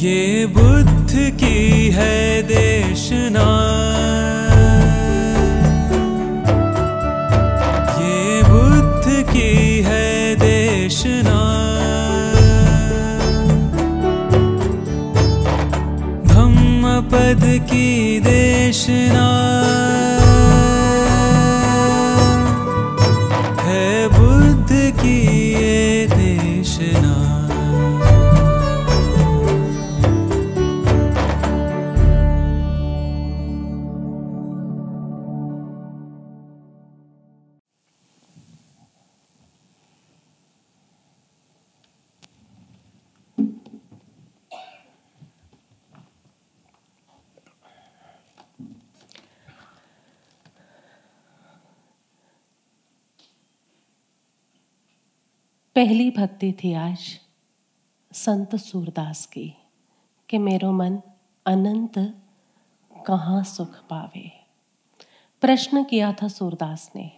ये बुद्ध की है देशना ये बुद्ध की है देशना धम्म पद की देशना पहली भक्ति थी आज संत सूरदास की, कि मेरो मन अनंत कहाँ सुख पावे। प्रश्न किया था सूरदास ने,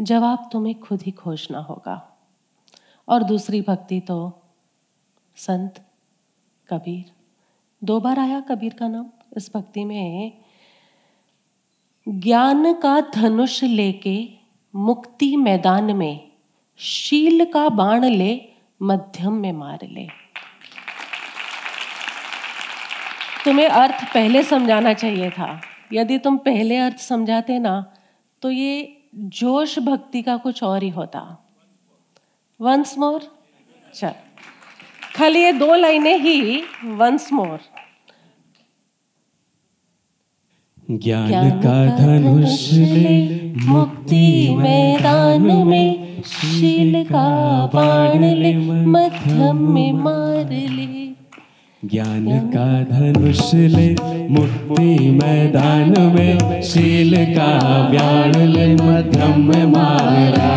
जवाब तुम्हें खुद ही खोजना होगा। और दूसरी भक्ति तो संत कबीर। दो बार आया कबीर का नाम इस भक्ति में। ज्ञान का धनुष लेके मुक्ति मैदान में शील का बाण ले, मध्यम में मार ले। तुम्हें अर्थ पहले समझाना चाहिए था। यदि तुम पहले अर्थ समझाते ना तो ये जोश भक्ति का कुछ और ही होता। वंस मोर चल। खाली ये दो लाइनें ही वंस मोर ज्ञान का धनुष ले, मुक्ति मैदान में शील का बाण ले, मध्यम में मार ले। ज्ञान का धनुष ले, मुक्ति मैदान में, शील का व्याण ले, मध्यम में मारा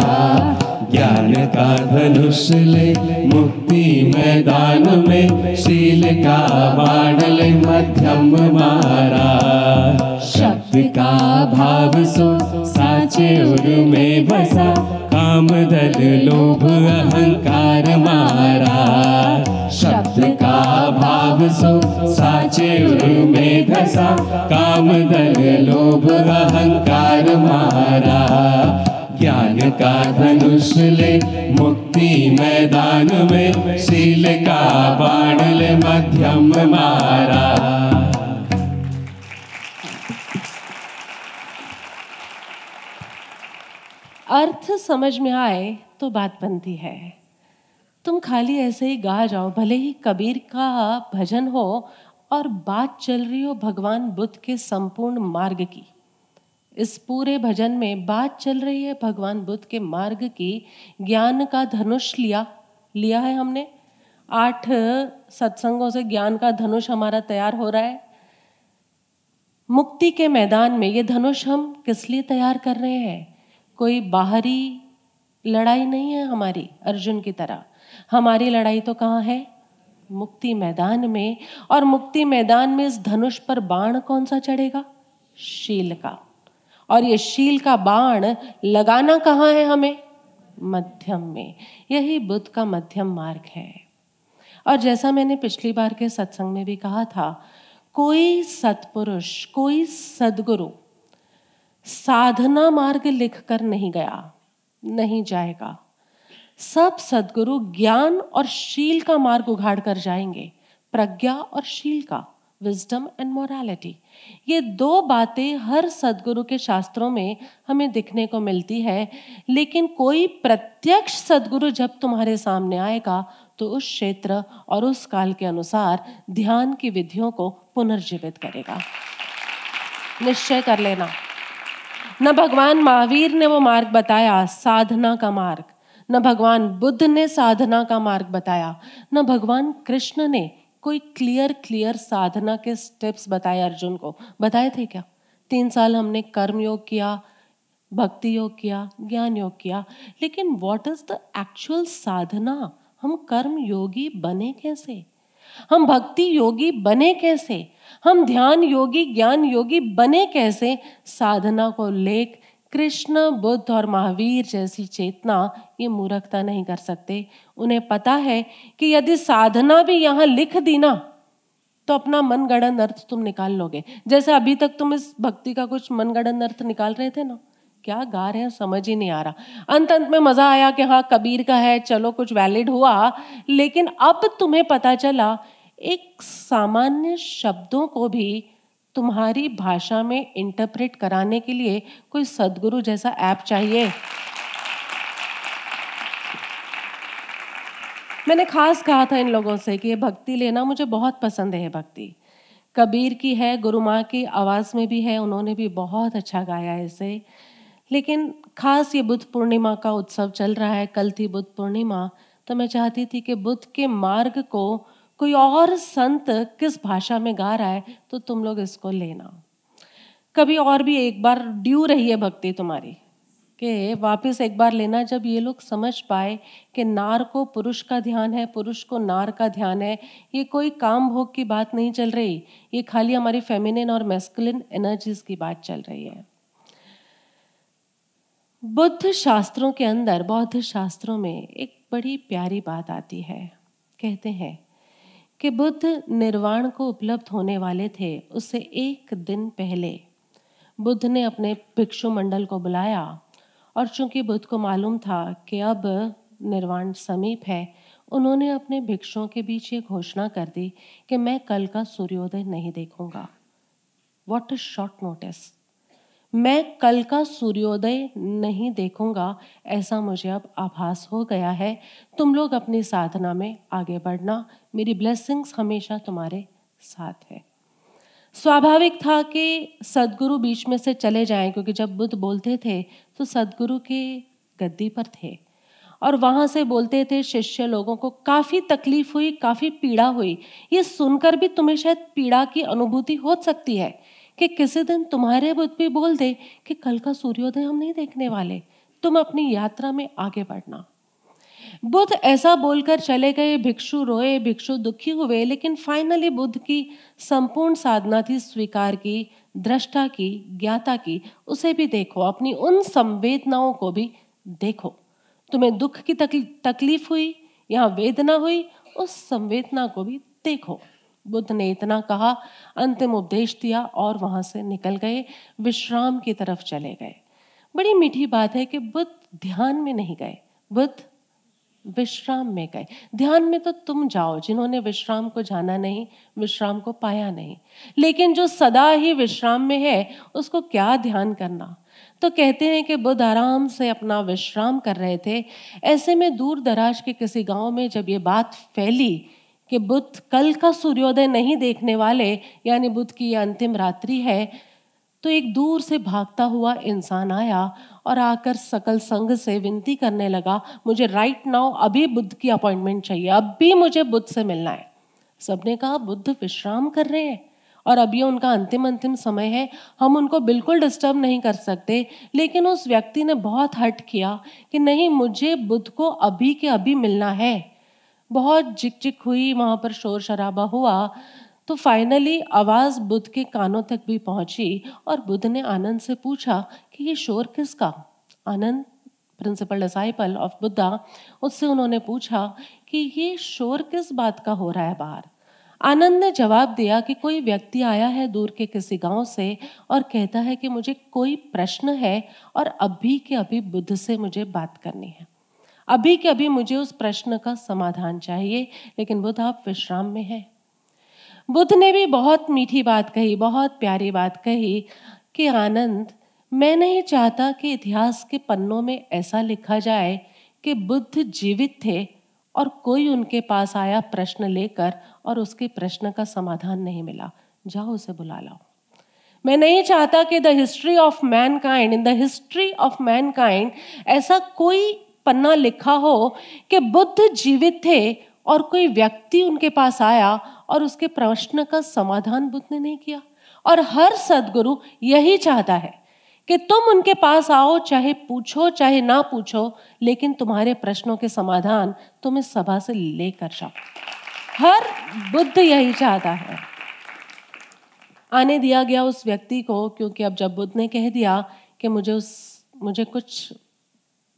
ज्ञान का धनुष ले, मुक्ति मैदान में, शील का बाण ले, मध्यम मारा। शब्द का भाव सो, साचे उर में बसा काम दल लोभ अहंकार मारा। शब्द का भाव सो साचे में धसा। काम दल लोभ अहंकार मारा। ज्ञान का धनुष ले मुक्ति मैदान में। शील का बाण ले मध्यम मारा। अर्थ समझ में आए तो बात बनती है। तुम खाली ऐसे ही गा जाओ, भले ही कबीर का भजन हो और बात चल रही हो भगवान बुद्ध के संपूर्ण मार्ग की। इस पूरे भजन में बात चल रही है भगवान बुद्ध के मार्ग की। ज्ञान का धनुष लिया लिया है हमने। आठ सत्संगों से ज्ञान का धनुष हमारा तैयार हो रहा है। मुक्ति के मैदान में ये धनुष हम किस लिए तैयार कर रहे हैं? कोई बाहरी लड़ाई नहीं है हमारी, अर्जुन की तरह। हमारी लड़ाई तो कहाँ है? मुक्ति मैदान में। और मुक्ति मैदान में इस धनुष पर बाण कौन सा चढ़ेगा? शील का। और ये शील का बाण लगाना कहाँ है हमें? मध्यम में। यही बुद्ध का मध्यम मार्ग है। और जैसा मैंने पिछली बार के सत्संग में भी कहा था, कोई सत्पुरुष, कोई सदगुरु साधना मार्ग लिख कर नहीं गया, नहीं जाएगा। सब सदगुरु ज्ञान और शील का मार्ग उघाड़ कर जाएँगे, प्रज्ञा और शील का विजडम एंड मोरालिटी ये दो बातें हर सदगुरु के शास्त्रों में हमें दिखने को मिलती है, लेकिन कोई प्रत्यक्ष सदगुरु जब तुम्हारे सामने आएगा तो उस क्षेत्र और उस काल के अनुसार ध्यान की विधियों को पुनर्जीवित करेगा। निश्चय कर लेना। न भगवान महावीर ने वो मार्ग बताया, साधना का मार्ग। न भगवान बुद्ध ने साधना का मार्ग बताया। न भगवान कृष्ण ने कोई क्लियर क्लियर साधना के स्टेप्स बताए अर्जुन को। बताए थे क्या? तीन साल हमने कर्म योग किया, भक्ति योग किया, ज्ञान योग किया, लेकिन what is the actual sadhana? हम कर्म योगी बने कैसे? हम भक्ति योगी बने कैसे? हम ध्यान योगी, ज्ञान योगी बने कैसे? साधना को लेख कृष्ण, बुद्ध और महावीर जैसी चेतना ये मूर्खता नहीं कर सकते। उन्हें पता है कि यदि साधना भी यहाँ लिख दी ना तो अपना मनगणन अर्थ तुम निकाल लोगे। जैसे अभी तक तुम इस भक्ति का कुछ मनगणन अर्थ निकाल रहे थे ना क्या गा रहे हैं, समझ ही नहीं आ रहा। अंत अंत में मज़ा आया कि हाँ कबीर का है, चलो कुछ वैलिड हुआ। लेकिन अब तुम्हें पता चला, एक सामान्य शब्दों को भी तुम्हारी भाषा में इंटरप्रेट कराने के लिए कोई सदगुरु जैसा ऐप चाहिए। मैंने खास कहा था इन लोगों से कि ये भक्ति लेना मुझे बहुत पसंद है भक्ति। कबीर की है गुरु माँ की आवाज़ में भी है, उन्होंने भी बहुत अच्छा गाया है इसे। लेकिन खास ये बुद्ध पूर्णिमा का उत्सव चल रहा है, कल थी बुद्ध पूर्णिमा तो मैं चाहती थी कि बुद्ध के मार्ग को कोई और संत किस भाषा में गा रहा है तो तुम लोग इसको लेना। कभी और भी एक बार ड्यू रही है भक्ति तुम्हारी, कि वापस एक बार लेना जब ये लोग समझ पाए कि नार को पुरुष का ध्यान है, पुरुष को नार का ध्यान है, ये कोई काम भोग की बात नहीं चल रही, ये खाली हमारी फेमिनिन और मेस्कुलिन एनर्जीज की बात चल रही है। बुद्ध शास्त्रों के अंदर, बौद्ध शास्त्रों में एक बड़ी प्यारी बात आती है। कहते हैं कि बुद्ध निर्वाण को उपलब्ध होने वाले थे उससे एक दिन पहले। बुद्ध ने अपने भिक्षु मंडल को बुलाया और चूँकि बुद्ध को मालूम था कि अब निर्वाण समीप है, उन्होंने अपने भिक्षुओं के बीच ये घोषणा कर दी कि मैं कल का सूर्योदय नहीं देखूँगा। वॉट इज़ शॉर्ट नोटिस मैं कल का सूर्योदय नहीं देखूँगा, ऐसा मुझे अब आभास हो गया है। तुम लोग अपनी साधना में आगे बढ़ना। मेरी ब्लेसिंग्स हमेशा तुम्हारे साथ है। स्वाभाविक था कि सदगुरु बीच में से चले जाएँ, क्योंकि जब बुद्ध बोलते थे तो सदगुरु के गद्दी पर थे। और वहाँ से बोलते थे शिष्य लोगों को, काफ़ी तकलीफ़ हुई, काफ़ी पीड़ा हुई। ये सुनकर भी तुम्हें शायद पीड़ा की अनुभूति हो सकती है। कि किसी दिन तुम्हारे बुद्ध भी बोल दे कि कल का सूर्योदय हम नहीं देखने वाले। तुम अपनी यात्रा में आगे बढ़ना। बुद्ध ऐसा बोलकर चले गए, भिक्षु रोए, भिक्षु दुखी हुए, लेकिन फाइनली बुद्ध की संपूर्ण साधना थी स्वीकार की, दृष्टा की, ज्ञाता की। उसे भी देखो, अपनी उन संवेदनाओं को भी देखो। तुम्हें दुख की तकलीफ़ हुई यहाँ वेदना हुई, उस संवेदना को भी देखो। बुद्ध ने इतना कहा, अंतिम उपदेश दिया और वहाँ से निकल गए, विश्राम की तरफ़ चले गए। बड़ी मीठी बात है कि बुद्ध ध्यान में नहीं गए, बुद्ध विश्राम में गए। ध्यान में तो तुम जाओ, जिन्होंने विश्राम को जाना नहीं, विश्राम को पाया नहीं। लेकिन जो सदा ही विश्राम में है, उसको क्या ध्यान करना? तो कहते हैं कि बुद्ध आराम से अपना विश्राम कर रहे थे। ऐसे में दूर दराज के किसी गाँव में जब ये बात फैली कि बुद्ध कल का सूर्योदय नहीं देखने वाले, यानी बुद्ध की यह अंतिम रात्रि है तो एक दूर से भागता हुआ इंसान आया और आकर सकल संघ से विनती करने लगा, मुझे राइट नाउ अभी बुद्ध की अपॉइंटमेंट चाहिए, अब भी मुझे बुद्ध से मिलना है। सबने कहा, बुद्ध विश्राम कर रहे हैं और अभी उनका अंतिम अंतिम समय है, हम उनको बिल्कुल डिस्टर्ब नहीं कर सकते। लेकिन उस व्यक्ति ने बहुत हट किया कि, नहीं, मुझे बुद्ध को अभी के अभी मिलना है। बहुत झिक झिक हुई, वहाँ पर शोर शराबा हुआ तो फाइनली आवाज़ बुद्ध के कानों तक भी पहुँची और बुद्ध ने आनंद से पूछा कि ये शोर किसका? Ananda principal disciple of Buddha उससे उन्होंने पूछा कि ये शोर किस बात का हो रहा है बाहर आनंद ने जवाब दिया कि कोई व्यक्ति आया है दूर के किसी गाँव से और कहता है कि मुझे कोई प्रश्न है और अभी के अभी बुद्ध से मुझे बात करनी है। अभी के अभी मुझे उस प्रश्न का समाधान चाहिए, लेकिन बुद्ध आप विश्राम में है। बुद्ध ने भी बहुत मीठी बात कही, बहुत प्यारी बात कही कि आनंद, मैं नहीं चाहता कि इतिहास के पन्नों में ऐसा लिखा जाए कि बुद्ध जीवित थे और कोई उनके पास आया प्रश्न लेकर और उसके प्रश्न का समाधान नहीं मिला। जाओ उसे बुला लाओ। मैं नहीं चाहता कि the history of mankind in the history of mankind ऐसा कोई पन्ना लिखा हो कि बुद्ध जीवित थे और कोई व्यक्ति उनके पास आया और उसके प्रश्न का समाधान बुद्ध ने नहीं किया। और हर सदगुरु यही चाहता है कि तुम उनके पास आओ, चाहे पूछो, चाहे ना पूछो, लेकिन तुम्हारे प्रश्नों के समाधान तुम इस सभा से लेकर जाओ। हर बुद्ध यही चाहता है। आने दिया गया उस व्यक्ति को, क्योंकि अब जब बुद्ध ने कह दिया कि मुझे उस, मुझे कुछ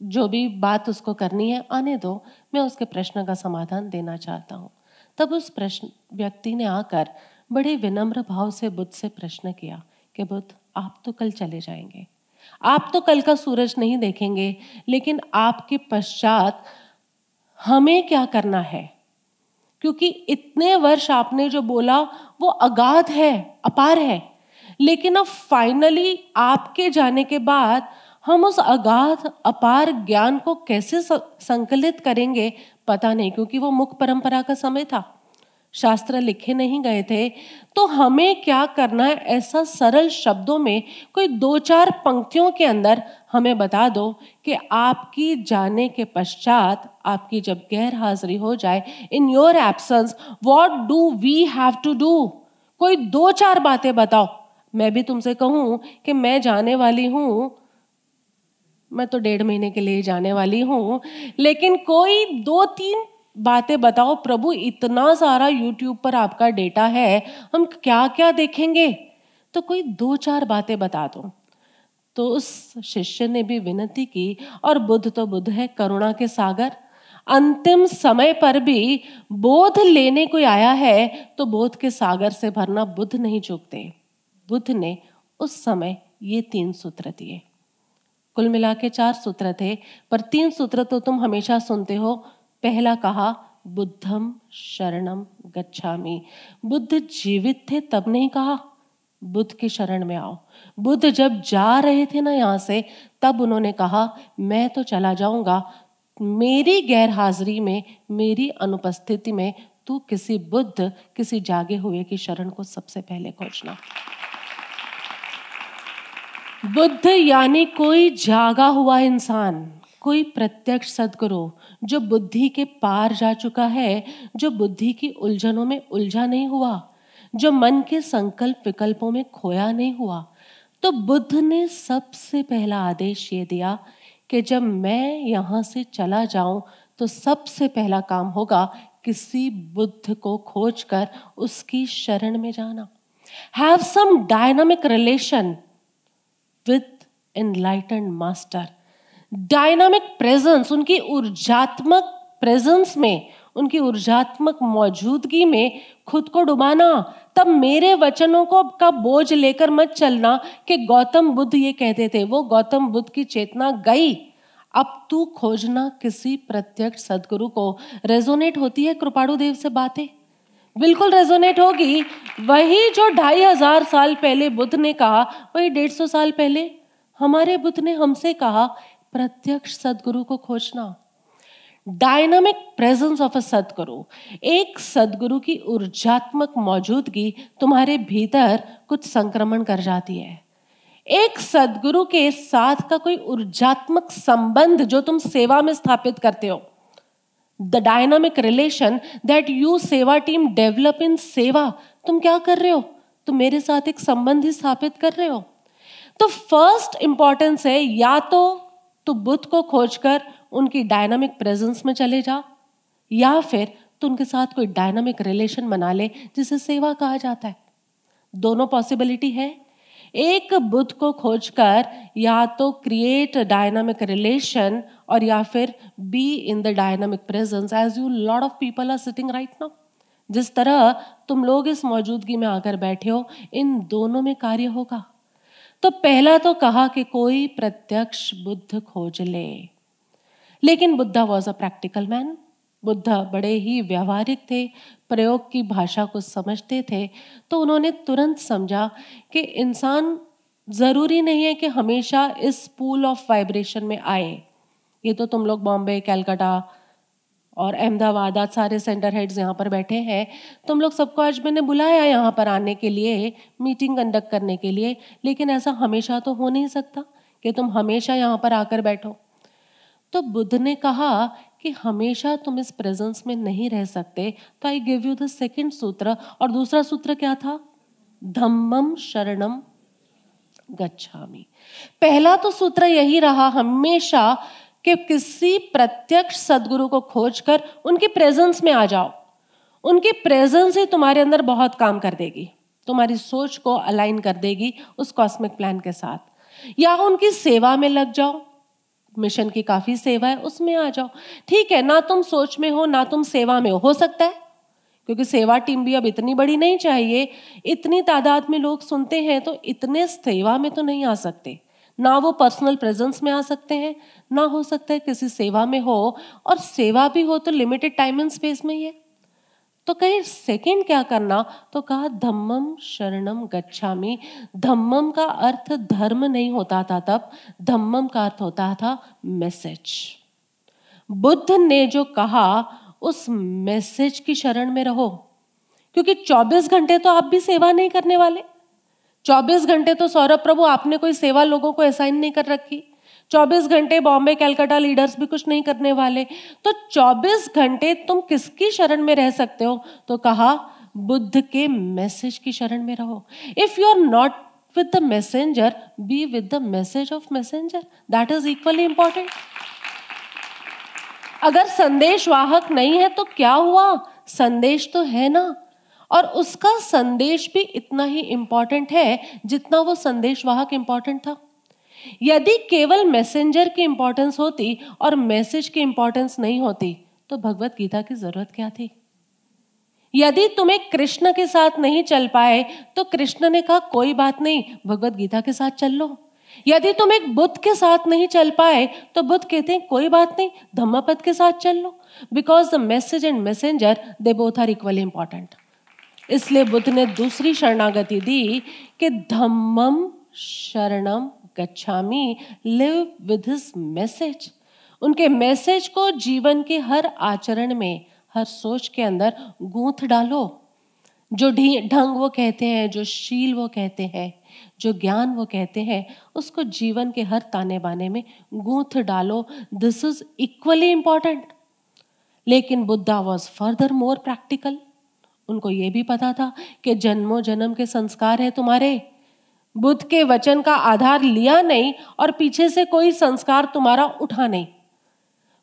जो भी बात उसको करनी है, आने दो। मैं उसके प्रश्न का समाधान देना चाहता हूँ। तब उस प्रश्न, व्यक्ति ने आकर बड़े विनम्र भाव से बुद्ध से प्रश्न किया कि, बुद्ध, आप तो कल चले जाएँगे। आप तो कल का सूरज नहीं देखेंगे, लेकिन आपके पश्चात हमें क्या करना है? क्योंकि इतने वर्ष आपने जो बोला, वो अगाध है, अपार है। लेकिन अब फाइनली आपके जाने के बाद हम उस अगाध, अपार ज्ञान को कैसे संकलित करेंगे, पता नहीं, क्योंकि वो मुख परंपरा का समय था। शास्त्र लिखे नहीं गए थे। तो हमें क्या करना है? ऐसा सरल शब्दों में कोई दो चार पंक्तियों के अंदर हमें बता दो कि आपकी जाने के पश्चात आपकी जब गैर हाजिरी हो जाए in your absence what do we have to do कोई दो चार बातें बताओ। मैं भी तुमसे कहूँ कि मैं जाने वाली हूँ मैं तो डेढ़ महीने के लिए जाने वाली हूँ। लेकिन कोई दो तीन बातें बताओ, प्रभु, इतना सारा यूट्यूब पर आपका डेटा है, हम क्या क्या देखेंगे? तो कोई दो चार बातें बता दो। तो उस शिष्य ने भी विनती की, और बुद्ध तो बुद्ध है, करुणा के सागर। अंतिम समय पर भी बोध लेने कोई आया है तो बोध के सागर से भरना बुद्ध नहीं चूकते। बुद्ध ने उस समय ये तीन सूत्र दिए। कुल मिला के चार सूत्र थे, पर तीन सूत्र तो तुम हमेशा सुनते हो। पहला कहा, बुद्धम शरणम गच्छामि। बुद्ध जीवित थे, तब नहीं कहा, बुद्ध की शरण में आओ। बुद्ध जब जा रहे थे ना यहाँ से, तब उन्होंने कहा, मैं तो चला जाऊँगा। मेरी गैर हाजिरी में, मेरी अनुपस्थिति में तू किसी बुद्ध, किसी जागे हुए की शरण को सबसे पहले खोजना। बुद्ध यानी कोई जागा हुआ इंसान, कोई प्रत्यक्ष सदगुरु, जो बुद्धि के पार जा चुका है, जो बुद्धि की उलझनों में उलझा नहीं हुआ, जो मन के संकल्प विकल्पों में खोया नहीं हुआ। तो बुद्ध ने सबसे पहला आदेश ये दिया कि जब मैं यहाँ से चला जाऊँ तो सबसे पहला काम होगा किसी बुद्ध को खोजकर उसकी शरण में जाना। Have some dynamic relation with enlightened master dynamic presence उनकी ऊर्जात्मक प्रेजेंस में, उनकी ऊर्जात्मक मौजूदगी में खुद को डुबाना। तब मेरे वचनों को का बोझ लेकर मत चलना कि गौतम बुद्ध ये कहते थे। वो गौतम बुद्ध की चेतना गई। अब तू खोजना किसी प्रत्यक्ष सदगुरु को। रेजोनेट होती है कृपाणु देव से बातें? बिल्कुल रेजोनेट होगी। वही जो ढाई हज़ार साल पहले बुद्ध ने कहा, वही डेढ़ सौ साल पहले हमारे बुद्ध ने हमसे कहा, प्रत्यक्ष सदगुरु को खोजना। डायनामिक प्रेजेंस ऑफ़ अ सदगुरु। एक सदगुरु की ऊर्जात्मक मौजूदगी तुम्हारे भीतर कुछ संक्रमण कर जाती है। एक सदगुरु के साथ का कोई ऊर्जात्मक संबंध जो तुम सेवा में स्थापित करते हो the dynamic relation that you seva team develop in seva तुम क्या कर रहे हो? तुम मेरे साथ एक संबंध ही स्थापित कर रहे हो। तो फ़र्स्ट इंपॉर्टेंस है, या तो तो बुद्ध को खोजकर उनकी डायनामिक प्रेजेंस में चले जा, या फिर तो उनके साथ कोई डायनामिक रिलेशन बना ले, जिसे सेवा कहा जाता है। दोनों पॉसिबिलिटी है। एक बुद्ध को खोजकर या तो क्रिएट डायनामिक रिलेशन और या फिर be in the dynamic presence as you lot of people are sitting right now जिस तरह तुम लोग इस मौजूदगी में आकर बैठे हो, इन दोनों में कार्य होगा। तो पहला तो कहा कि कोई प्रत्यक्ष बुद्ध खोज ले। लेकिन Buddha was a practical man Buddha बड़े ही व्यवहारिक थे, प्रयोग की भाषा को समझते थे। तो उन्होंने तुरंत समझा कि इंसान ज़रूरी नहीं है कि हमेशा इस पूल ऑफ़ वाइब्रेशन में आए। ये तो तुम लोग बॉम्बे, कैलकाटा और अहमदाबाद, आज सारे सेंटर हेड्स यहाँ पर बैठे हैं। तुम लोग सबको आज मैंने बुलाया यहाँ पर आने के लिए मीटिंग कंडक्ट करने के लिए, लेकिन ऐसा हमेशा तो हो नहीं सकता कि तुम हमेशा यहाँ पर आकर बैठो। तो बुद्ध ने कहा कि हमेशा तुम इस प्रेजेंस में नहीं रह सकते तो I give you the second sutra, और दूसरा सूत्र क्या था? धम्मम शरणम गच्छामी। पहला तो सूत्र यही रहा, हमेशा कि किसी प्रत्यक्ष सदगुरु को खोजकर उनकी प्रेजेंस में आ जाओ। उनकी प्रेजेंस ही तुम्हारे अंदर बहुत काम कर देगी। तुम्हारी सोच को अलाइन कर देगी उस कॉस्मिक प्लान के साथ। या उनकी सेवा में लग जाओ। मिशन की काफ़ी सेवा है, उसमें आ जाओ। ठीक है, ना तुम सोच में हो, ना तुम सेवा में हो हो सकता है। क्योंकि सेवा टीम भी अब इतनी बड़ी नहीं चाहिए। इतनी तादाद में लोग सुनते हैं तो इतने सेवा में तो नहीं आ सकते। ना वो पर्सनल प्रेजेंस में आ सकते हैं ना हो सकता है किसी सेवा में हो, और सेवा भी हो तो लिमिटेड टाइम एंड स्पेस में ही है। तो कहीं, सेकंड क्या करना? तो कहा धम्मम शरणम गच्छामी। धम्मम का अर्थ धर्म नहीं होता था तब धम्मम का अर्थ होता था मैसेज बुद्ध ने जो कहा, उस मैसेज की शरण में रहो। क्योंकि 24 घंटे तो आप भी सेवा नहीं करने वाले। 24 घंटे तो सौरभ प्रभु, आपने कोई सेवा लोगों को असाइन नहीं कर रखी। 24 घंटे बॉम्बे, कैलकाटा लीडर्स भी कुछ नहीं करने वाले। तो 24 घंटे तुम किसकी शरण में रह सकते हो? तो कहा, बुद्ध के मैसेज की शरण में रहो। If you are not with the messenger be with the message of messenger that is equally important अगर संदेश वाहक नहीं है तो क्या हुआ? संदेश तो है ना। और उसका संदेश भी इतना ही इंपॉर्टेंट है, जितना वो संदेश वाहक इंपॉर्टेंट था। यदि केवल मैसेंजर की इंपॉर्टेंस होती और मैसेज की इंपॉर्टेंस नहीं होती तो भगवत गीता की ज़रूरत क्या थी? यदि तुम्हें कृष्ण के साथ नहीं चल पाए तो कृष्ण ने कहा, कोई बात नहीं, भगवत गीता के साथ चल लो। यदि तुम एक बुद्ध के साथ नहीं चल पाए तो बुद्ध कहते हैं, कोई बात नहीं, धम्मपद के साथ चल लो because the message and messenger they both are equally important इसलिए बुद्ध ने दूसरी शरणागति दी कि धम्मम शरणम गच्छामी लिव विद हिज मैसेज उनके मैसेज को जीवन के हर आचरण में, हर सोच के अंदर गूंथ डालो। जो ढंग वो कहते हैं, जो शील वो कहते हैं, जो ज्ञान वो कहते हैं, उसको जीवन के हर ताने बाने में गूंथ डालो। दिस इज़ इक्वली इंपॉर्टेंट लेकिन Buddha was further more practical उनको ये भी पता था कि जन्मों जन्म के संस्कार है तुम्हारे। बुद्ध के वचन का आधार लिया नहीं और पीछे से कोई संस्कार तुम्हारा उठा नहीं।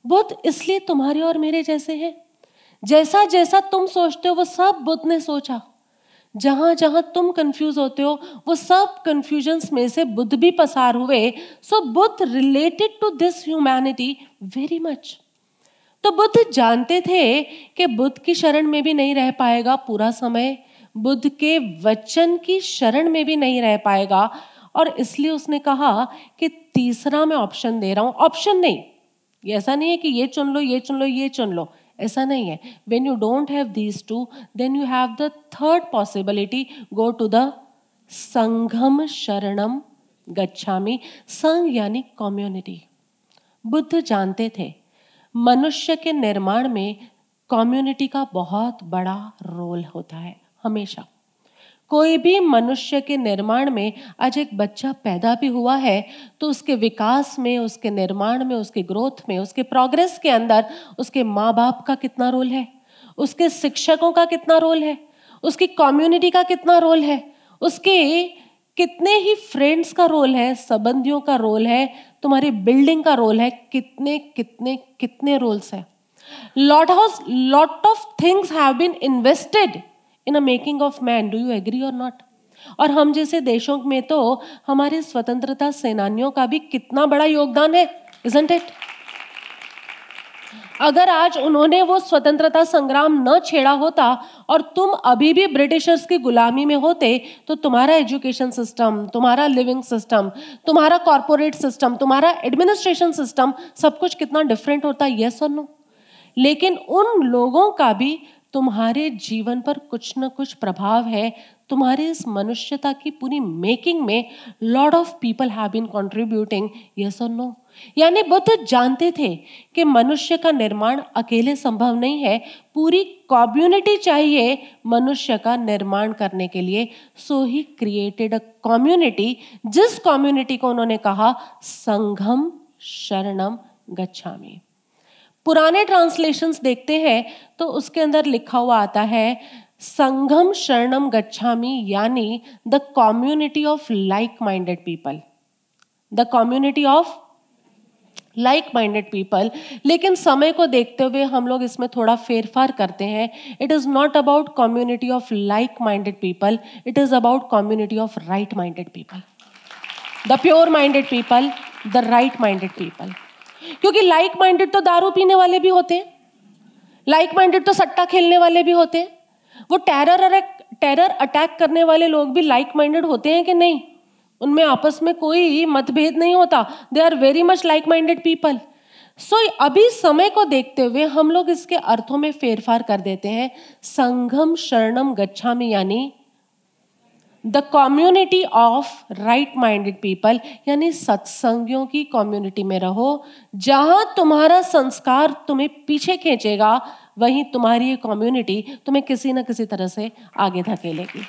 बुद्ध इसलिए तुम्हारे और मेरे जैसे हैं। जैसा जैसा तुम सोचते हो, वो सब बुद्ध ने सोचा। जहाँ जहाँ तुम कंफ्यूज होते हो, वो सब कंफ्यूजन्स में से बुद्ध भी पसार हुए। So Buddha related to this humanity very much तो बुद्ध जानते थे कि बुद्ध की शरण में भी नहीं रह पाएगा पूरा समय। बुद्ध के वचन की शरण में भी नहीं रह पाएगा। और इसलिए उसने कहा कि तीसरा मैं ऑप्शन दे रहा हूँ। ऑप्शन नहीं। ऐसा नहीं है कि ये चुन लो, ये चुन लो, ये चुन लो। ऐसा नहीं है। When you don't have these two then you have the third possibility go to the संघम शरणम गच्छामी। संघ यानी कम्युनिटी बुद्ध जानते थे, मनुष्य के निर्माण में कम्युनिटी का बहुत बड़ा रोल होता है। हमेशा। कोई भी मनुष्य के निर्माण में आज एक बच्चा पैदा भी हुआ है तो उसके विकास में, उसके निर्माण में, उसके ग्रोथ में, उसके प्रोग्रेस के अंदर उसके माँ बाप का कितना रोल है? उसके शिक्षकों का कितना रोल है? उसकी कम्युनिटी का कितना रोल है? उसके कितने ही फ्रेंड्स का रोल है, संबंधियों का रोल है, तुम्हारी बिल्डिंग का रोल है, कितने कितने कितने रोल्स है। Lot house lot of things have been invested in a making of man do you agree और नॉट और हम जैसे देशों में तो हमारे स्वतंत्रता सेनानियों का भी कितना बड़ा योगदान है इजंट इट अगर आज उन्होंने वो स्वतंत्रता संग्राम न छेड़ा होता और तुम अभी भी ब्रिटिशर्स की गुलामी में होते तो तुम्हारा एजुकेशन सिस्टम, तुम्हारा लिविंग सिस्टम, तुम्हारा कॉरपोरेट सिस्टम, तुम्हारा एडमिनिस्ट्रेशन सिस्टम सब कुछ कितना डिफरेंट होता यस और नो लेकिन उन लोगों का भी तुम्हारे जीवन पर कुछ न कुछ प्रभाव है, तुम्हारे इस मनुष्यता की पूरी मेकिंग में lot of people have been contributing yes और नो यानी बुद्ध जानते थे कि मनुष्य का निर्माण अकेले संभव नहीं है, पूरी कम्युनिटी चाहिए मनुष्य का निर्माण करने के लिए। So he created a community जिस कम्युनिटी को उन्होंने कहा, संघम शरणम गच्छामी। पुराने ट्रांसलेशंस देखते हैं तो उसके अंदर लिखा हुआ आता है, संघम शरणम गच्छामी, यानी the community of like minded people the community of like minded people लेकिन समय को देखते हुए हम लोग इसमें थोड़ा फेरफार करते हैं। It is not about community of like minded people it is about community of right minded people the pure minded people the right minded people क्योंकि लाइक माइंडेड तो दारू पीने वाले भी होते हैं। लाइक माइंडेड तो सट्टा खेलने वाले भी होते हैं। वो टेरर टेरर अटैक करने वाले लोग भी लाइक माइंडेड होते हैं कि नहीं? उनमें आपस में कोई मतभेद नहीं होता। They are very much like minded people so अभी समय को देखते हुए हम लोग इसके अर्थों में फेरफार कर देते हैं। संघम शरणम गच्छामी यानी the community of right minded people यानी सत्संगियों की कम्युनिटी में रहो जहाँ तुम्हारा संस्कार तुम्हें पीछे खींचेगा वहीं तुम्हारी ये कम्युनिटी तुम्हें किसी न किसी तरह से आगे धकेलेगी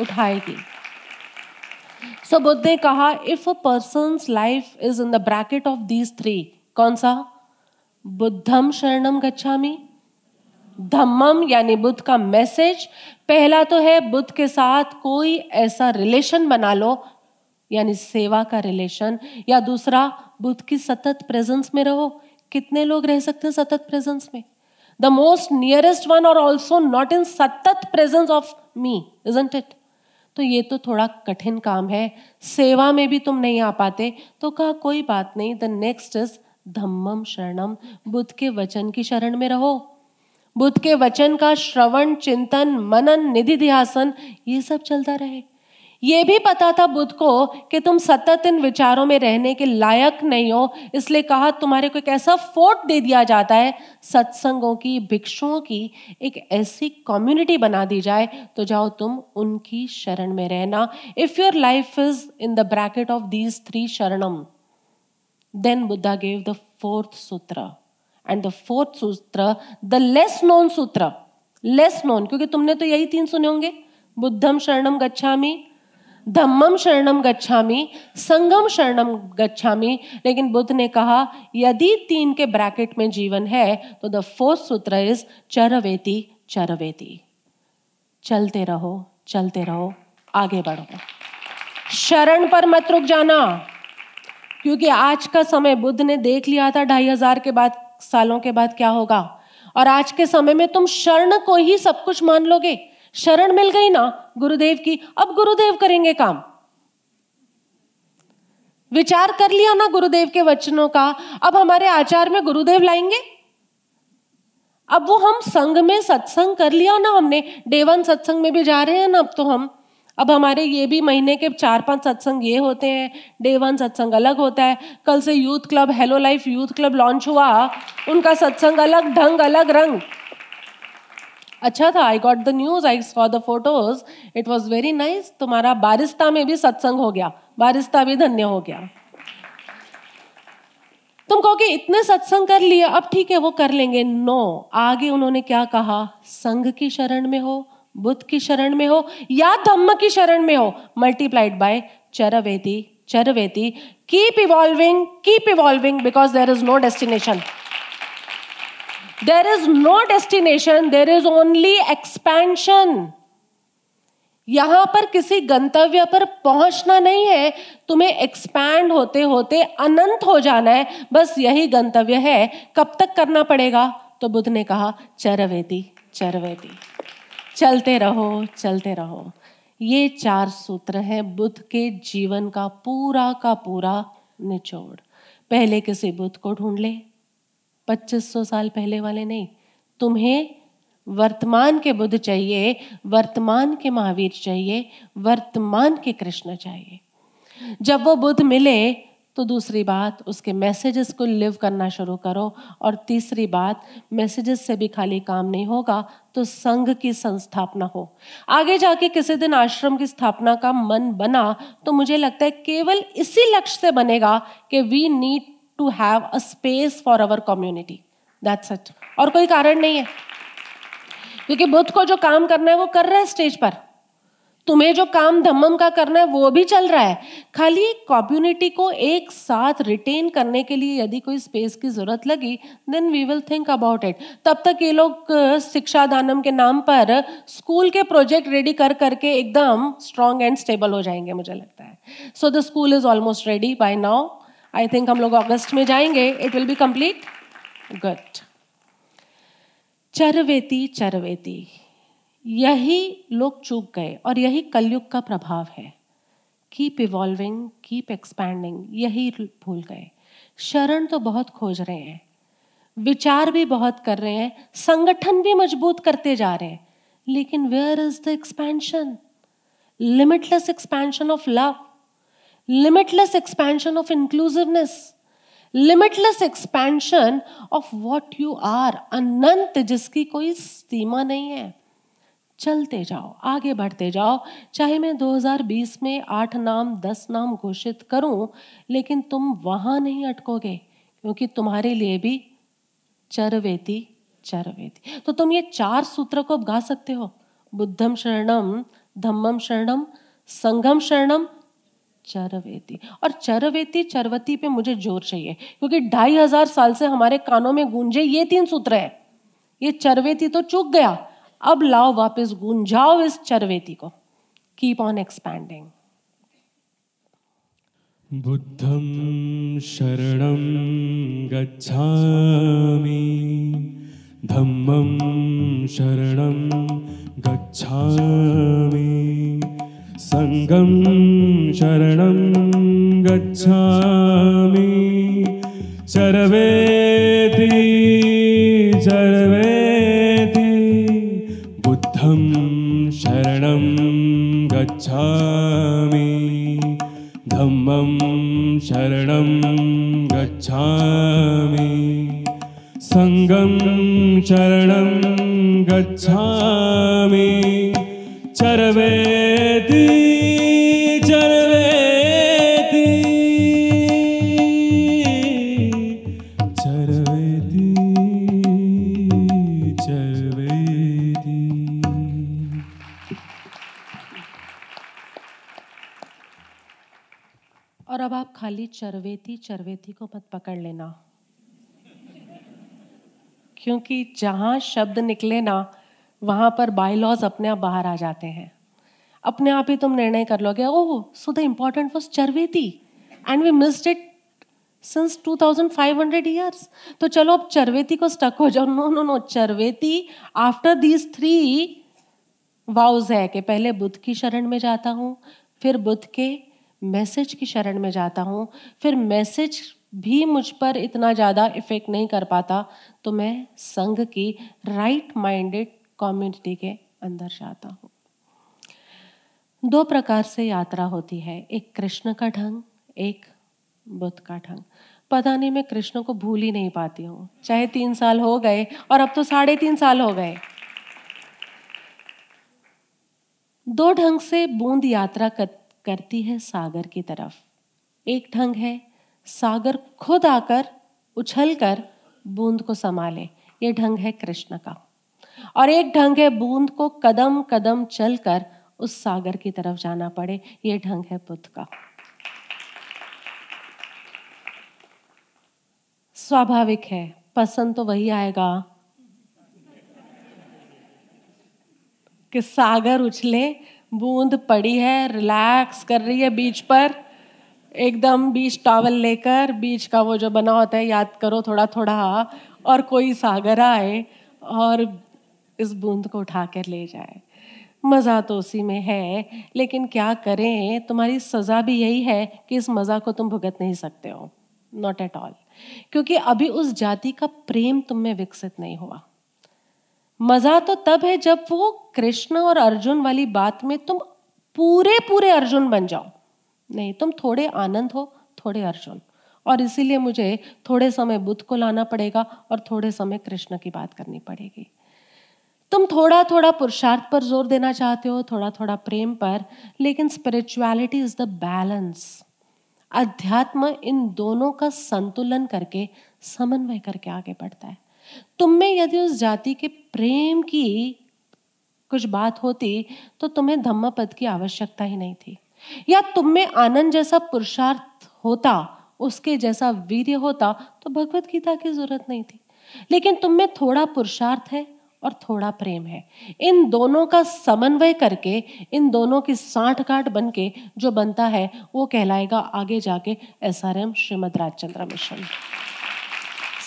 उठाएगी। सो so, बुद्ध ने कहा if a person life is in the bracket of these three कौन सा? बुद्धम शरणम गच्छामी धम्मम यानी बुद्ध का मैसेज पहला तो है बुद्ध के साथ कोई ऐसा रिलेशन बना लो, यानी सेवा का रिलेशन, या दूसरा, बुद्ध की सतत प्रेजेंस में रहो। कितने लोग रह सकते हैं सतत प्रेजेंस में? द मोस्ट नियरेस्ट वन और also not in satat presence of me isn't it तो ये तो थोड़ा कठिन काम है। सेवा में भी तुम नहीं आ पाते। तो कहा, कोई बात नहीं द नेक्स्ट इज़ धम्मम शरणम। बुद्ध के वचन की शरण में रहो। बुद्ध के वचन का श्रवण, चिंतन, मनन, निधि ध्यासन, ये सब चलता रहे। ये भी पता था बुद्ध को कि तुम सतत इन विचारों में रहने के लायक नहीं हो, इसलिए कहा, तुम्हारे को एक ऐसा फोर्ट दे दिया जाता है, सत्संगों की, भिक्षुओं की, एक ऐसी कम्युनिटी बना दी जाए तो जाओ तुम उनकी शरण में रहना। If your life is in the bracket of these three शरणम then Buddha gave the fourth sutra and the fourth sutra the less known sutra less known क्योंकि तुमने तो यही तीन सुने होंगे। बुद्धम शरणम गच्छामी, धम्मम शरणम गच्छामी, संगम शरणम गच्छामी। लेकिन बुद्ध ने कहा, यदि तीन के ब्रैकेट में जीवन है तो द फोर्थ सूत्र इज़ चरवेती चरवेती। चलते रहो चलते रहो, आगे बढ़ो। शरण पर मत रुक जाना, क्योंकि आज का समय बुद्ध ने देख लिया था ढाई हज़ार के बाद सालों के बाद क्या होगा? और आज के समय में तुम शरण को ही सब कुछ मान लोगे। शरण मिल गई ना गुरुदेव की, अब गुरुदेव करेंगे काम। विचार कर लिया ना गुरुदेव के वचनों का, अब हमारे आचार में गुरुदेव लाएँगे? अब वो हम संघ में सत्संग कर लिया ना हमने डेवन सत्संग में भी जा रहे हैं ना, अब तो हम अब हमारे ये भी महीने के चार पाँच सत्संग ये होते हैं डे वन सत्संग अलग होता है, कल से youth club hello life youth club launch हुआ, उनका सत्संग अलग ढंग, अलग रंग। अच्छा था I got the news I saw the photos it was very nice तुम्हारा बारिस्ता में भी सत्संग हो गया, बारिस्ता भी धन्य हो गया। तुम कहो कि इतने सत्संग कर लिए, अब ठीक है, वो कर लेंगे। नो आगे उन्होंने क्या कहा संघ की शरण में हो बुद्ध की शरण में हो या धम्म की शरण में हो मल्टीप्लाइड बाय चरवेती चरवेदी keep evolving keep evolving because there is no destination there is no destination there is only expansion यहाँ पर किसी गंतव्य पर पहुँचना नहीं है, तुम्हें एक्सपैंड होते होते अनंत हो जाना है, बस यही गंतव्य है, कब तक करना पड़ेगा? तो बुद्ध ने कहा, चरवेदी चरवेती चलते रहो चलते रहो। ये चार सूत्र हैं, बुद्ध के जीवन का पूरा का पूरा निचोड़। पहले किसी बुद्ध को ढूंढ ले 2500 साल पहले वाले नहीं। तुम्हें वर्तमान के बुद्ध चाहिए, वर्तमान के महावीर चाहिए, वर्तमान के कृष्ण चाहिए। जब वो बुद्ध मिले तो दूसरी बात, उसके मैसेजेस को लिव करना शुरू करो और तीसरी बात मैसेजेस से भी खाली काम नहीं होगा तो संघ की संस्थापना हो। आगे जाके किसी दिन आश्रम की स्थापना का मन बना तो मुझे लगता है केवल इसी लक्ष्य से बनेगा कि we need to have a space for our community that's it और कोई कारण नहीं है। क्योंकि बुद्ध को जो काम करना है, वो कर रहा है स्टेज पर। तुम्हें जो काम धम्मम का करना है, वो भी चल रहा है। खाली कम्युनिटी को एक साथ रिटेन करने के लिए यदि कोई स्पेस की ज़रूरत लगी then we will think about it तब तक ये लोग शिक्षा दानम के नाम पर स्कूल के प्रोजेक्ट रेडी कर करके एकदम स्ट्रॉन्ग एंड स्टेबल हो जाएँगे, मुझे लगता है। So the school is almost ready by now I think हम लोग अगस्त में जाएँगे। It will be complete good चरवेती चरवेती। यही लोग चूक गए और यही कलयुग का प्रभाव है। कीप इवॉल्विंग कीप एक्सपैंडिंग यही भूल गए। शरण तो बहुत खोज रहे हैं। विचार भी बहुत कर रहे हैं। संगठन भी मज़बूत करते जा रहे हैं। लेकिन where is the expansion limitless expansion of love limitless expansion of inclusiveness limitless expansion of what you are अनंत जिसकी कोई सीमा नहीं है। चलते जाओ, आगे बढ़ते जाओ। चाहे मैं 2020 में आठ नाम, दस नाम घोषित करूँ, लेकिन तुम वहाँ नहीं अटकोगे, क्योंकि तुम्हारे लिए भी चरवेती चरवेती। तो तुम ये चार सूत्र को गा सकते हो। बुद्धम शरणम, धम्मम शरणम, संगम शरणम, चरवेती। और चरवेती, चरवती पे मुझे ज़ोर चाहिए, क्योंकि ढाई हज़ार साल से हमारे कानों में गूंजे ये तीन सूत्र है। ये चरवेती तो चूक गया। अब लाओ वापस गूंजाओ इस चरवेती को। कीप ऑन एक्सपैंडिंग बुद्धं शरणं गच्छामि। धम्मं शरणं गच्छामि। सङ्गं शरणं गच्छामि। चरवेति चरवेति गच्छामि। धम्मं शरणं गच्छामि। सङ्गं शरणं गच्छामि। चरवेति खाली चरवेती चरवेती को मत पकड़ लेना। क्योंकि जहाँ शब्द निकले ना, वहाँ पर बायलॉज अपने आप बाहर आ जाते हैं। अपने आप ही तुम निर्णय कर लोगे, oh so the important was चरवेती and we missed it since 2500 years तो चलो अब चरवेती को स्टक हो जाओ। No no no चरवेती after these three vows है कि पहले बुद्ध की शरण में जाता हूँ, फिर बुद्ध के मैसेज की शरण में जाता हूँ फिर मैसेज भी मुझ पर इतना ज़्यादा इफ़ेक्ट नहीं कर पाता तो मैं संघ की राइट माइंडेड कम्युनिटी के अंदर जाता हूँ। दो प्रकार से यात्रा होती है एक कृष्ण का ढंग एक बुद्ध का ढंग। पता नहीं मैं कृष्ण को भूल ही नहीं पाती हूँ चाहे तीन साल हो गए और अब तो साढ़े तीन साल हो गए। दो ढंग से बूंद यात्रा कर, करती है सागर की तरफ़। एक ढंग है, सागर खुद आकर, उछल कर बूंद को संभाले। ये ढंग है कृष्ण का। और एक ढंग है बूंद को कदम कदम चलकर उस सागर की तरफ़ जाना पड़े। ये ढंग है बुद्ध का। स्वाभाविक है, पसंद तो वही आएगा कि सागर उछले बूंद पड़ी है रिलैक्स कर रही है बीच पर। एकदम बीच टॉवल लेकर बीच का वो जो बना होता है, याद करो थोड़ा थोड़ा और कोई सागर आए और इस बूंद को उठा कर ले जाए। मज़ा तो उसी में है, लेकिन क्या करें? तुम्हारी सज़ा भी यही है कि इस मज़ा को तुम भुगत नहीं सकते हो। नॉट एट ऑल क्योंकि अभी उस जाति का प्रेम तुम में विकसित नहीं हुआ। मज़ा तो तब है जब वो कृष्ण और अर्जुन वाली बात में तुम पूरे पूरे अर्जुन बन जाओ। नहीं, तुम थोड़े आनंद हो, थोड़े अर्जुन। और इसीलिए मुझे थोड़े समय बुद्ध को लाना पड़ेगा और थोड़े समय कृष्ण की बात करनी पड़ेगी। तुम थोड़ा थोड़ा पुरुषार्थ पर ज़ोर देना चाहते हो थोड़ा थोड़ा प्रेम पर, लेकिन स्पिरिचुअलिटी इज़ द बैलेंस अध्यात्म इन दोनों का संतुलन करके, समन्वय करके आगे बढ़ता है। तुम में यदि उस जाति के प्रेम की कुछ बात होती तो तुम्हें धम्म पद की आवश्यकता ही नहीं थी। या तुम में आनंद जैसा पुरुषार्थ होता, उसके जैसा वीर्य होता तो भगवत गीता की ज़रूरत नहीं थी। लेकिन तुम में थोड़ा पुरुषार्थ है और थोड़ा प्रेम है। इन दोनों का समन्वय करके, इन दोनों की साठ गांठ बन के जो बनता है, वो कहलाएगा आगे जाके S R M Shrimad Rajchandra mission.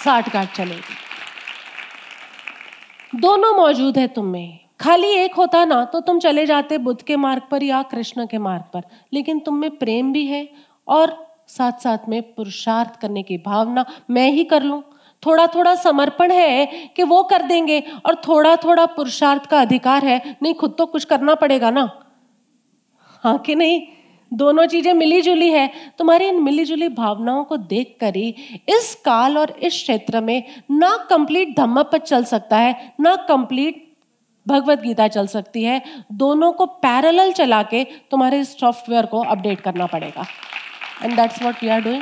साठ गांठ चलेगी। दोनों मौजूद है तुम में। खाली एक होता ना तो तुम चले जाते बुद्ध के मार्ग पर या कृष्ण के मार्ग पर। लेकिन तुम में प्रेम भी है और साथ साथ में पुरुषार्थ करने की भावना मैं ही कर लूँ। थोड़ा थोड़ा समर्पण है कि वो कर देंगे और थोड़ा थोड़ा पुरुषार्थ का अधिकार है। नहीं, खुद तो कुछ करना पड़ेगा ना। हाँ कि नहीं? दोनों चीज़ें मिली जुली है। तुम्हारी इन मिली जुली भावनाओं को देख कर ही इस काल और इस क्षेत्र में ना कंप्लीट धम्मपद चल सकता है, ना कंप्लीट भगवत गीता चल सकती है। दोनों को पैरेलल चला के तुम्हारे सॉफ्टवेयर को अपडेट करना पड़ेगा। And that's what we are doing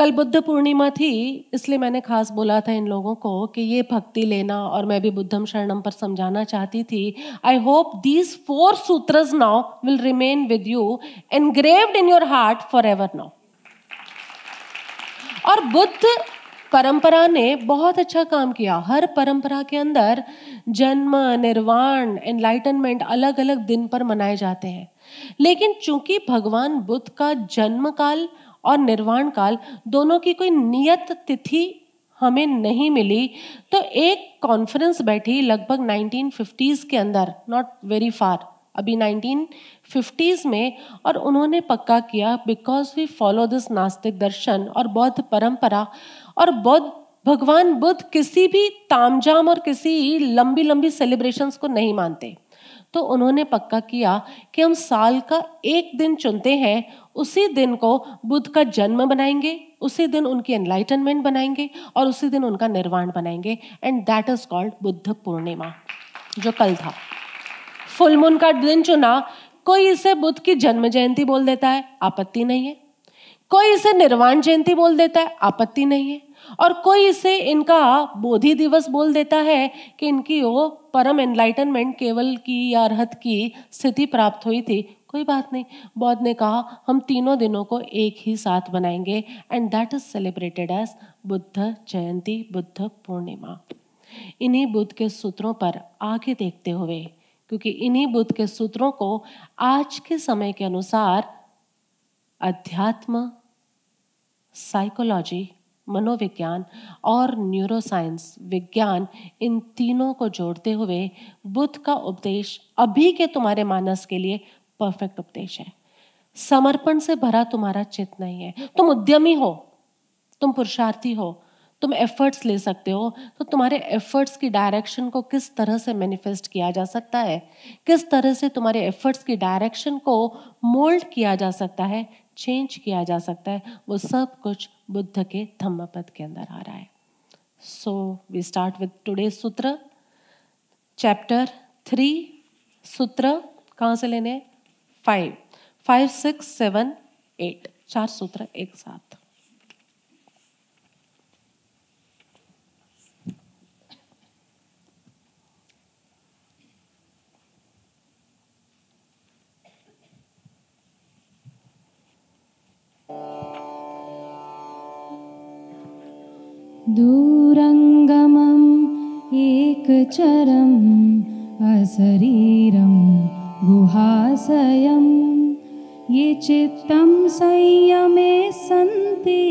कल बुद्ध पूर्णिमा थी, इसलिए मैंने खास बोला था इन लोगों को कि ये भक्ति लेना और मैं भी बुद्धम शरणम पर समझाना चाहती थी। I hope these four sutras now will remain with you engraved in your heart forever now और बुद्ध परंपरा ने बहुत अच्छा काम किया। हर परंपरा के अंदर जन्म, निर्वाण एनलाइटनमेंट अलग अलग दिन पर मनाए जाते हैं। लेकिन चूँकि भगवान बुद्ध का जन्म काल और निर्वाण काल दोनों की कोई नियत तिथि हमें नहीं मिली। तो एक कॉन्फ्रेंस बैठी लगभग 1950s के अंदर नॉट वेरी फार अभी 1950s में, और उन्होंने पक्का किया बिकॉज़ वी फॉलो दिस नास्तिक दर्शन और बौद्ध परंपरा, और बौद्ध, भगवान बुद्ध किसी भी तामझाम और किसी लंबी लंबी सेलिब्रेशंस को नहीं मानते। तो उन्होंने पक्का किया कि हम साल का एक दिन चुनते हैं, उसी दिन को बुद्ध का जन्म बनाएँगे, उसी दिन उनकी एनलाइटनमेंट बनाएँगे और उसी दिन उनका निर्वाण बनाएँगे। And that is called Buddha Purnima, जो कल था। फुल मून का दिन चुना, कोई इसे बुद्ध की जन्म जयंती बोल देता है, आपत्ति नहीं है। कोई इसे निर्वाण जयंती बोल देता है, आपत्ति नहीं है। और कोई इसे इनका बोधि दिवस बोल देता है कि इनकी वो परम एनलाइटनमेंट केवल की या अर्हत की स्थिति प्राप्त हुई थी। कोई बात नहीं। बौद्ध ने कहा, हम तीनों दिनों को एक ही साथ बनाएँगे and that is celebrated as Buddha Jayanti, Buddha Purnima. इन्हीं बुद्ध के सूत्रों पर आगे देखते हुए, क्योंकि इन्हीं बुद्ध के सूत्रों को आज के समय के अनुसार अध्यात्म साइकोलॉजी मनोविज्ञान और न्यूरोसाइंस विज्ञान इन तीनों को जोड़ते हुए बुद्ध का उपदेश अभी के तुम्हारे मानस के लिए परफेक्ट उपदेश है। समर्पण से भरा तुम्हारा चित नहीं है। तुम उद्यमी हो, तुम पुरुषार्थी हो, तुम एफर्ट्स ले सकते हो तो तुम्हारे एफर्ट्स की डायरेक्शन को किस तरह से मैनिफेस्ट किया जा सकता है? किस तरह से तुम्हारे एफर्ट्स की डायरेक्शन को मोल्ड किया जा सकता है चेंज किया जा सकता है, वो सब कुछ बुद्ध के धम्म पद के अंदर आ रहा है। So we start with today sutra chapter three सूत्र कहाँ से लेने? Five five six seven eight चार सूत्र एक साथ। दूरङ्गमम् एकचरम् अशरीरं गुहाशयं ये चित्तं संयमे सन्ति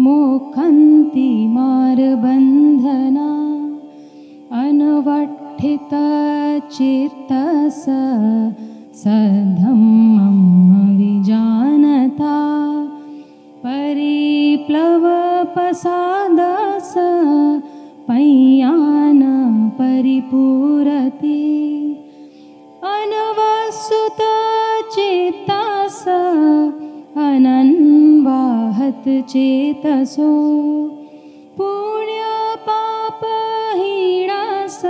मोक्षन्ति मार्बन्धना। अनवठितचित्तस सधम्मं विजानता परिप्लवपसादस पय्यान परिपूरति। अनवसुतचेतस अनन्वाहत चेतसो। पुण्यपापहीणास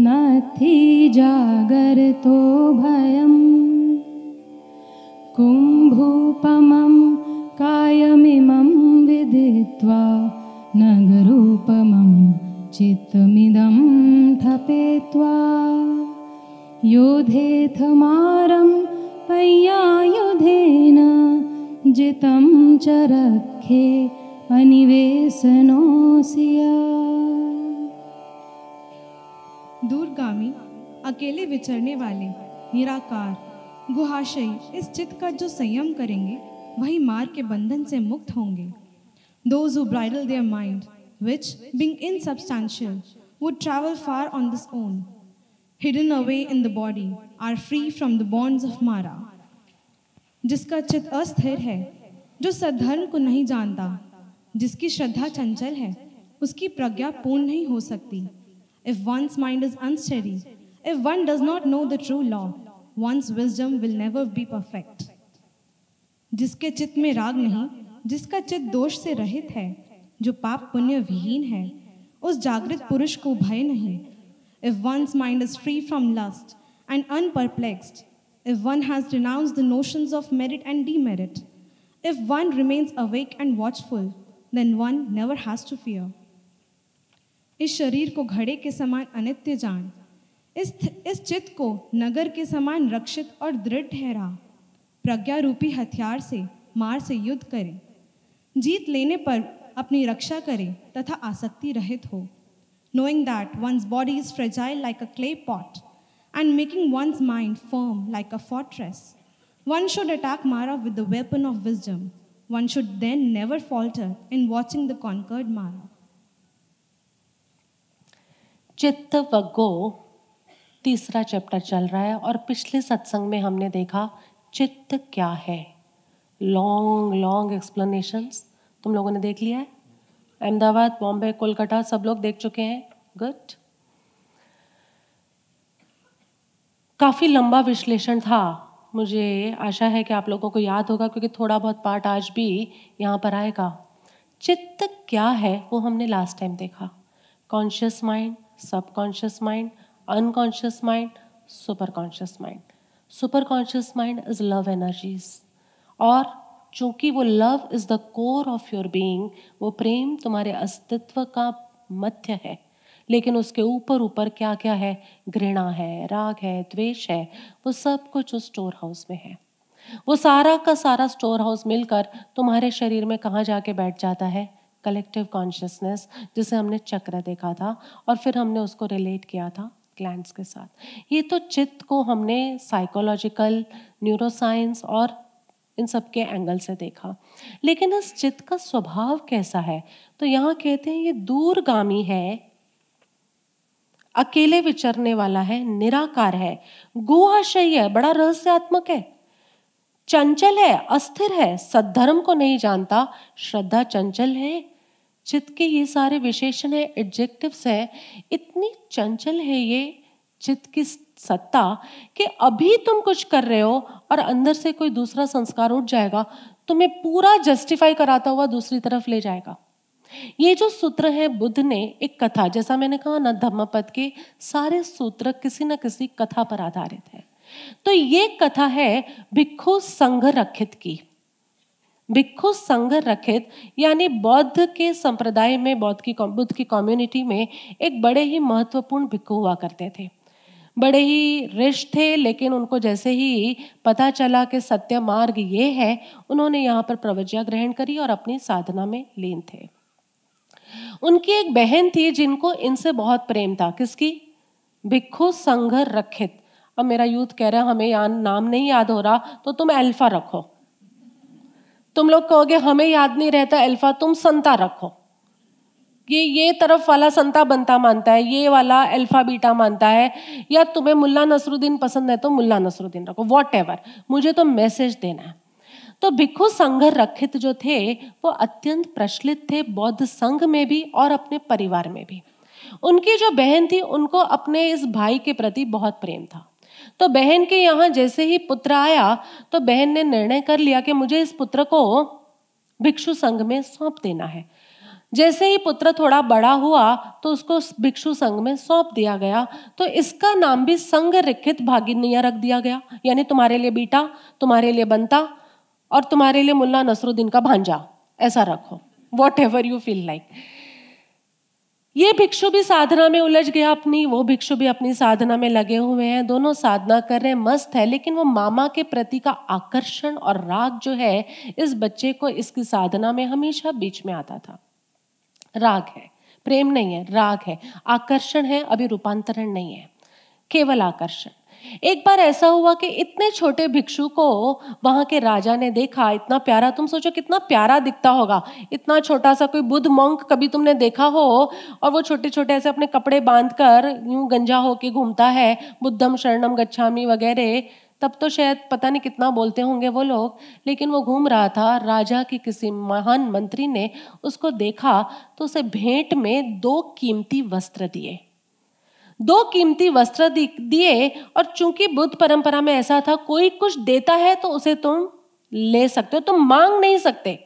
नथि जागरतो भयम्। कुम्भूपमं कायमिमं विदित्वा नगरूपमं चित्तमिदं ठपेत्वा। योधेथ मारं पय्यायुधेन जितं च रक्षे अनिवेशनोऽस्य दूरगामी, अकेले विचरने वाले, निराकार, गुहाशयी इस चित्त का जो संयम करेंगे वही मार के बंधन से मुक्त होंगे। Those who bridle their mind which being insubstantial, would travel far on this own. Hidden away in the body, are free from the bonds of mara. जिसका चित्त अस्थिर है, जो सद्धर्म को नहीं जानता, जिसकी श्रद्धा चंचल है, उसकी प्रज्ञा पूर्ण नहीं हो सकती। If one's mind is unsteady if one does not know the true law one's wisdom will never be perfect जिसके चित्त में राग नहीं जिसका चित्त दोष से रहित है जो पाप पुण्य विहीन है उस जागृत पुरुष को भय नहीं if one's mind is free from lust and unperplexed if one has renounced the notions of merit and demerit, if one remains awake and watchful, then one never has to fear. इस शरीर को घड़े के समान अनित्य जान इस इस चित्त को नगर के समान रक्षित और दृढ़ ठहरा प्रज्ञा रूपी हथियार से मार से युद्ध करें। जीत लेने पर अपनी रक्षा करें तथा आसक्ति रहित हो। Knowing that one's body is fragile like a clay pot and making one's mind firm like a fortress one should attack Mara with the weapon of wisdom one should then never falter in watching the conquered Mara चित्त वगो तीसरा chapter चल रहा है और पिछले सत्संग में हमने देखा चित्त क्या है? लॉन्ग लॉन्ग एक्सप्लेनेशंस तुम लोगों ने देख लिया है? अहमदाबाद, बॉम्बे, कोलकाता, सब लोग देख चुके हैं। गुड काफ़ी लंबा विश्लेषण था। मुझे आशा है कि आप लोगों को याद होगा, क्योंकि थोड़ा बहुत पार्ट आज भी यहाँ पर आएगा। चित्त क्या है, वो हमने लास्ट टाइम देखा। Conscious mind subconscious mind unconscious mind super conscious mind super conscious mind is love energies और चूँकि वो love is the core of your being वो प्रेम तुम्हारे अस्तित्व का मध्य है। लेकिन उसके ऊपर ऊपर क्या क्या है? घृणा है, राग है, द्वेष है, वो सब कुछ उस स्टोर हाउस में है। वो सारा का सारा स्टोर हाउस मिलकर तुम्हारे शरीर में कहाँ जाके बैठ जाता है? कलेक्टिव कॉन्शियसनेस जिसे हमने चक्र देखा था, और फिर हमने उसको रिलेट किया था। ग्लैंड्स के साथ। ये तो चित्त को हमने साइकोलॉजिकल न्यूरोसाइंस और इन सब के एंगल से देखा। लेकिन इस चित्त का स्वभाव कैसा है? तो यहाँ कहते हैं ये दूरगामी है, अकेले विचरने वाला है, निराकार है गुआशय है, बड़ा रहस्यात्मक है, चंचल है, अस्थिर है, सद्धर्म को नहीं जानता, श्रद्धा चंचल है चित्त के ये सारे विशेषण है एडजेक्टिव्स है, इतनी चंचल है ये चित्त की सत्ता कि अभी तुम कुछ कर रहे हो और अंदर से कोई दूसरा संस्कार उठ जाएगा, तुम्हें पूरा जस्टिफाई कराता हुआ दूसरी तरफ़ ले जाएगा। ये जो सूत्र है बुद्ध ने, एक कथा, जैसा मैंने कहा ना, धम्मपद के सारे सूत्र किसी न किसी कथा पर आधारित है। तो ये कथा है भिक्खु संघ रखित की। भिक्खु संघ रखित, यानी बौद्ध के संप्रदाय में, बौद्ध की बुद्ध की कम्युनिटी में एक बड़े ही महत्वपूर्ण भिक्खु हुआ करते थे। बड़े ही रिश थे, लेकिन उनको जैसे ही पता चला कि सत्य मार्ग ये है, उन्होंने यहाँ पर प्रवज्ञा ग्रहण करी और अपनी साधना में लीन थे। उनकी एक बहन थी जिनको इनसे बहुत प्रेम था। किसकी? भिक्खु संघर रखित। अब मेरा यूथ कह रहा है, हमें यहाँ नाम नहीं याद हो रहा तो तुम अल्फ़ा रखो। तुम लोग कहोगे, हमें याद नहीं रहता, अल्फ़ा, तुम संता रखो. ये ये तरफ़ वाला संता बनता मानता है, ये वाला अल्फ़ा बीटा मानता है, या तुम्हें मुल्ला नसरुद्दीन पसंद है तो मुल्ला नसरुद्दीन रखो वॉट मुझे तो मैसेज देना है। तो भिक्खु संघ रखित जो थे, वो अत्यंत प्रचलित थे बौद्ध संघ में भी और अपने परिवार में भी। उनकी जो बहन थी, उनको अपने इस भाई के प्रति बहुत प्रेम था। तो बहन के यहाँ जैसे ही पुत्र आया तो बहन ने निर्णय कर लिया कि मुझे इस पुत्र को भिक्षु संघ में सौंप देना है। जैसे ही पुत्र थोड़ा बड़ा हुआ तो उसको भिक्षु संघ में सौंप दिया गया। तो इसका नाम भी संघ रिखित भागिनिया रख दिया गया। यानी तुम्हारे लिए बेटा, तुम्हारे लिए बनता और तुम्हारे लिए मुल्ला नसरुद्दीन का भांजा। ऐसा रखो। Whatever you feel like ये भिक्षु भी साधना में उलझ गया अपनी, वो भिक्षु भी अपनी साधना में लगे हुए हैं। दोनों साधना कर रहे हैं, मस्त है, लेकिन वो मामा के प्रति का आकर्षण और राग जो है, इस बच्चे को इसकी साधना में हमेशा बीच में आता था। राग है, प्रेम नहीं है, राग है, आकर्षण है, अभी रूपांतरण नहीं है, केवल आकर्षण। एक बार ऐसा हुआ कि इतने छोटे भिक्षु को वहाँ के राजा ने देखा, इतना प्यारा, तुम सोचो कितना प्यारा दिखता होगा। इतना छोटा सा कोई बुद्ध मोंक कभी तुमने देखा हो? और वो छोटे छोटे ऐसे अपने कपड़े बाँध कर यूँ गंजा होके घूमता है, बुद्धम शरणम गच्छामी वगैरह, तब तो शायद पता नहीं कितना बोलते होंगे वो लोग। लेकिन वो घूम रहा था, राजा की किसी महान मंत्री ने उसको देखा तो उसे भेंट में दो कीमती वस्त्र दिए। दो कीमती वस्त्र दिए और चूँकि बुद्ध परंपरा में ऐसा था, कोई कुछ देता है तो उसे तुम ले सकते हो। तुम मांग नहीं सकते,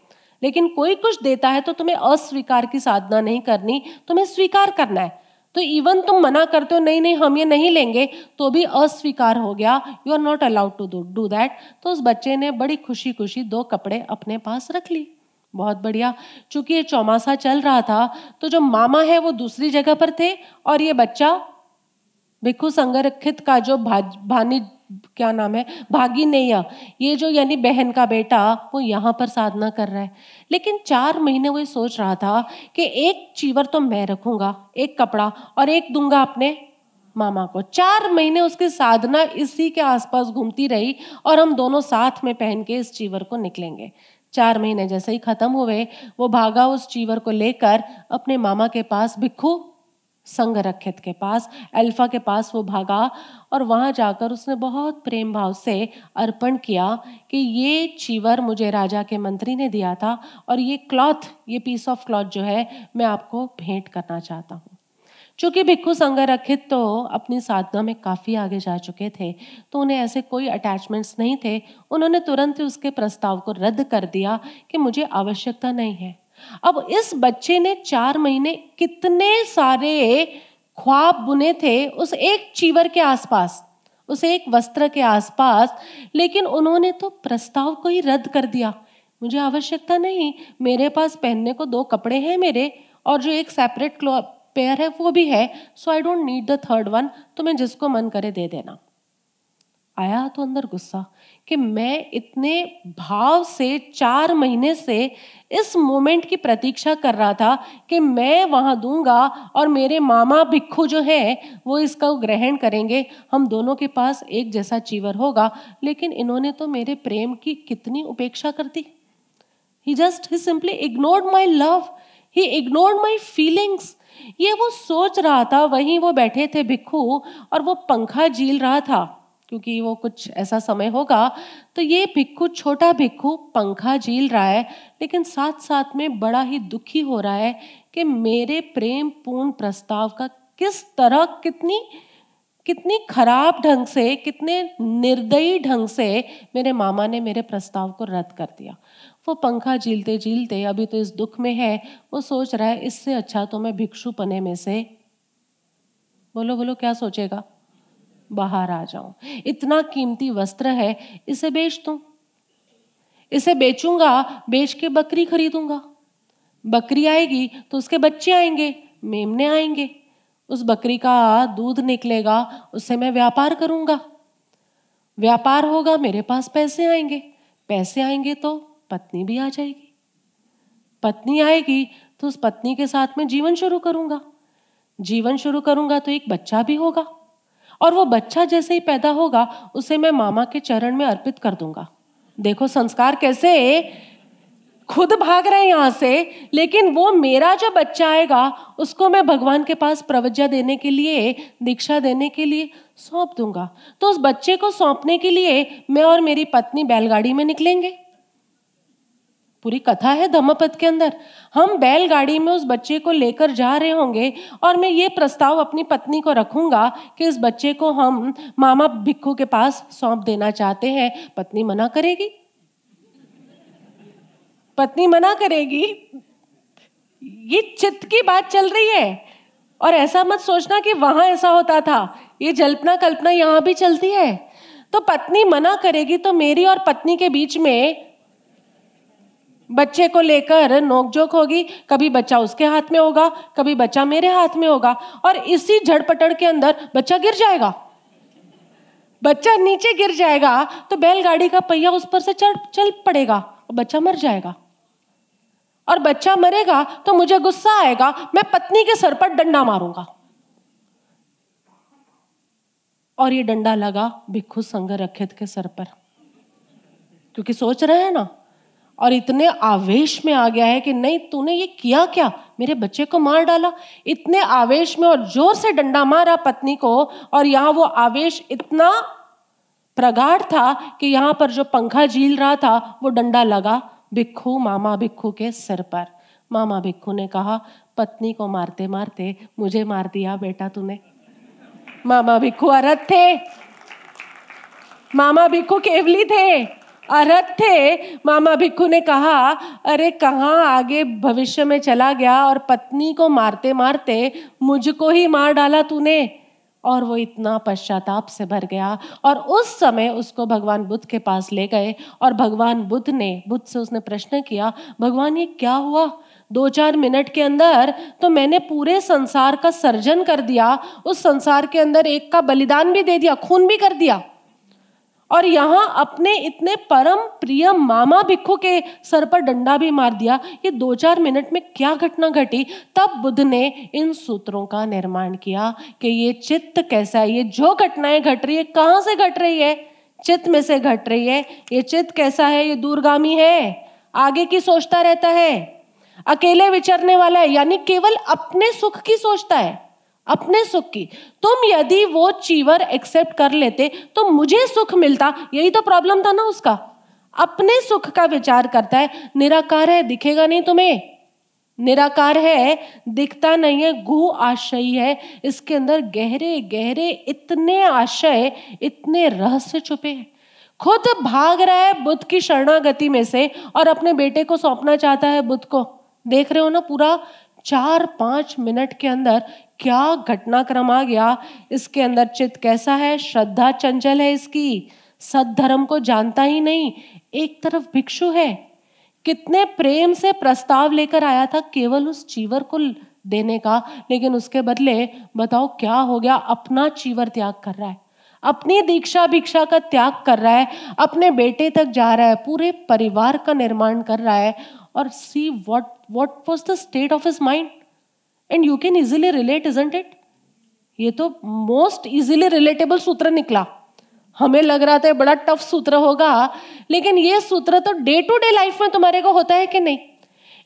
लेकिन कोई कुछ देता है तो तुम्हें अस्वीकार की साधना नहीं करनी, तुम्हें स्वीकार करना है। तो इवन तुम मना करते हो, नहीं नहीं, हम ये नहीं लेंगे तो भी अस्वीकार हो गया। You are not allowed to do that तो उस बच्चे ने बड़ी खुशी खुशी दो कपड़े अपने पास रख ली बहुत बढ़िया। चूँकि ये चौमासा चल रहा था तो जो मामा है वो दूसरी जगह पर थे और ये बच्चा भिक्खु संगरक्षित का जो भानी, क्या नाम है भागी नैया ये जो यानी बहन का बेटा, वो यहाँ पर साधना कर रहा है। लेकिन चार महीने वो सोच रहा था कि एक चीवर तो मैं रखूँगा, एक कपड़ा और एक दूँगा अपने मामा को। चार महीने उसकी साधना इसी के आसपास घूमती रही और हम दोनों साथ में पहन के इस चीवर को निकलेंगे। चार महीने जैसे ही खत्म हुए, वो भागा उस चीवर को लेकर अपने मामा के पास, भिक्खू संगरक्षित के पास, अल्फ़ा के पास वो भागा और वहाँ जाकर उसने बहुत प्रेम भाव से अर्पण किया कि ये चीवर मुझे राजा के मंत्री ने दिया था और ये क्लॉथ, ये पीस ऑफ़ क्लॉथ जो है, मैं आपको भेंट करना चाहता हूँ। चूँकि भिक्खु संगरक्षित तो अपनी साधना में काफ़ी आगे जा चुके थे तो उन्हें ऐसे कोई अटैचमेंट्स नहीं थे। उन्होंने तुरंत ही उसके प्रस्ताव को रद्द कर दिया कि मुझे आवश्यकता नहीं है। अब इस बच्चे ने चार महीने कितने सारे ख्वाब बुने थे उस एक चीवर के आसपास, उस एक वस्त्र के आसपास, लेकिन उन्होंने तो प्रस्ताव को ही रद्द कर दिया। मुझे आवश्यकता नहीं, मेरे पास पहनने को दो कपड़े हैं मेरे और जो एक सेपरेट पेयर है वो भी है so I don't need the third one तो मैं जिसको मन करे दे देना। आया तो अंदर गुस्सा कि मैं इतने भाव से, चार महीने से इस मोमेंट की प्रतीक्षा कर रहा था कि मैं वहाँ दूँगा और मेरे मामा भिक्खू जो है, वो इसका ग्रहण करेंगे। हम दोनों के पास एक जैसा चीवर होगा, लेकिन इन्होंने तो मेरे प्रेम की कितनी उपेक्षा कर दी। He just he simply ignored my love he ignored my feelings ये वो सोच रहा था, वहीं वो बैठे थे भिक्खू और वो पंखा झील रहा था। क्योंकि वो कुछ ऐसा समय होगा। तो ये भिक्खु, छोटा भिक्खु, पंखा झील रहा है, लेकिन साथ साथ में बड़ा ही दुखी हो रहा है कि मेरे प्रेम पूर्ण प्रस्ताव का किस तरह कितनी कितनी खराब ढंग से, कितने निर्दयी ढंग से मेरे मामा ने मेरे प्रस्ताव को रद्द कर दिया। वो पंखा झीलते झीलते अभी तो इस दुख में है, वो सोच रहा है, इससे अच्छा तो मैं भिक्षु पने में से। बोलो बोलो, क्या सोचेगा? बाहर आ जाऊँ। इतना कीमती वस्त्र है, इसे बेच दूँ? इसे बेचूँगा, बेच के बकरी खरीदूँगा। बकरी आएगी तो उसके बच्चे आएँगे, मेमने आएँगे। उस बकरी का दूध निकलेगा, उससे मैं व्यापार करूँगा। व्यापार होगा, मेरे पास पैसे आएँगे। पैसे आएँगे तो पत्नी भी आ जाएगी। पत्नी आएगी तो उस पत्नी के साथ में जीवन शुरू करूँगा। जीवन शुरू करूँगा तो एक बच्चा भी होगा। और वो बच्चा जैसे ही पैदा होगा, उसे मैं मामा के चरण में अर्पित कर दूँगा। देखो संस्कार कैसे खुद भाग रहे हैं यहाँ से, लेकिन वो मेरा जो बच्चा आएगा, उसको मैं भगवान के पास प्रवज्ञा देने के लिए, दीक्षा देने के लिए सौंप दूँगा। तो उस बच्चे को सौंपने के लिए मैं और मेरी पत्नी बैलगाड़ी में निकलेंगे। पूरी कथा है धम्मपद के अंदर। हम बैलगाड़ी में उस बच्चे को लेकर जा रहे होंगे और मैं ये प्रस्ताव अपनी पत्नी को रखूँगा कि इस बच्चे को हम मामा भिक्खू के पास सौंप देना चाहते हैं। पत्नी मना करेगी? पत्नी मना करेगी? ये चित्त की बात चल रही है। और ऐसा मत सोचना कि वहाँ ऐसा होता था। ये जल्पना कल्पना यहाँ भी चलती है। तो पत्नी मना करेगी तो मेरी और पत्नी के बीच में बच्चे को लेकर नोकझोंक होगी, कभी बच्चा उसके हाथ में होगा, कभी बच्चा मेरे हाथ में होगा, और इसी झड़पटड़ के अंदर बच्चा गिर जाएगा। बच्चा नीचे गिर जाएगा तो बैलगाड़ी का पहिया उस पर से चढ़, चल पड़ेगा, और बच्चा मर जाएगा। और बच्चा मरेगा तो मुझे गुस्सा आएगा, मैं पत्नी के सर पर डंडा मारूँगा। और ये डंडा लगा भिक्खु संग रखित के सर पर। क्योंकि सोच रहे हैं ना और इतने आवेश में आ गया है कि नहीं, तूने ये किया क्या? मेरे बच्चे को मार डाला। इतने आवेश में और ज़ोर से डंडा मारा पत्नी को और यहाँ वो आवेश इतना प्रगाढ़ था कि यहाँ पर जो पंखा झील रहा था, वो डंडा लगा भिक्खू मामा भिक्खू के सिर पर। मामा भिक्खू ने कहा, पत्नी को मारते मारते मुझे मार दिया बेटा तूने। मामा भिक्खू अरत थे। मामा भिक्खू केवली थे। अरथ थे मामा भिक्खू ने कहा, अरे, कहाँ आगे भविष्य में चला गया और पत्नी को मारते मारते मुझको ही मार डाला तूने? और वो इतना पश्चाताप से भर गया और उस समय उसको भगवान बुद्ध के पास ले गए और भगवान बुद्ध ने, बुद्ध से उसने प्रश्न किया, भगवान, ये क्या हुआ? दो चार मिनट के अंदर तो मैंने पूरे संसार का सर्जन कर दिया, उस संसार के अंदर एक का बलिदान भी दे दिया, खून भी कर दिया। और यहाँ अपने इतने परम प्रिय मामा भिक्खु के सर पर डंडा भी मार दिया। ये दो चार मिनट में क्या घटना घटी? तब बुद्ध ने इन सूत्रों का निर्माण किया कि ये चित्त कैसा है? ये जो घटनाएँ घट रही है, कहाँ से घट रही है? चित्त में से घट रही है। ये चित्त कैसा है? ये दूरगामी है? आगे की सोचता रहता है? अकेले विचरने वाला है? यानी केवल अपने सुख की सोचता है? अपने सुख की। तुम यदि वो चीवर एक्सेप्ट कर लेते तो मुझे सुख मिलता। यही तो प्रॉब्लम था ना उसका। अपने सुख का विचार करता है, निराकार है, दिखेगा नहीं तुम्हें। निराकार है, दिखता नहीं है, गु आशय है। इसके अंदर गहरे गहरे इतने आशय इतने रहस्य छुपे हैं। खुद भाग रहा है बुद्ध की शरणागति में से और अपने बेटे को सौंपना चाहता है बुद्ध को। देख रहे हो ना पूरा चार पाँच मिनट के अंदर क्या घटनाक्रम आ गया? इसके अंदर चित्त कैसा है? श्रद्धा चंचल है इसकी। सद्धर्म को जानता ही नहीं। एक तरफ़ भिक्षु है। कितने प्रेम से प्रस्ताव लेकर आया था केवल उस चीवर को देने का। लेकिन उसके बदले, बताओ क्या हो गया? अपना चीवर त्याग कर रहा है। अपनी दीक्षा भिक्षा का त्याग कर रहा है। अपने बेटे तक जा रहा है। पूरे परिवार का निर्माण कर रहा है। और see what what was the state of his mind and you can easily relate isn't it ये तो मोस्ट इजिली रिलेटेबल सूत्र निकला। हमें लग रहा था बड़ा टफ सूत्र होगा, लेकिन ये सूत्र तो डे टू डे लाइफ में तुम्हारे को होता है कि नहीं?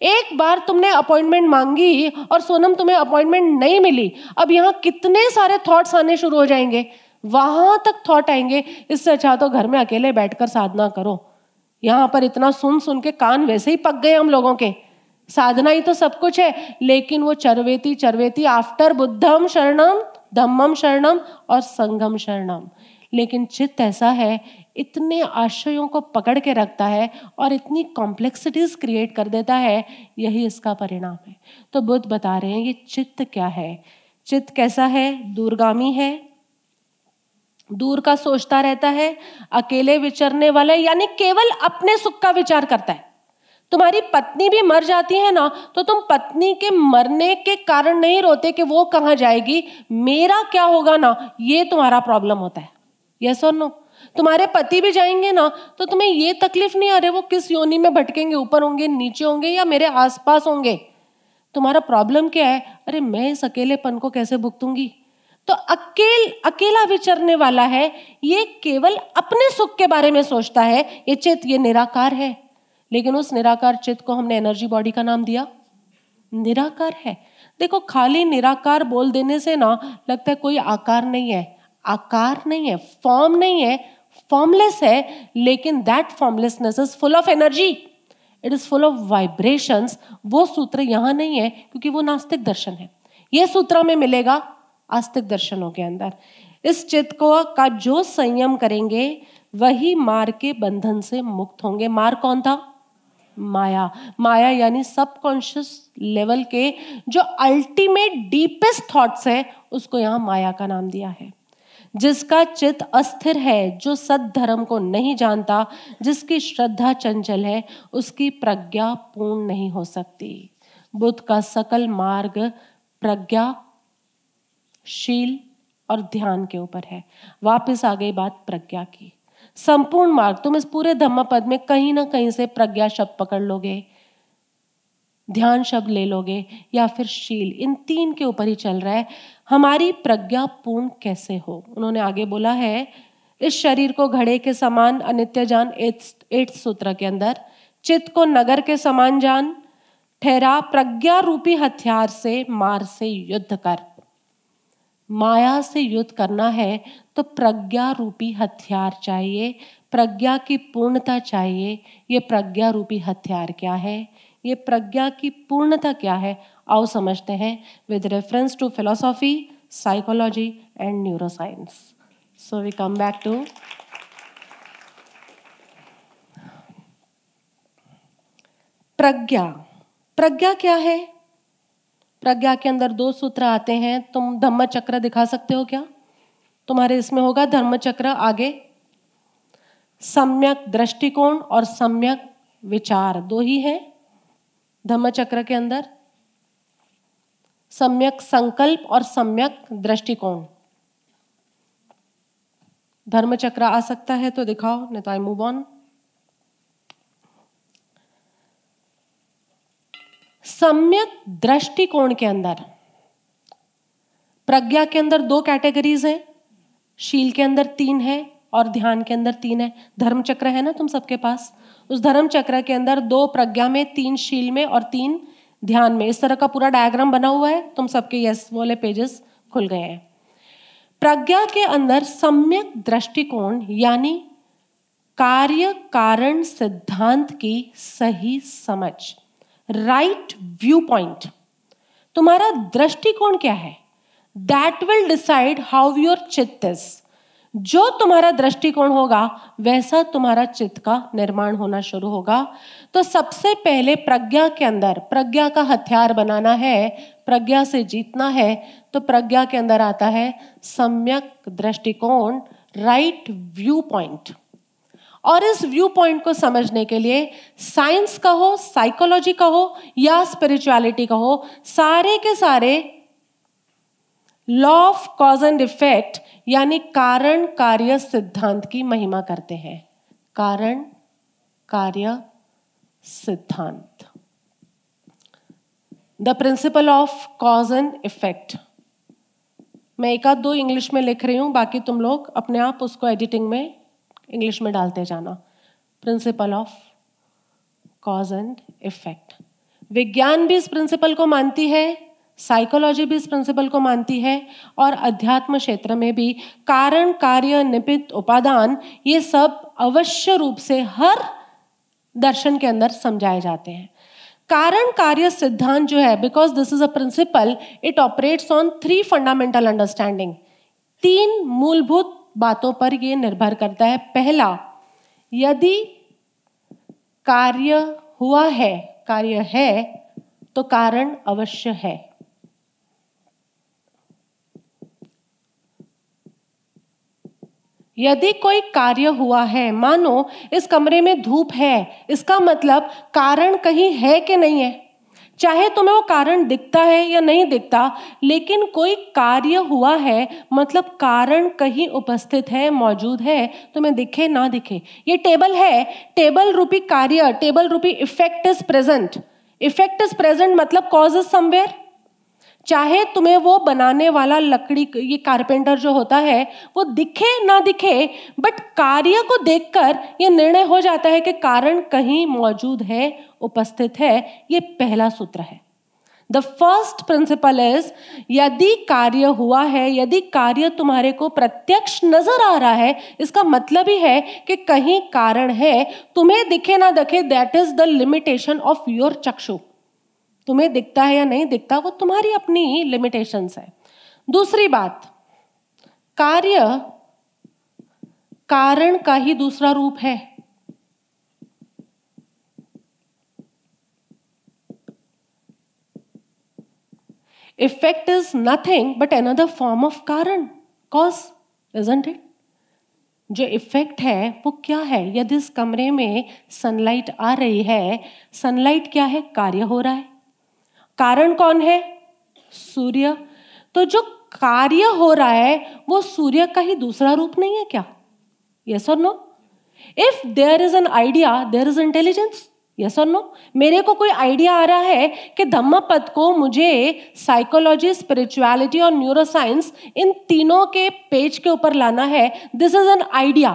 एक बार तुमने अपॉइंटमेंट मांगी और सोनम तुम्हें अपॉइंटमेंट नहीं मिली, अब यहाँ कितने सारे थॉट्स आने शुरू हो जाएँगे? वहाँ तक थॉट आएँगे, इससे अच्छा तो घर में अकेले बैठकर साधना करो। यहाँ पर इतना सुन सुन के कान वैसे ही पक गए हम लोगों के। साधना ही तो सब कुछ है, लेकिन वो चरवेती चरवेती आफ्टर बुद्धम शरणम, धम्मम शरणम और संगम शरणम। लेकिन चित्त ऐसा है, इतने आशयों को पकड़ के रखता है और इतनी कॉम्प्लेक्सिटीज क्रिएट कर देता है, यही इसका परिणाम है। तो बुद्ध बता रहे हैं, ये चित्त क्या है? चित्त कैसा है? दूरगामी है। दूर का सोचता रहता है, अकेले विचरने वाला, यानी केवल अपने सुख का विचार करता है। तुम्हारी पत्नी भी मर जाती है ना तो तुम पत्नी के मरने के कारण नहीं रोते कि वो कहाँ जाएगी? मेरा क्या होगा ना? ये तुम्हारा प्रॉब्लम होता है। यस और नो तुम्हारे पति भी जाएँगे ना तो तुम्हें ये तकलीफ़ नहीं आ रही, वो किस योनि में भटकेंगे? ऊपर होंगे, नीचे होंगे या मेरे आसपास होंगे? तुम्हारा प्रॉब्लम क्या है? अरे, मैं इस अकेलेपन को कैसे भुगतूँगी? तो अकेल, अकेला विचरने वाला है, ये केवल अपने सुख के बारे में सोचता है, ये चित, ये निराकार है। लेकिन उस निराकार चित्त को हमने एनर्जी बॉडी का नाम दिया। निराकार है। देखो, खाली निराकार बोल देने से ना लगता है कोई आकार नहीं है। आकार नहीं है फॉर्म नहीं है। फॉर्मलेस है, लेकिन that formlessness is full of energy it is full of vibrations वो सूत्र यहाँ नहीं है, क्योंकि वो नास्तिक दर्शन है। ये सूत्र में मिलेगा आस्तिक दर्शनों के अंदर। इस चित्त को का जो संयम करेंगे, वही मार के बंधन से मुक्त होंगे। मार कौन था? माया। माया यानी सबकॉन्शियस लेवल के जो अल्टीमेट डीपेस्ट थॉट्स है, उसको यहाँ माया का नाम दिया है। जिसका चित अस्थिर है, जो सद धर्म को नहीं जानता, जिसकी श्रद्धा चंचल है, उसकी प्रज्ञा पूर्ण नहीं हो सकती। बुद्ध का सकल मार्ग प्रज्ञा, शील और ध्यान के ऊपर है। वापस आ गई बात प्रज्ञा की। संपूर्ण मार्ग, तुम इस पूरे धम्म पद में कहीं ना कहीं से प्रज्ञा शब्द पकड़ लोगे, ध्यान शब्द ले लोगे, या फिर शील, इन तीन के ऊपर ही चल रहा है। हमारी प्रज्ञा पूर्ण कैसे हो? उन्होंने आगे बोला है, इस शरीर को घड़े के समान, अनित्य जान एट सूत्र के अंदर, चित्त को नगर के समान जान, ठहरा प्रज्ञा रूपी हथियार से मार से युद्ध कर। माया से युद्ध करना है तो प्रज्ञा रूपी हथियार चाहिए, प्रज्ञा की पूर्णता चाहिए। ये प्रज्ञा रूपी हथियार क्या है? ये प्रज्ञा की पूर्णता क्या है? आओ समझते हैं with reference to philosophy psychology and neuroscience so we come back to prajna. प्रज्ञा क्या है? प्रज्ञा के अंदर दो सूत्र आते हैं, तुम धम्म चक्र दिखा सकते हो क्या? तुम्हारे इसमें होगा धर्म चक्र आगे। सम्यक दृष्टिकोण और सम्यक विचार, दो ही है धम्म चक्र के अंदर। सम्यक संकल्प और सम्यक दृष्टिकोण। धर्म चक्र आ सकता है तो दिखाओ, नहीं तो आई मूव ऑन सम्यक दृष्टिकोण के अंदर। प्रज्ञा के अंदर दो कैटेगरीज है, शील के अंदर तीन है और ध्यान के अंदर तीन है। धर्म चक्र है ना तुम सबके पास? उस धर्म चक्र के अंदर दो प्रज्ञा में, तीन शील में और तीन ध्यान में। इस तरह का पूरा डायग्राम बना हुआ है, तुम सबके यस वाले पेजेस खुल गए हैं। प्रज्ञा के अंदर सम्यक दृष्टिकोण यानी कार्य कारण सिद्धांत की सही समझ। राइट व्यू पॉइंट तुम्हारा दृष्टिकोण क्या है? That will decide how your chitta is जो तुम्हारा दृष्टिकोण होगा, वैसा तुम्हारा चित्त का निर्माण होना शुरू होगा। तो सबसे पहले प्रज्ञा के अंदर, प्रज्ञा का हथियार बनाना है, प्रज्ञा से जीतना है तो प्रज्ञा के अंदर आता है सम्यक दृष्टिकोण राइट व्यू पॉइंट और इस व्यू पॉइंट को समझने के लिए साइंस का हो साइकोलॉजी का हो, या स्पिरिचुअलिटी का हो, सारे के सारे law of cause and effect यानी कारण, कार्य, सिद्धांत की महिमा करते हैं। कारण, कार्य, सिद्धांत। The principle of cause and effect मैं एक आध दो इंग्लिश में लिख रही हूँ, बाकी तुम लोग अपने आप उसको एडिटिंग में इंग्लिश में डालते जाना। Principle of cause and effect विज्ञान भी इस प्रिंसिपल को मानती है साइकोलॉजी भी इस प्रिंसिपल को मानती है, और अध्यात्म क्षेत्र में भी कारण, कार्य, निपित, उपादान, ये सब अवश्य रूप से हर दर्शन के अंदर समझाए जाते हैं। कारण, कार्य, सिद्धांत जो है because this is a principle it operates on three fundamental understanding तीन मूलभूत बातों पर यह निर्भर करता है। पहला, यदि कार्य हुआ है, कार्य है तो कारण अवश्य है। यदि कोई कार्य हुआ है, मानो इस कमरे में धूप है, इसका मतलब कारण कहीं है कि नहीं है? चाहे तुम्हें वो कारण दिखता है या नहीं दिखता, लेकिन कोई कार्य हुआ है मतलब कारण कहीं उपस्थित है, मौजूद है, तुम्हें दिखे ना दिखे। ये टेबल है टेबल रूपी कार्य टेबल रूपी effect is present effect is present मतलब कॉज इज़ समवेयर चाहे तुम्हें वो बनाने वाला लकड़ी, ये कारपेंटर जो होता है, वो दिखे ना दिखे बट कार्य को देखकर ये निर्णय हो जाता है कि कारण कहीं मौजूद है, उपस्थित है, ये पहला सूत्र है। द फ़र्स्ट प्रिंसिपल इज़ यदि कार्य हुआ है, यदि कार्य तुम्हारे को प्रत्यक्ष नज़र आ रहा है, इसका मतलब ही है कि कहीं कारण है, तुम्हें दिखे ना दिखे that is the limitation of your chakshu. तुम्हें दिखता है या नहीं दिखता, वो तुम्हारी अपनी लिमिटेशंस है। दूसरी बात, कार्य कारण का ही दूसरा रूप है। Effect is nothing but another form of karan cause isn't it जो इफ़ेक्ट है, वो क्या है? यदि इस कमरे में सनलाइट आ रही है सनलाइट क्या है? कार्य हो रहा है। कारण कौन है? सूर्य। तो जो कार्य हो रहा है, वो सूर्य का ही दूसरा रूप नहीं है क्या? यस और no if there is an idea there is intelligence yes और नो मेरे को कोई आइडिया आ रहा है कि धम्म पद को मुझे साइकोलॉजी स्पिरिचुअलिटी और न्यूरोसाइंस इन तीनों के पेज के ऊपर लाना है। दिस इज़ एन आइडिया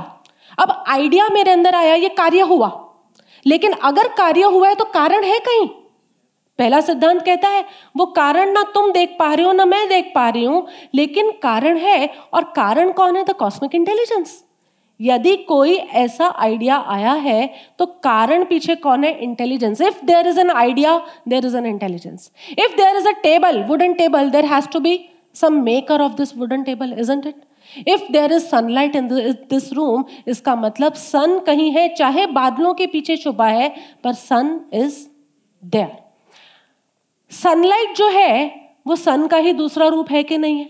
अब आइडिया मेरे अंदर आया, ये कार्य हुआ। लेकिन अगर कार्य हुआ है तो कारण है कहीं? पहला सिद्धांत कहता है, वो कारण ना तुम देख पा रहे हो, ना मैं देख पा रही हूँ, लेकिन कारण है, और कारण कौन है? द कॉस्मिक इंटेलिजेंस यदि कोई ऐसा आइडिया आया है तो कारण पीछे कौन है? Intelligence if there is an idea there is an intelligence if there is a table wooden table there has to be some maker of this wooden table isn't it if there is sunlight in this room इसका मतलब सन कहीं है, चाहे बादलों के पीछे छुपा है, पर सन इज़ देयर सनलाइट जो है, वो सन का ही दूसरा रूप है कि नहीं है?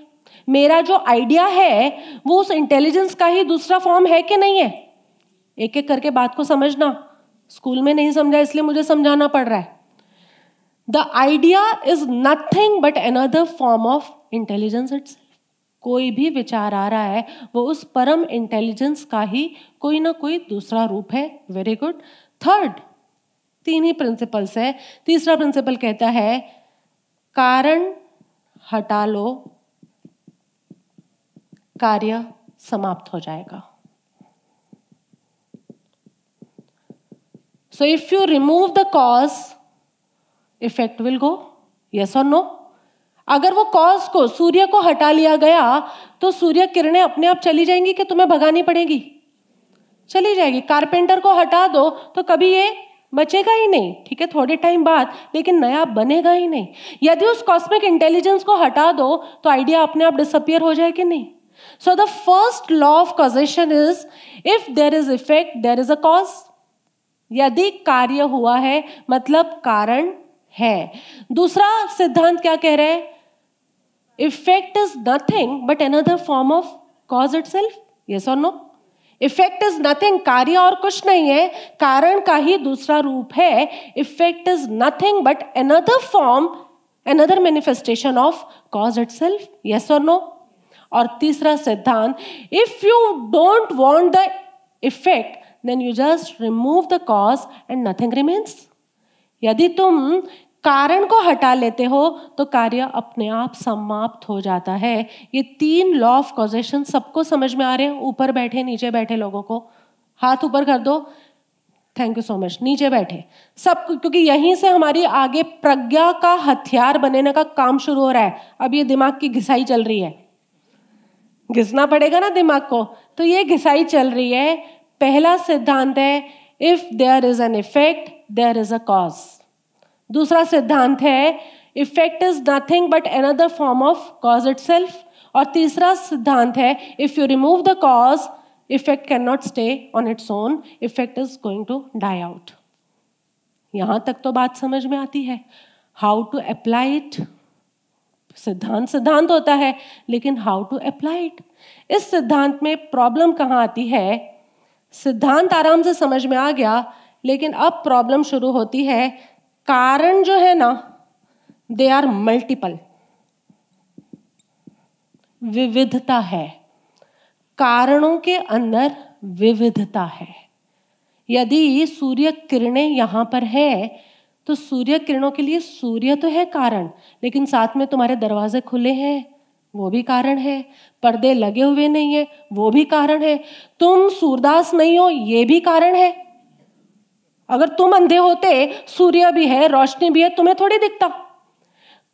मेरा जो आइडिया है, वो उस इंटेलिजेंस का ही दूसरा फॉर्म है कि नहीं है? एक एक करके बात को समझना। स्कूल में नहीं समझा, इसलिए मुझे समझाना पड़ रहा है। The idea is nothing but another form of intelligence it's कोई भी विचार आ रहा है, वो उस परम इंटेलिजेंस का ही कोई ना कोई दूसरा रूप है। वेरी गुड थर्ड तीन ही प्रिंसिपल्स है। तीसरा प्रिंसिपल कहता है, कारण हटा लो, कार्य समाप्त हो जाएगा। So if you remove the cause effect will go yes और नो अगर वो कॉज को, सूर्य को हटा लिया गया तो सूर्य किरणें अपने आप चली जाएँगी कि तुम्हें भगानी पड़ेगी? चली जाएगी। कारपेंटर को हटा दो तो कभी ये बचेगा ही नहीं, ठीक है? थोड़े टाइम बाद, लेकिन नया बनेगा ही नहीं। यदि उस कॉस्मिक इंटेलिजेंस को हटा दो तो आइडिया अपने आप डिसअपियर हो जाए कि नहीं? So the first law of causation is if there is effect there is a cause. यदि कार्य हुआ है मतलब कारण है। दूसरा सिद्धांत क्या कह रहे हैं? Effect is nothing but another form of cause itself yes और नो इफ़ेक्ट इज़ नथिंग कार्य और कुछ नहीं है, कारण का ही दूसरा रूप है। Effect is nothing but another form another manifestation of cause itself yes और नो और तीसरा सिद्धांत if you don't want the effect then you just remove the cause and nothing remains यदि तुम कारण को हटा लेते हो तो कार्य अपने आप समाप्त हो जाता है। ये तीन लॉ ऑफ़ कॉजेशन सबको समझ में आ रहे हैं। ऊपर बैठे, नीचे बैठे लोगों को। हाथ ऊपर कर दो। थैंक यू सो मच नीचे बैठे। सब क्योंकि यहीं से हमारी आगे प्रज्ञा का हथियार बनने का काम शुरू हो रहा है। अब ये दिमाग की घिसाई चल रही है। घिसना पड़ेगा ना दिमाग को? तो ये घिसाई चल रही है। पहला सिद्धांत है if there is an effect there is a cause दूसरा सिद्धांत है effect is nothing but another form of cause itself और तीसरा सिद्धांत है if you remove the cause effect can not stay on its own effect is going to die out यहाँ तक तो बात समझ में आती है। हाउ टू अप्लाई इट सिद्धांत सिद्धांत होता है, लेकिन हाउ टू अप्लाई इट इस सिद्धांत में प्रॉब्लम कहाँ आती है? सिद्धांत आराम से समझ में आ गया, लेकिन अब प्रॉब्लम शुरू होती है कारण जो है ना दे आर मल्टीपल विविधता है। कारणों के अंदर विविधता है। यदि सूर्य किरणें यहाँ पर है तो सूर्य किरणों के लिए सूर्य तो है कारण, लेकिन साथ में तुम्हारे दरवाजे खुले हैं, वो भी कारण है। पर्दे लगे हुए नहीं है, वो भी कारण है। तुम सूरदास नहीं हो, ये भी कारण है। अगर तुम अंधे होते, सूर्य भी है, रोशनी भी है, तुम्हें थोड़ी दिखता।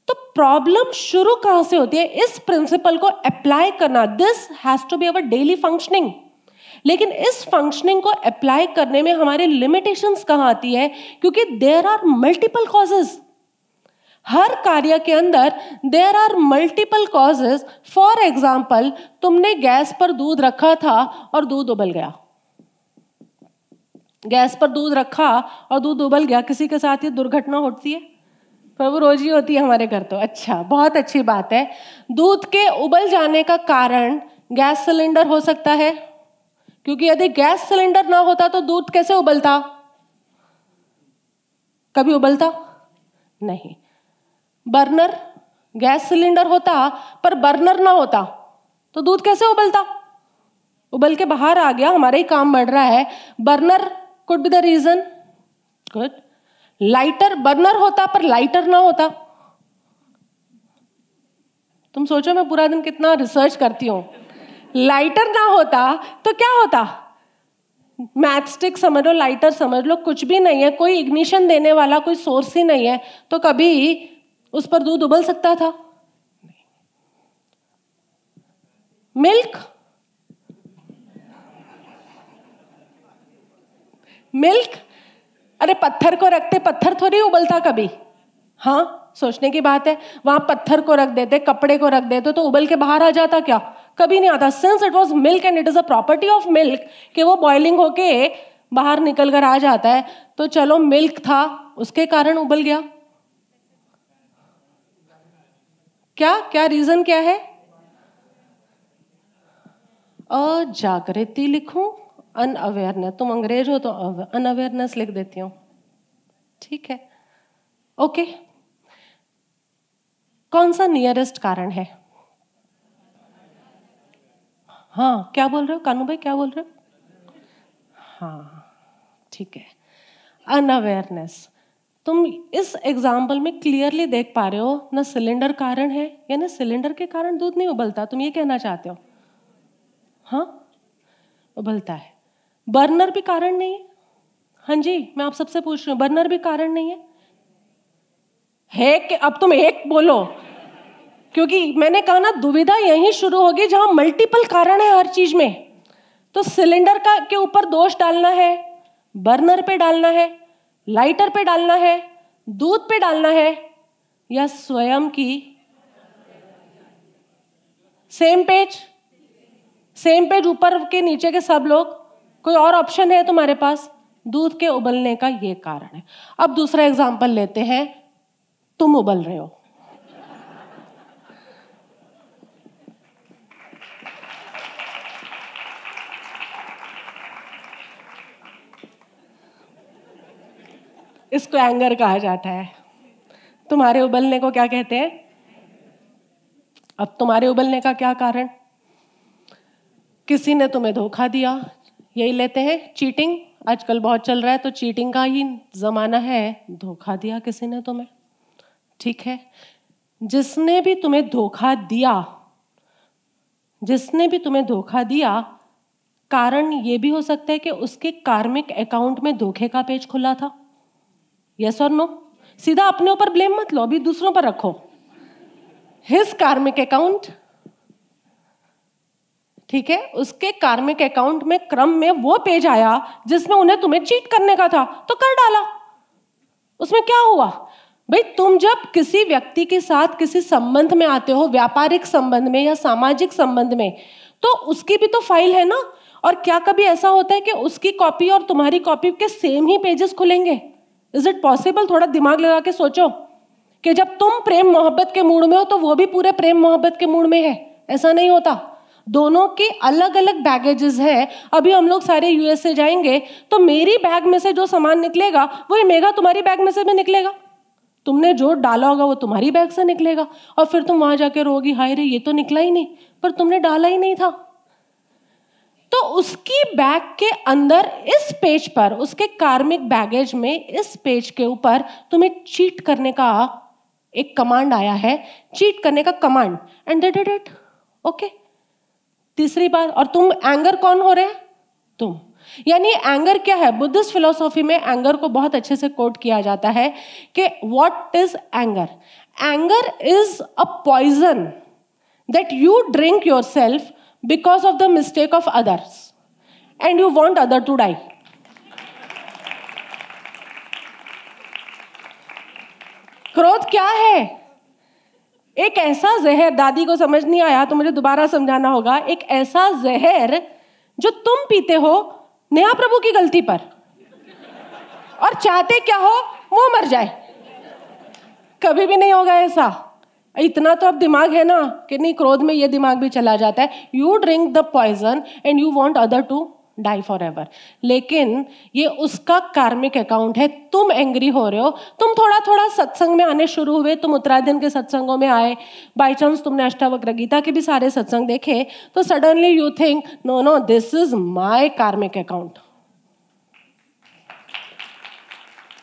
तो प्रॉब्लम शुरू कहाँ से होती है? इस प्रिंसिपल को अप्लाई करना। This has to be our daily functioning लेकिन इस फंक्शनिंग को अप्लाई करने में हमारे लिमिटेशंस कहाँ आती है? क्योंकि देर आर मल्टीपल कॉजेज हर कार्य के अंदर there are multiple causes for example तुमने गैस पर दूध रखा था और दूध उबल गया। गैस पर दूध रखा और दूध उबल गया, किसी के साथ ये दुर्घटना होती है? प्रभु रोज ही होती है हमारे घर तो। अच्छा बहुत अच्छी बात है। दूध के उबल जाने का कारण गैस सिलेंडर हो सकता है। क्योंकि यदि गैस सिलेंडर ना होता तो दूध कैसे उबलता? कभी उबलता? नहीं। बर्नर, गैस सिलेंडर होता, पर बर्नर ना होता तो दूध कैसे उबलता? उबल के बाहर आ गया, हमारा ही काम बढ़ रहा है। Burner could be the reason good lighter burner होता पर लाइटर ना होता। तुम सोचो मैं पूरा दिन कितना रिसर्च करती हूँ। लाइटर ना होता तो क्या होता? मैथ स्टिक समझ लो लाइटर समझ लो कुछ भी नहीं है कोई इग्निशन देने वाला कोई सोर्स ही नहीं है तो कभी उस पर दूध उबल सकता था? Milk milk? अरे पत्थर को रखते, पत्थर थोड़ी उबलता कभी? हाँ सोचने की बात है, वहाँ पत्थर को रख देते, कपड़े को रख देते तो उबल के बाहर आ जाता क्या? कभी नहीं आता। Since it was milk and it is a property of milk कि वो बॉइलिंग होके बाहर निकल कर आ जाता है तो चलो मिल्क था, उसके कारण उबल गया। क्या क्या रीजन क्या है? अजागृति लिखूं? अनअवेयरनेस तुम अंग्रेज़ हो तो अनअवेयरनेस लिख देती हूँ। ठीक है? ओके कौन सा नियरेस्ट कारण है? हाँ क्या बोल रहे हो? कानू भाई, क्या बोल रहे हो? हाँ ठीक है। अनअवेयरनेस तुम इस एग्ज़ाम्पल में क्लियरली देख पा रहे हो, ना सिलेंडर कारण है या ना सिलेंडर के कारण दूध नहीं उबलता, तुम ये कहना चाहते हो। हाँ? उबलता है। बर्नर भी कारण नहीं है। हाँ जी, मैं आप सबसे पूछ रही हूँ, बर्नर भी कारण नहीं है? है कि अब तुम एक बोलो? क्योंकि मैंने कहा ना, दुविधा यहीं शुरू होगी जहाँ मल्टीपल कारण है हर चीज़ में। तो सिलेंडर का, के ऊपर दोष डालना है, बर्नर पे डालना है लाइटर पे डालना है, दूध पे डालना है, या स्वयं की? सेम पेज सेम पेज ऊपर के नीचे के सब लोग? कोई और ऑप्शन है तुम्हारे पास? दूध के उबलने का ये कारण है। अब दूसरा एग्ज़ाम्पल लेते हैं। तुम उबल रहे हो। इसको एंगर कहा जाता है। तुम्हारे उबलने को क्या कहते हैं? अब तुम्हारे उबलने का क्या कारण? किसी ने तुम्हें धोखा दिया यही लेते हैं। चीटिंग आजकल बहुत चल रहा है तो चीटिंग का ही जमाना है। धोखा दिया किसी ने तुम्हें? ठीक है। जिसने भी तुम्हें धोखा दिया, जिसने भी तुम्हें धोखा दिया, कारण ये भी हो सकता है कि उसके कार्मिक अकाउंट में धोखे का पेज खुला था। यस और नो सीधा अपने ऊपर ब्लेम मत लो, अभी दूसरों पर रखो। हिज कार्मिक अकाउंट ठीक है? उसके कार्मिक अकाउंट में क्रम में वो पेज आया जिसमें उन्हें तुम्हें चीट करने का था तो कर डाला। उसमें क्या हुआ? भाई, तुम जब किसी व्यक्ति के साथ किसी संबंध में आते हो, व्यापारिक संबंध में या सामाजिक संबंध में तो उसकी भी तो फ़ाइल है ना? और क्या कभी ऐसा होता है कि उसकी कॉपी और तुम्हारी कॉपी के सेम ही पेजेस खुलेंगे? इज़ इट पॉसिबल थोड़ा दिमाग लगा के सोचो कि जब तुम प्रेम मोहब्बत के मूड में हो तो वो भी पूरे प्रेम मोहब्बत के मूड में है। ऐसा नहीं होता। दोनों के अलग अलग बैगेजेस है। अभी हम लोग सारे यूएसए जाएँगे तो मेरी बैग में से जो सामान निकलेगा, वही मेघा तुम्हारी बैग में से भी निकलेगा। तुमने जो डाला होगा, वो तुम्हारी बैग से निकलेगा। और फिर तुम वहाँ जाके रोगी हाय रे, ये तो निकला ही नहीं। पर तुमने डाला ही नहीं था। तो उसकी बैग के अंदर, इस पेज पर, उसके कार्मिक बैगेज में, इस पेज के ऊपर तुम्हें चीट करने का एक कमांड आया है। चीट करने का कमांड एंड इट ओके तीसरी बात, और तुम एंगर कौन हो रहे? तुम। यानी एंगर क्या है? बुद्धिस्ट फिलोसॉफी में एंगर को बहुत अच्छे से कोट किया जाता है कि what is anger anger is a poison that you drink yourself because of the mistake of others and you want other to die क्रोध क्या है? एक ऐसा जहर, दादी को समझ नहीं आया तो मुझे दोबारा समझाना होगा। एक ऐसा जहर जो तुम पीते हो नया प्रभु की गलती पर। और चाहते क्या हो, वो मर जाए। कभी भी नहीं होगा ऐसा। इतना तो अब दिमाग है ना कि नहीं, क्रोध में ये दिमाग भी चला जाता है। You drink the poison and you want other to die forever लेकिन ये उसका कार्मिक अकाउंट है। तुम एंग्री हो रहे हो। तुम थोड़ा थोड़ा सत्संग में आने शुरू हुए। तुम उत्तरायण के सत्संगों में आए। बाई चांस तुमने अष्टावक्र गीता के भी सारे सत्संग देखे। तो suddenly you think no no this is my karmic account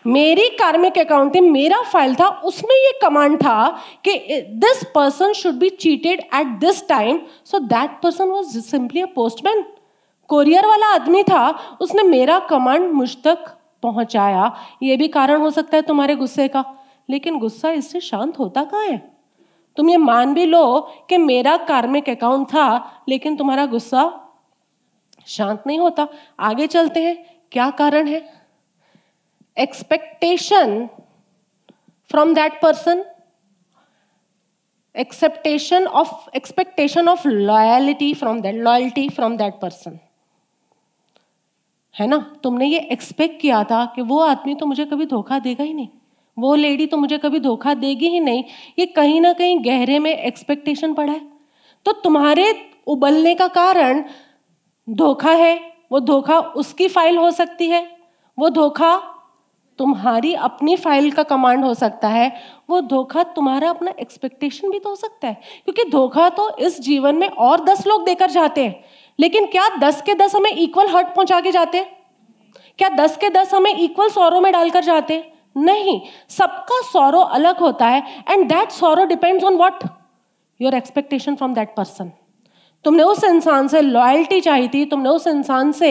मेरी कार्मिक अकाउंटिंग मेरा फ़ाइल था। उसमें ये कमांड था कि this person should be cheated at this time so that person was simply a postman courier वाला आदमी था, उसने मेरा कमांड मुझ तक पहुँचाया। ये भी कारण हो सकता है तुम्हारे गुस्से का। लेकिन गुस्सा इससे शांत होता कहाँ है? तुम ये मान भी लो कि मेरा कार्मिक अकाउंट था, लेकिन तुम्हारा गुस्सा शांत नहीं होता। आगे चलते हैं, क्या कारण है? Expectation from that person acceptation of expectation of loyalty from that loyalty from that person है ना? तुमने ये एक्सपेक्ट किया था कि वो आदमी तो मुझे कभी धोखा देगा ही नहीं। वो लेडी तो मुझे कभी धोखा देगी ही नहीं। ये कहीं ना कहीं गहरे में एक्सपेक्टेशन पड़ा है। तो तुम्हारे उबलने का कारण धोखा है, वो धोखा उसकी फ़ाइल हो सकती है, वो धोखा तुम्हारी अपनी फ़ाइल का कमांड हो सकता है, वो धोखा तुम्हारा अपना एक्सपेक्टेशन भी तो हो सकता है। क्योंकि धोखा तो इस जीवन में और दस लोग देकर जाते हैं। लेकिन क्या दस के दस हमें इक्वल हर्ट पहुँचा के जाते? क्या दस के दस हमें इक्वल सौरों में डालकर जाते? नहीं। सबका सौरो अलग होता है and that sorrow depends on what your expectation from that person तुमने उस इंसान से लॉयल्टी चाहिए थी, तुमने उस इंसान से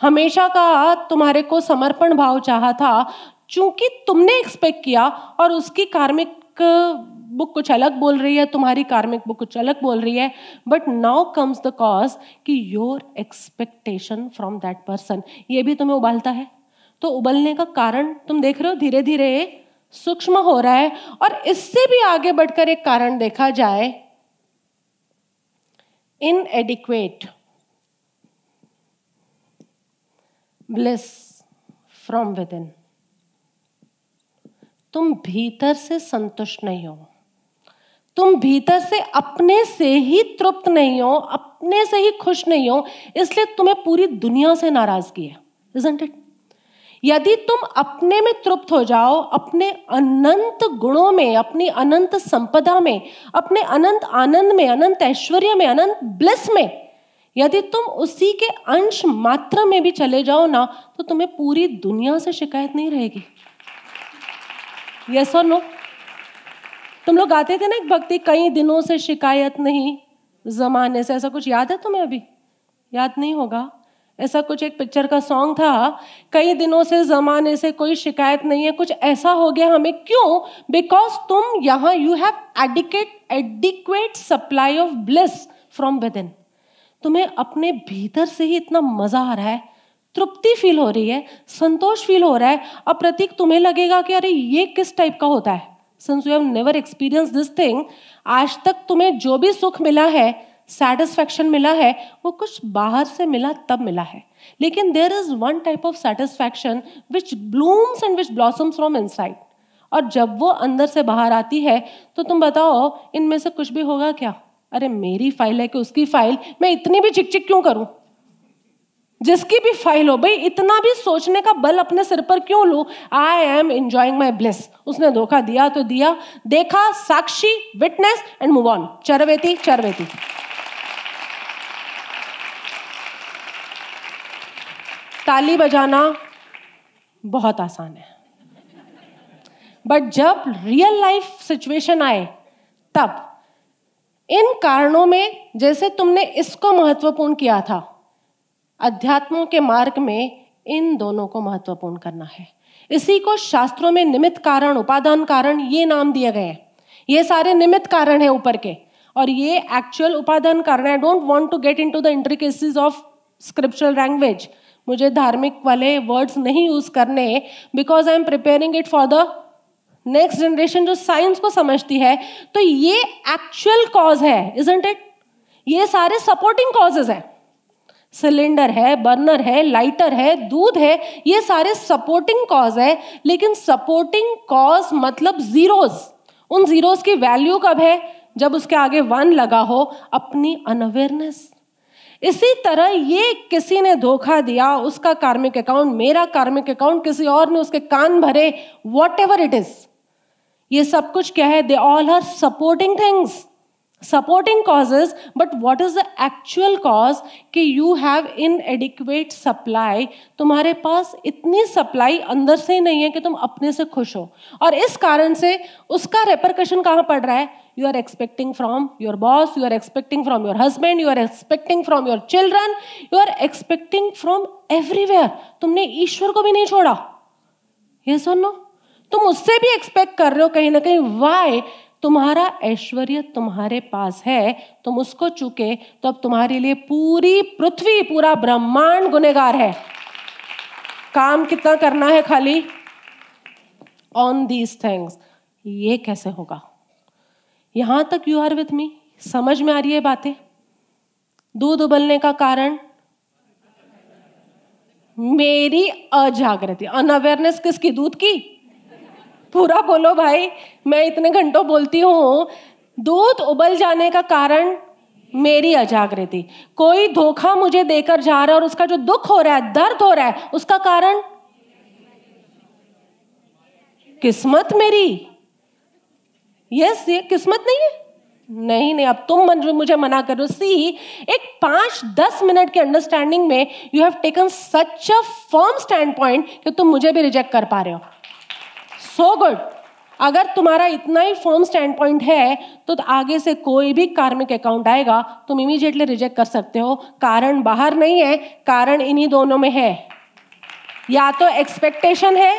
हमेशा का तुम्हारे को समर्पण भाव चाहा था, चूँकि तुमने एक्सपेक्ट किया और उसकी कार्मिक बुक कुछ अलग बोल रही है, तुम्हारी कार्मिक बुक कुछ अलग बोल रही है but now comes the cause कि your expectation from that person ये भी तुम्हें उबालता है? तो उबलने का कारण तुम देख रहे हो धीरे धीरे सूक्ष्म हो रहा है और इससे भी आगे बढ़कर एक कारण देखा जाए, inadequate bliss from within. तुम भीतर से संतुष्ट नहीं हो। तुम भीतर से अपने से ही तृप्त नहीं हो, अपने से ही खुश नहीं हो, इसलिए तुम्हें पूरी दुनिया से नाराज़गी है इजंट इट यदि तुम अपने में तृप्त हो जाओ, अपने अनंत गुणों में, अपनी अनंत संपदा में, अपने अनंत आनंद में, अनंत ऐश्वर्य में, अनंत ब्लिस में, यदि तुम उसी के अंश मात्र में भी चले जाओ ना तो तुम्हें पूरी दुनिया से शिकायत नहीं रहेगी। यस और नो तुम लोग गाते थे ना एक भक्ति, कई दिनों से शिकायत नहीं, जमाने से, ऐसा कुछ याद है तुम्हें अभी? याद नहीं होगा। ऐसा कुछ एक पिक्चर का सॉन्ग था, कई दिनों से, जमाने से कोई शिकायत नहीं है, कुछ ऐसा हो गया हमें, क्यों? बिकॉज़ तुम यहाँ you have adequate adequate supply of bliss from within तुम्हें अपने भीतर से ही इतना मज़ा आ रहा है, तृप्ति फील हो रही है, संतोष फील हो रहा है अब प्रतीक तुम्हें लगेगा कि अरे, ये किस टाइप का होता है? Since you have never experience this thing आज तक तुम्हें जो भी सुख मिला है सेटिस्फैक्शन मिला है, वो कुछ बाहर से मिला, तब मिला है। लेकिन there is one type of satisfaction which blooms and which blossoms from inside और जब वो अंदर से बाहर आती है तो तुम बताओ, इनमें से कुछ भी होगा क्या? अरे मेरी फ़ाइल है कि उसकी फ़ाइल मैं इतनी भी चिक चिक क्यों करूँ? जिसकी भी फ़ाइल हो, भाई, इतना भी सोचने का बल अपने सिर पर क्यों लू? I am enjoying my bliss उसने धोखा दिया तो दिया। देखा, साक्षी विटनेस एंड मूव ऑन चरवेती चरवेती। ताली बजाना बहुत आसान है। बट जब रियल लाइफ सिचुएशन आए, तब इन कारणों में जैसे तुमने इसको महत्वपूर्ण किया था अध्यात्मों के मार्ग में इन दोनों को महत्वपूर्ण करना है। इसी को शास्त्रों में निमित्त कारण, उपादान कारण ये नाम दिए गए हैं। ये सारे निमित्त कारण है ऊपर के। और ये एक्चुअल उपादान कारण I don't want to get into the intricacies of scriptural language मुझे धार्मिक वाले वर्ड्स नहीं यूज़ करने because I am preparing it for the next generation जो साइंस को समझती है। तो ये एक्चुअल कॉज है इजेंट इट ये सारे सपोर्टिंग कॉजेज है। सिलेंडर है, बर्नर है, लाइटर है, दूध है, ये सारे सपोर्टिंग कॉज है, लेकिन सपोर्टिंग कॉज मतलब जीरोज उन जीरोज की वैल्यू कब है? जब उसके आगे वन लगा हो, अपनी अनअवेयरनेस इसी तरह ये किसी ने धोखा दिया, उसका कार्मिक अकाउंट मेरा कार्मिक अकाउंट किसी और ने उसके कान भरे वॉट एवर इट इज़ ये सब कुछ क्या है? They all are supporting things supporting causes but what is the actual cause कि you have inadequate supply तुम्हारे पास इतनी सप्लाई अंदर से ही नहीं है कि तुम अपने से खुश हो। और इस कारण से उसका रेपरकशन कहाँ पड़ रहा है? You are expecting from your boss you are expecting from your husband you are expecting from your children you are expecting from everywhere तुमने ईश्वर को भी नहीं छोड़ा। ये सुनो। तुम उससे भी एक्सपेक्ट कर रहे हो कहीं ना कहीं। वाई तुम्हारा ऐश्वर्य तुम्हारे पास है, तुम उसको चुके तो अब तुम्हारे लिए पूरी पृथ्वी, पूरा ब्रह्मांड गुनेगार है। काम कितना करना है खाली? ऑन दीज थिंग्स ये कैसे होगा? यहाँ तक यू आर विथ मी समझ में आ रही है बातें? दूध उबलने का कारण? मेरी अजागृति अनअवेयरनेस किसकी? दूध की? पूरा बोलो भाई, मैं इतने घंटों बोलती हूँ, दूध उबल जाने का कारण मेरी अजागृति कोई धोखा मुझे देकर जा रहा है और उसका जो दुख हो रहा है, दर्द हो रहा है, उसका कारण? किस्मत मेरी। यस, ये किस्मत नहीं है? नहीं नहीं, अब तुम मुझे मना करो सी, एक पाँच दस मिनट के अंडरस्टैंडिंग में you have taken such a firm standpoint कि तुम मुझे भी रिजेक्ट कर पा रहे हो। सो गुड अगर तुम्हारा इतना ही फॉर्म स्टैंड पॉइंट है तो आगे से कोई भी कार्मिक अकाउंट आएगा, तुम इमीजिएटली रिजेक्ट कर सकते हो। कारण बाहर नहीं है, कारण इन्हीं दोनों में है। या तो एक्सपेक्टेशन है,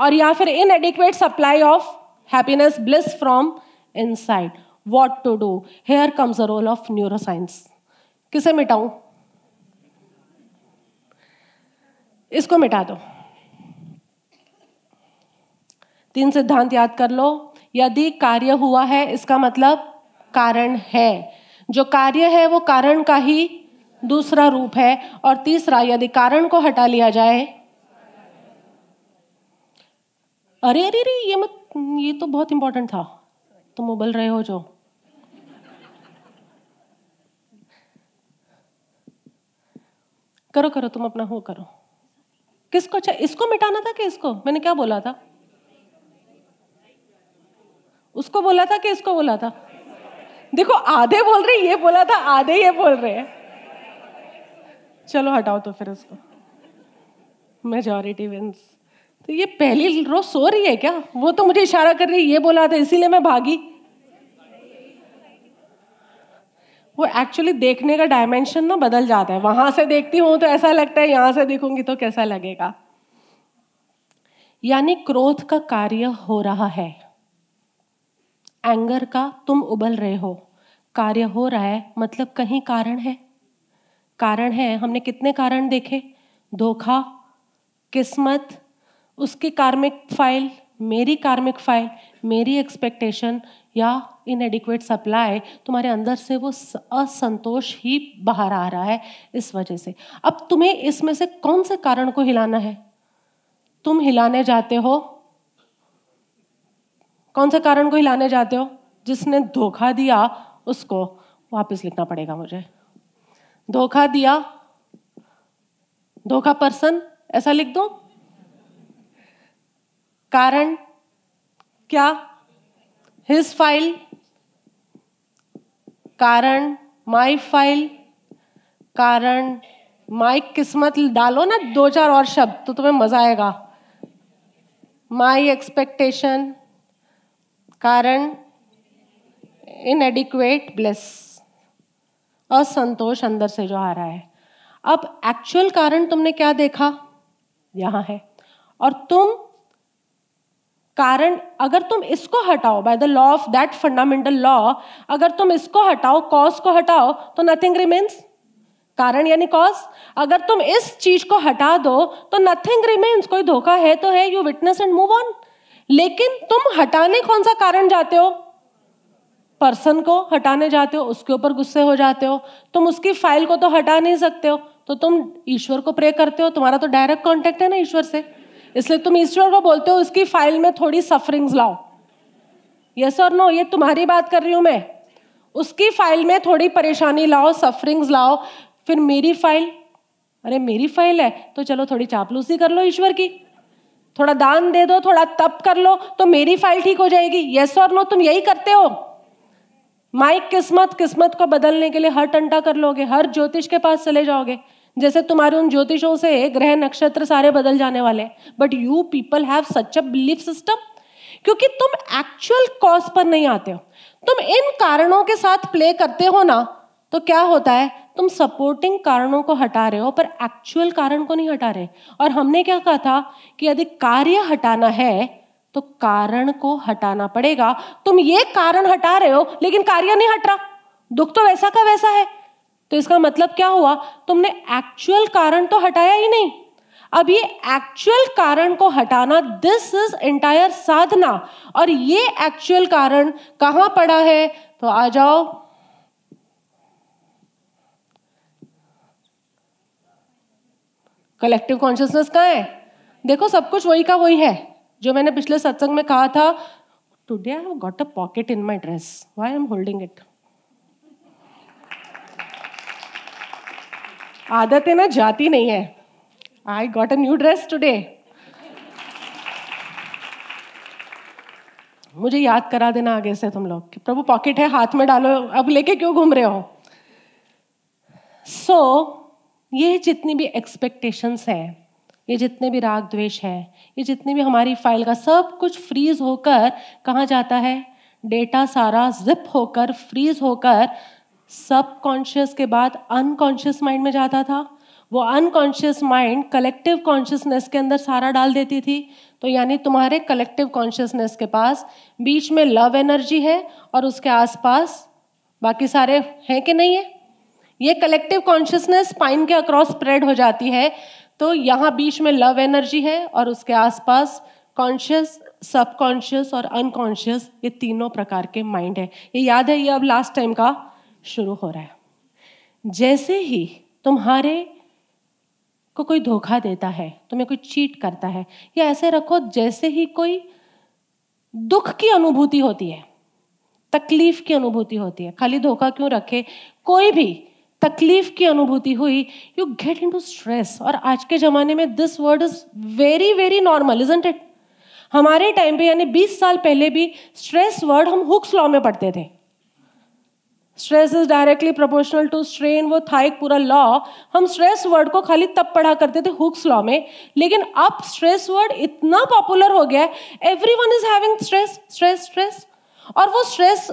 और या फिर inadequate supply of happiness bliss from inside what to do here comes a role of neuroscience किसे मिटाऊं? इसको मिटा दो। तीन सिद्धांत याद कर लो। यदि कार्य हुआ है, इसका मतलब कारण है। जो कार्य है, वो कारण का ही दूसरा रूप है। और तीसरा, यदि कारण को हटा लिया जाए, अरे अरे अरे, ये मत, ये तो बहुत इंपॉर्टेंट था। तुम उबल रहे हो जो। करो करो, तुम अपना हो करो। किसको अच्छा इसको मिटाना था कि इसको? मैंने क्या बोला था? उसको बोला था कि इसको बोला था? देखो, आधे बोल रहे, ये बोला था, आधे ये बोल रहे हैं। चलो, हटाओ तो फिर उसको। मेजोरिटी विंस तो ये पहली रोज सो रही है क्या? वो तो मुझे इशारा कर रही है, ये बोला था, इसीलिए मैं भागी। वो एक्चुअली देखने का डायमेंशन ना बदल जाता है। वहाँ से देखती हूँ तो ऐसा लगता है, यहाँ से देखूँगी तो कैसा लगेगा। यानी क्रोध का कार्य हो रहा है। एंगर का तुम उबल रहे हो। कार्य हो रहा है मतलब कहीं कारण है। कारण है, हमने कितने कारण देखे? धोखा, किस्मत, उसकी कार्मिक फ़ाइल मेरी कार्मिक फ़ाइल मेरी एक्सपेक्टेशन या इन इनएडिक्वेट सप्लाई तुम्हारे अंदर से वो असंतोष ही बाहर आ रहा है इस वजह से। अब तुम्हें इसमें से कौन से कारण को हिलाना है? तुम हिलाने जाते हो कौन से कारण को हिलाने जाते हो? जिसने धोखा दिया, उसको वापस लिखना पड़ेगा मुझे। धोखा दिया, धोखा पर्सन, ऐसा लिख दो? कारण, क्या? हिज फ़ाइल, कारण माई फ़ाइल, कारण माई किस्मत डालो ना, दो चार और शब्द तो तुम्हें मज़ा आएगा। माई एक्सपेक्टेशन कारण इनएडिक्वेट ब्लेस असंतोष अंदर से जो आ रहा है। अब एक्चुअल कारण तुमने क्या देखा? यहाँ है। और तुम कारण, अगर तुम इसको हटाओ by the law of that fundamental law अगर तुम इसको हटाओ कॉज को हटाओ तो नथिंग रिमेन्स कारण यानी कॉज अगर तुम इस चीज़ को हटा दो तो नथिंग रिमेन्स कोई धोखा है तो है you witness and move on लेकिन तुम हटाने कौन सा कारण जाते हो? पर्सन को हटाने जाते हो, उसके ऊपर गुस्से हो जाते हो, तुम उसकी फ़ाइल को तो हटा नहीं सकते हो तो तुम ईश्वर को प्रे करते हो, तुम्हारा तो डायरेक्ट कांटेक्ट है ना ईश्वर से। इसलिए तुम ईश्वर को बोलते हो, उसकी फ़ाइल में थोड़ी सफरिंग्स लाओ। यस और नो ये तुम्हारी बात कर रही हूँ मैं। उसकी फ़ाइल में थोड़ी परेशानी लाओ सफरिंग्स लाओ, फिर मेरी फ़ाइल अरे मेरी फ़ाइल है तो चलो थोड़ी चापलूसी कर लो ईश्वर की। थोड़ा दान दे दो, थोड़ा तप कर लो तो मेरी फ़ाइल ठीक हो जाएगी। यस और नो तुम यही करते हो? माई किस्मत किस्मत को बदलने के लिए हर टंटा कर लोगे, हर ज्योतिष के पास चले जाओगे। जैसे तुम्हारे उन ज्योतिषों से ग्रह नक्षत्र सारे बदल जाने वाले but you people have such a belief system क्योंकि तुम एक्चुअल कॉज पर नहीं आते हो। तुम इन कारणों के साथ प्ले करते हो ना तो क्या होता है? तुम सपोर्टिंग कारणों को हटा रहे हो, पर एक्चुअल कारण को नहीं हटा रहे। और हमने क्या कहा था कि यदि कार्य हटाना है तो कारण को हटाना पड़ेगा। तुम ये कारण हटा रहे हो, लेकिन कार्य नहीं हट रहा। दुख तो वैसा का वैसा है। तो इसका मतलब क्या हुआ? तुमने एक्चुअल कारण तो हटाया ही नहीं। अब ये एक्चुअल कारण को हटाना दिस इज़ एंटायर साधना। और ये एक्चुअल कारण कहाँ पड़ा है? तो आ जाओ। कलेक्टिव कॉन्शियसनेस कहाँ है? देखो सब कुछ वही का वही है। जो मैंने पिछले सत्संग में कहा था today I have got a pocket in my dress why I am holding it आदत ना जाती नहीं है। I got a new dress today मुझे याद करा देना आगे से तुम लोग कि प्रभु पॉकेट है हाथ में डालो अब लेके क्यों घूम रहे हो? सो so, ये जितनी भी एक्सपेक्टेशंस हैं, ये जितने भी राग द्वेष है, ये जितनी भी हमारी फ़ाइल का सब कुछ फ्रीज होकर कहाँ जाता है? डेटा सारा जिप होकर फ्रीज होकर सब कॉन्शियस के बाद अनकॉन्शियस माइंड में जाता था। वो अनकॉन्शियस माइंड कलेक्टिव कॉन्शियसनेस के अंदर सारा डाल देती थी। तो यानी तुम्हारे कलेक्टिव कॉन्शियसनेस के पास बीच में लव एनर्जी है और उसके आसपास बाकी सारे हैं कि नहीं है? ये कलेक्टिव कॉन्शियसनेस स्पाइन के अक्रॉस स्प्रेड हो जाती है तो यहाँ बीच में लव एनर्जी है और उसके आसपास कॉन्शियस सबकॉन्शियस और अनकॉन्शियस ये तीनों प्रकार के माइंड है। ये याद है, ये अब लास्ट टाइम का शुरू हो रहा है। जैसे ही तुम्हारे को कोई धोखा देता है, तुम्हें कोई चीट करता है, या ऐसे रखो जैसे ही कोई दुख की अनुभूति होती है, तकलीफ़ की अनुभूति होती है। खाली धोखा क्यों रखे? कोई भी तकलीफ़ की अनुभूति हुई you get into stress और आज के ज़माने में this word is very very normal isn't it हमारे टाइम पे, यानी 20 साल पहले भी स्ट्रेस वर्ड हम हुक्स लॉ में पढ़ते थे। Stress is directly proportional to strain वो था एक पूरा लॉ हम स्ट्रेस वर्ड को खाली तब पढ़ा करते थे हुक्स लॉ में। लेकिन अब स्ट्रेस वर्ड इतना पॉपुलर हो गया है everyone is having stress stress stress और वो स्ट्रेस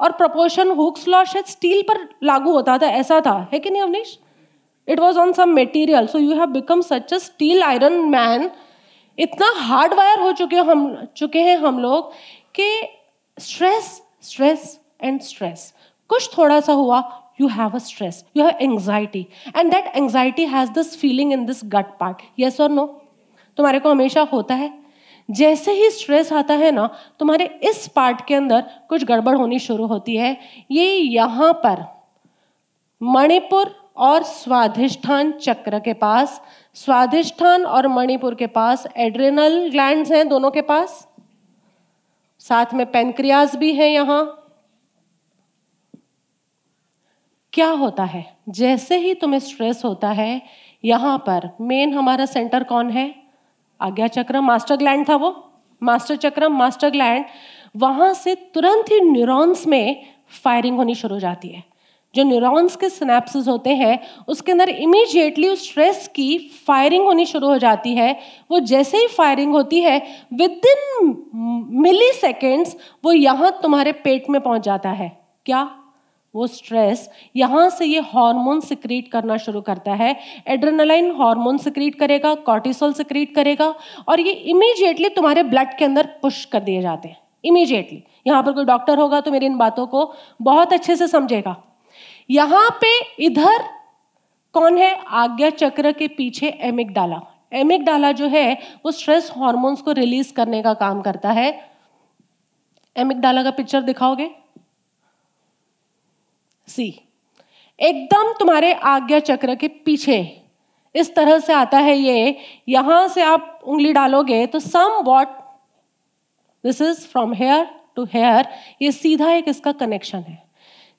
और प्रपोर्शन हुक्स लॉ शायद स्टील पर लागू होता था, ऐसा था। है कि नहीं Avneesh? It was on some material so you have become such a steel iron man इतना हार्ड वायर हो चुके हम, चुके हैं हम लोग कि स्ट्रेस स्ट्रेस एंड स्ट्रेस कुछ थोड़ा सा हुआ you have a stress you have anxiety and that anxiety has this feeling in this gut part yes और नो तुम्हारे को हमेशा होता है? जैसे ही स्ट्रेस आता है ना, तुम्हारे इस पार्ट के अंदर कुछ गड़बड़ होनी शुरू होती है। ये यहाँ पर मणिपुर और स्वाधिष्ठान चक्र के पास, स्वाधिष्ठान और मणिपुर के पास एड्रेनल ग्लैंड्स हैं दोनों के पास। साथ में पेनक्रियाज भी है यहाँ। क्या होता है? जैसे ही तुम्हें स्ट्रेस होता है, यहाँ पर मेन हमारा सेंटर कौन है? आज्ञा चक्रम मास्टर ग्लैंड था वो, मास्टर चक्रम मास्टर ग्लैंड, वहाँ से तुरंत ही न्यूरॉन्स में फायरिंग होनी शुरू हो जाती है। जो न्यूरॉन्स के सिनेप्सिस होते हैं, उसके अंदर इमीडिएटली उस स्ट्रेस की फायरिंग होनी शुरू हो जाती है। वो जैसे ही फायरिंग होती है विद इन मिली सेकेंड्स वो यहाँ तुम्हारे पेट में पहुँच जाता है। क्या? वो स्ट्रेस यहाँ से ये हार्मोन सिक्रीट करना शुरू करता है। एड्रेनालाइन हार्मोन सिक्रीट करेगा कॉर्टिसोल सिक्रीट करेगा और ये इमीडिएटली तुम्हारे ब्लड के अंदर पुश कर दिए जाते हैं। इमीडिएटली यहाँ पर कोई डॉक्टर होगा तो मेरी इन बातों को बहुत अच्छे से समझेगा। यहाँ पे इधर कौन है? आज्ञा चक्र के पीछे एमिक डाला एमिक डाला जो है, वो स्ट्रेस हॉर्मोन्स को रिलीज़ करने का काम करता है। एमिक डाला का पिक्चर दिखाओगे? सी। एकदम तुम्हारे आज्ञा चक्र के पीछे इस तरह से आता है ये। यहाँ से आप उंगली डालोगे तो some what this is from here to here ये सीधा एक इसका कनेक्शन है।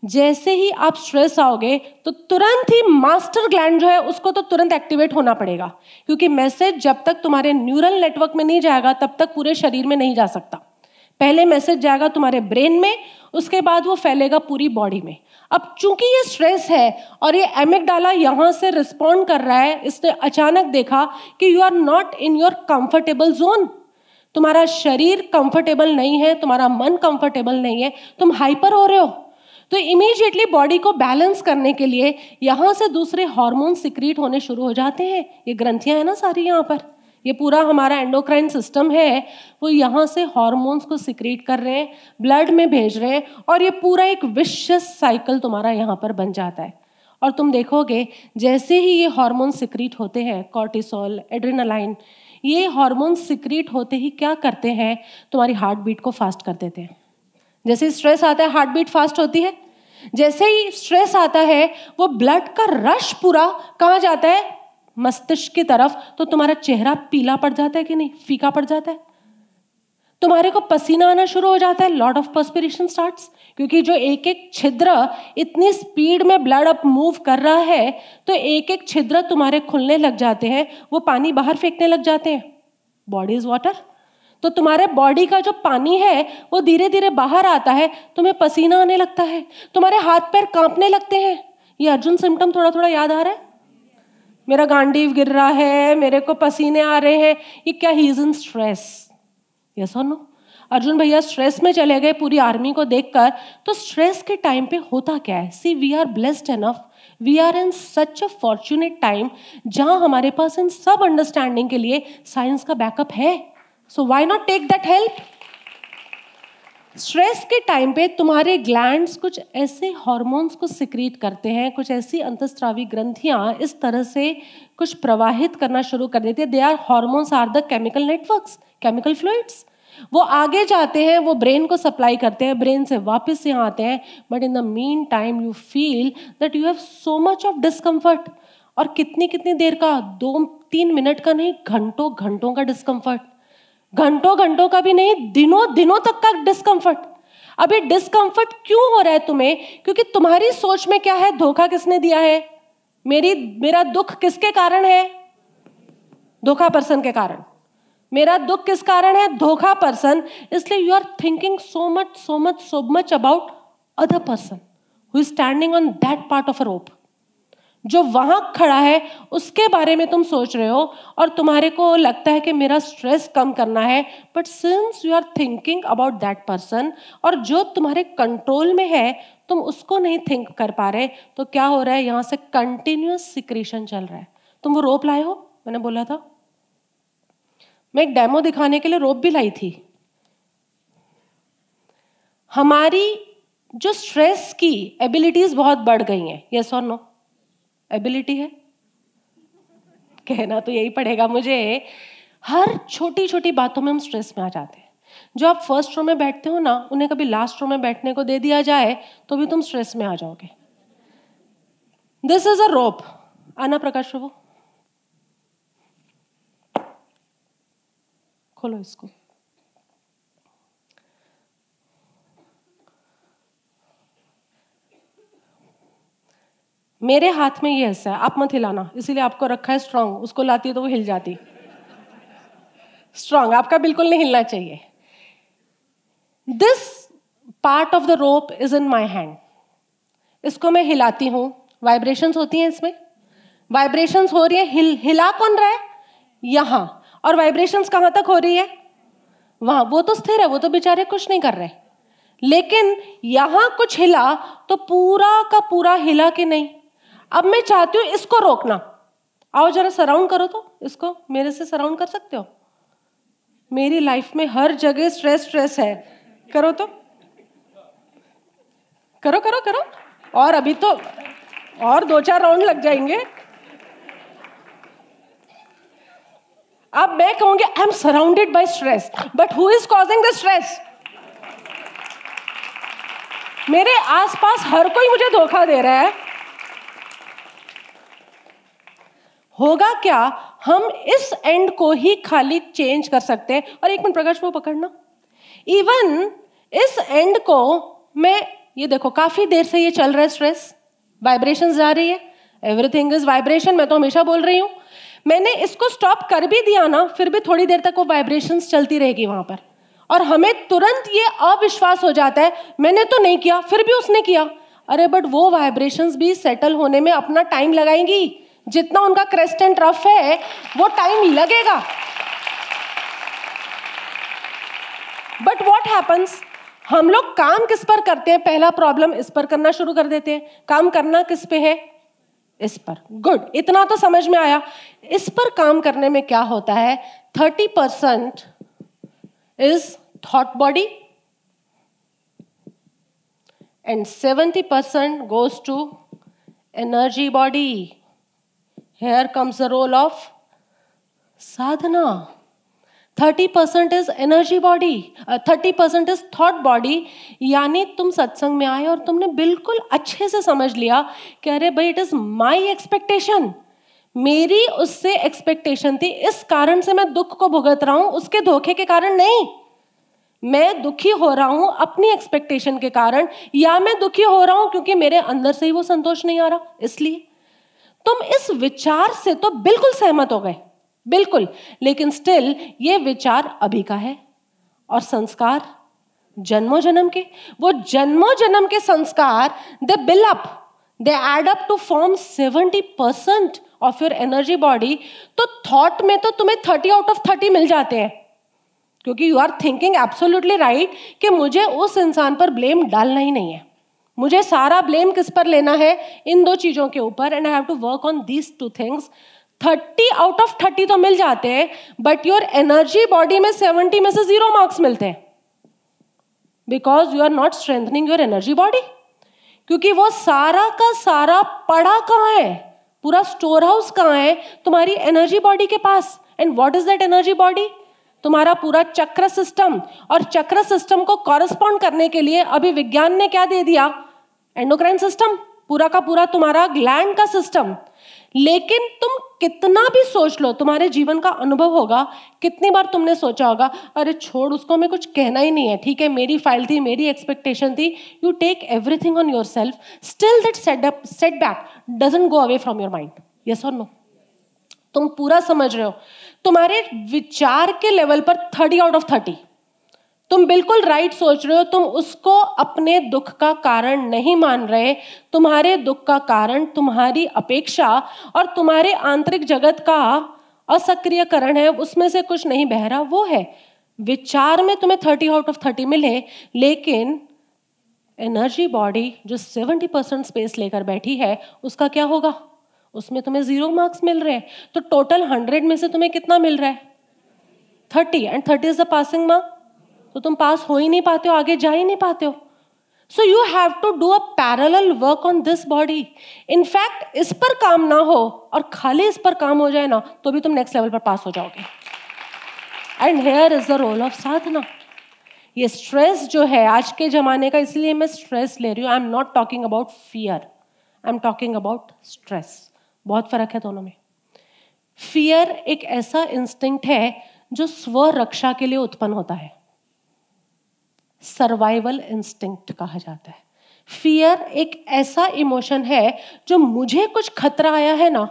जैसे ही आप स्ट्रेस आओगे तो तुरंत ही मास्टर ग्लैंड जो है उसको तो तुरंत एक्टिवेट होना पड़ेगा। क्योंकि मैसेज जब तक तुम्हारे न्यूरल नेटवर्क में नहीं जाएगा, तब तक पूरे शरीर में नहीं जा सकता। पहले मैसेज जाएगा तुम्हारे ब्रेन में, उसके बाद वो फैलेगा पूरी बॉडी में। अब चूँकि ये स्ट्रेस है और ये एमिक यहाँ से रिस्पॉन्ड कर रहा है, इसने अचानक देखा कि you are not in your comfortable zone तुम्हारा शरीर कंफर्टेबल नहीं है, तुम्हारा मन कंफर्टेबल नहीं है, तुम हाइपर हो रहे हो। तो इमीजिएटली बॉडी को बैलेंस करने के लिए यहाँ से दूसरे हार्मोन सिक्रीट होने शुरू हो जाते हैं। ये ग्रंथियाँ हैं ना सारी यहाँ पर। ये पूरा हमारा एंडोक्राइन सिस्टम है, वो यहाँ से हॉर्मोन्स को सिक्रीट कर रहे हैं ब्लड में भेज रहे हैं, और ये पूरा एक विशस साइकिल तुम्हारा यहाँ पर बन जाता है। और तुम देखोगे, जैसे ही ये हार्मोन सिक्रीट होते हैं कॉर्टिसोल एड्रेनालाइन ये हार्मोन सिक्रीट होते ही क्या करते हैं? तुम्हारी हार्ट बीट को फास्ट कर देते हैं। जैसे स्ट्रेस आता है हार्ट बीट फास्ट होती है। जैसे ही स्ट्रेस आता है, वो ब्लड का रश पूरा कहाँ जाता है? मस्तिष्क की तरफ़ तो तुम्हारा चेहरा पीला पड़ जाता है कि नहीं? फीका पड़ जाता है? तुम्हारे को पसीना आना शुरू हो जाता है। लॉर्ड ऑफ़ पर्सपिरेशन स्टार्ट्स क्योंकि जो एक एक छिद्र इतनी स्पीड में ब्लड अप मूव कर रहा है तो एक एक छिद्र तुम्हारे खुलने लग जाते हैं। वो पानी बाहर फेंकने लग जाते हैं। बॉडी इज़ वाटर तो तुम्हारे बॉडी का जो पानी है, वो धीरे धीरे बाहर आता है। तुम्हें पसीना आने लगता है। तुम्हारे हाथ पैर कांपने लगते हैं। ये अर्जुन सिम्टम थोड़ा थोड़ा याद आ रहा है? मेरा गांडीव गिर रहा है, मेरे को पसीने आ रहे हैं। ये क्या he is in stress yes और अर्जुन भैया स्ट्रेस में चले गए पूरी आर्मी को देखकर तो स्ट्रेस के टाइम पे होता क्या है? See we are blessed enough we are in such a fortunate time जहाँ हमारे पास इन सब अंडरस्टैंडिंग के लिए साइंस का बैकअप है। So why not take that help stress के टाइम पे तुम्हारे ग्लैंड्स कुछ ऐसे हॉर्मोन्स को सिक्रीट करते हैं, कुछ ऐसी अंतस्त्रावी ग्रंथियाँ इस तरह से कुछ प्रवाहित करना शुरू कर देती है। They are hormones are the chemical networks chemical fluids वो आगे जाते हैं, वो ब्रेन को सप्लाई करते हैं ब्रेन से वापस यहाँ आते हैं। But in the meantime you feel that you have so much of discomfort और कितनी कितनी देर का? दो, तीन मिनट का नहीं घंटों घंटों का डिस्कम्फर्ट घंटों घंटों का भी नहीं दिनों दिनों तक का डिस्कम्फर्ट अब ये डिस्कम्फर्ट क्यों हो रहा है तुम्हें? क्योंकि तुम्हारी सोच में क्या है? धोखा किसने दिया है? मेरी, मेरा दुख किसके कारण है? धोखा पर्सन के कारण। मेरा दुख किस कारण है? धोखा पर्सन इसलिए you are thinking so much so much so much about other person who is standing on that part of a rope जो वहाँ खड़ा है, उसके बारे में तुम सोच रहे हो और तुम्हारे को लगता है कि मेरा स्ट्रेस कम करना है but since you are thinking about that person और जो तुम्हारे कंट्रोल में है, तुम उसको नहीं थिंक कर पा रहे तो क्या हो रहा है? यहाँ से कंटिन्यूस सिक्रेशन चल रहा है। तुम वो रोप लाए हो? मैंने बोला था। मैं एक डेमो दिखाने के लिए रोप भी लाई थी। हमारी जो स्ट्रेस की एबिलिटीज बहुत बढ़ गई हैं यस और नो एबिलिटी है? कहना तो यही पड़ेगा मुझे। हर छोटी छोटी बातों में हम स्ट्रेस में आ जाते हैं। जो आप फ़र्स्ट रो में बैठते हो ना, उन्हें कभी लास्ट रो में बैठने को दे दिया जाए तो भी तुम स्ट्रेस में आ जाओगे। दिस इज़ अ रोप आना प्रकाश प्रभु खोलो इसको। मेरे हाथ में ये हिस्सा है, आप मत हिलाना। इसीलिए आपको रखा है स्ट्रांग उसको लाती है तो वो हिल जाती। स्ट्रांग आपका बिल्कुल नहीं हिलना चाहिए। This part of the rope is in my hand इसको मैं हिलाती हूँ। वाइब्रेशंस होती हैं इसमें। वाइब्रेशंस हो रही है। हिल, हिला कौन रहा है? यहाँ। और वाइब्रेशंस कहाँ तक हो रही है? वहाँ। वो तो स्थिर है, वो तो बेचारे कुछ नहीं कर रहे। लेकिन यहाँ कुछ हिला तो पूरा का पूरा हिला कि नहीं? अब मैं चाहती हूँ इसको रोकना। आओ जरा सराउंड करो तो इसको। मेरे से सराउंड कर सकते हो? मेरी लाइफ में हर जगह स्ट्रेस स्ट्रेस है। करो तो। करो करो करो। और अभी तो और दो चार राउंड लग जाएँगे। अब मैं कहूँगी I am surrounded by stress but who is causing the stress मेरे आसपास हर कोई मुझे धोखा दे रहा है। होगा क्या? हम इस एंड को ही खाली चेंज कर सकते हैं। और एक मिनट, प्रकाश, वो पकड़ना। इवन इस एंड को मैं, ये देखो, काफ़ी देर से ये चल रहा है स्ट्रेस वाइब्रेशन जा रही है। एवरीथिंग इज़ वाइब्रेशन मैं तो हमेशा बोल रही हूँ। मैंने इसको स्टॉप कर भी दिया ना, फिर भी थोड़ी देर तक वो वाइब्रेशंस चलती रहेगी वहाँ पर। और हमें तुरंत ये अविश्वास हो जाता है, मैंने तो नहीं किया, फिर भी उसने किया। अरे बट वो वाइब्रेशंस भी सेटल होने में अपना टाइम लगाएँगी। जितना उनका क्रेस्ट एंड रफ है, वो टाइम लगेगा। बट वॉट हैपन्स हम लोग काम किस पर करते हैं? पहला प्रॉब्लम इस पर करना शुरू कर देते हैं। काम करना किस पे है? इस पर। गुड इतना तो समझ में आया। इस पर काम करने में क्या होता है? Thirty percent is thought body and seventy percent goes to energy here comes the role of Sadhana thirty percent is energy body thirty percent is thought body यानी तुम सत्संग में आए और तुमने बिल्कुल अच्छे से समझ लिया कि अरे भाई इट इज़ माई एक्सपेक्टेशन मेरी उससे एक्सपेक्टेशन थी। इस कारण से मैं दुख को भुगत रहा हूँ, उसके धोखे के कारण नहीं। मैं दुखी हो रहा हूँ अपनी एक्सपेक्टेशन के कारण, या मैं दुखी हो रहा हूँ क्योंकि मेरे अंदर से ही वो संतोष नहीं आ रहा। इसलिए तुम इस विचार से तो बिल्कुल सहमत हो गए। बिल्कुल। लेकिन स्टिल ये विचार अभी का है। और संस्कार जन्मों जन्म के, वो जन्मों जन्म के संस्कार they build up they add up to form seventy percent of your energy body तो थॉट में तो तुम्हें थर्टी आउट ऑफ़ थर्टी मिल जाते हैं। क्योंकि you are thinking absolutely right कि मुझे उस इंसान पर ब्लेम डालना ही नहीं है। मुझे सारा ब्लेम किस पर लेना है? इन दो चीज़ों के ऊपर and I have to work on these two things thirty out of thirty तो मिल जाते हैं बट योर एनर्जी बॉडी में सेवेंटी में से ज़ीरो मार्क्स मिलते हैं. Because you are not strengthening your energy body क्योंकि वो सारा का सारा पड़ा कहाँ है? पूरा स्टोर हाउस कहाँ है? तुम्हारी एनर्जी बॉडी के पास. And what is that energy body तुम्हारा पूरा चक्र सिस्टम और चक्र सिस्टम को कॉरेस्पॉन्ड करने के लिए अभी विज्ञान ने क्या दे दिया? एंडोक्राइन सिस्टम पूरा का पूरा तुम्हारा ग्लैंड का सिस्टम लेकिन तुम कितना भी सोच लो, तुम्हारे जीवन का अनुभव होगा, कितनी बार तुमने सोचा होगा, अरे छोड़, उसको हमें कुछ कहना ही नहीं है। ठीक है, मेरी फ़ाइल थी, मेरी एक्सपेक्टेशन थी। You take everything on yourself still that set back doesn't go away from your mind yes और नो तुम पूरा समझ रहे हो। तुम्हारे विचार के लेवल पर थर्टी आउट ऑफ़ थर्टी तुम बिल्कुल राइट सोच रहे हो, तुम उसको अपने दुख का कारण नहीं मान रहे। तुम्हारे दुख का कारण तुम्हारी अपेक्षा और तुम्हारे आंतरिक जगत का असक्रियकरण है, उसमें से कुछ नहीं बह रहा, वो है। विचार में तुम्हें थर्टी आउट ऑफ़ थर्टी मिले, लेकिन एनर्जी बॉडी जो सेवेंटी परसेंट स्पेस लेकर बैठी है, उसका क्या होगा? उसमें तुम्हें ज़ीरो मार्क्स मिल रहे हैं। तो टोटल हंड्रेड में से तुम्हें कितना मिल रहा है? Thirty and thirty is the passing mark तो तुम पास हो ही नहीं पाते हो, आगे जा ही नहीं पाते हो। So you have to do a parallel work on this body in fact इस पर काम ना हो और खाली इस पर काम हो जाए ना तो भी तुम नेक्स्ट लेवल पर पास हो जाओगे। And here is the role of साधना ये स्ट्रेस जो है, आज के जमाने का इसलिए मैं स्ट्रेस ले रही हूँ। I am not talking about fear I am talking about stress बहुत फ़र्क है दोनों में। फियर एक ऐसा इंस्टिंक्ट है जो स्व रक्षा के लिए उत्पन्न होता है। सर्वाइवल इंस्टिंक्ट कहा जाता है। फियर एक ऐसा इमोशन है जो मुझे कुछ खतरा आया है ना,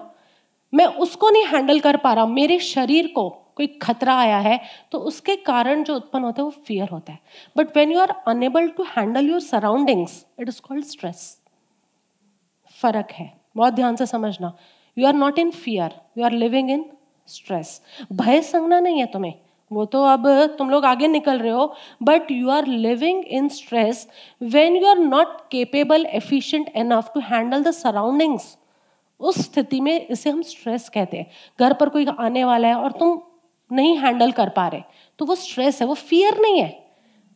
मैं उसको नहीं हैंडल कर पा रहा मेरे शरीर को कोई खतरा आया है तो उसके कारण जो उत्पन्न होता है वो फियर होता है। But when you are unable to handle your surroundings it is called stress फ़र्क है। बहुत ध्यान से समझना। You are not in fear you are living in stress भय संगना नहीं है तुम्हें। वो तो अब तुम लोग आगे निकल रहे हो but you are living in stress when you are not capable efficient enough to handle the surroundings उस स्थिति में इसे हम स्ट्रेस कहते हैं। घर पर कोई आने वाला है और तुम नहीं हैंडल कर पा रहे तो वो स्ट्रेस है, वो फियर नहीं है।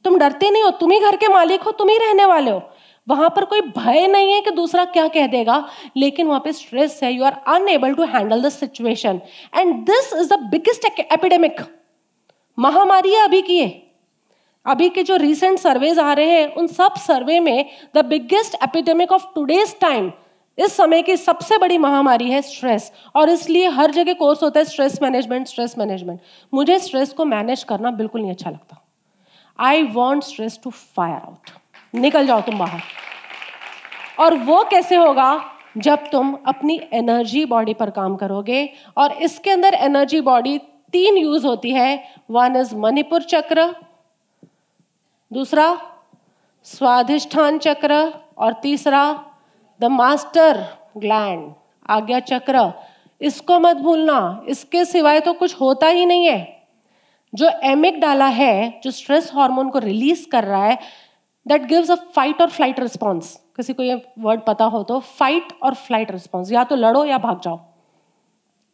तुम डरते नहीं हो, तुम ही घर के मालिक हो, तुम ही रहने वाले हो। वहाँ पर कोई भय नहीं है कि दूसरा क्या कह देगा, लेकिन वहाँ पे स्ट्रेस है you are unable to handle the situation and this is the biggest epidemic महामारी अभी की है अभी के जो रिसेंट सर्वेज आ रहे हैं, उन सब सर्वे में the biggest epidemic of today's time इस समय की सबसे बड़ी महामारी है स्ट्रेस और इसलिए हर जगह कोर्स होता है स्ट्रेस मैनेजमेंट स्ट्रेस मैनेजमेंट मुझे स्ट्रेस को मैनेज करना बिल्कुल नहीं अच्छा लगता। I want stress to fire out निकल जाओ तुम बाहर। और वो कैसे होगा? जब तुम अपनी एनर्जी बॉडी पर काम करोगे और इसके अंदर एनर्जी बॉडी तीन यूज़ होती है। वन इज़ मणिपुर चक्र, दूसरा स्वाधिष्ठान चक्र और तीसरा द मास्टर ग्लैंड आज्ञा चक्र। इसको मत भूलना, इसके सिवाय तो कुछ होता ही नहीं है। जो एमिक डाला है, जो स्ट्रेस हार्मोन को रिलीज़ कर रहा है दैट गिव्स अ फाइट और फ़्लाइट रिस्पॉन्स किसी को ये वर्ड पता हो तो फाइट और फ़्लाइट रिस्पॉन्स या तो लड़ो या भाग जाओ।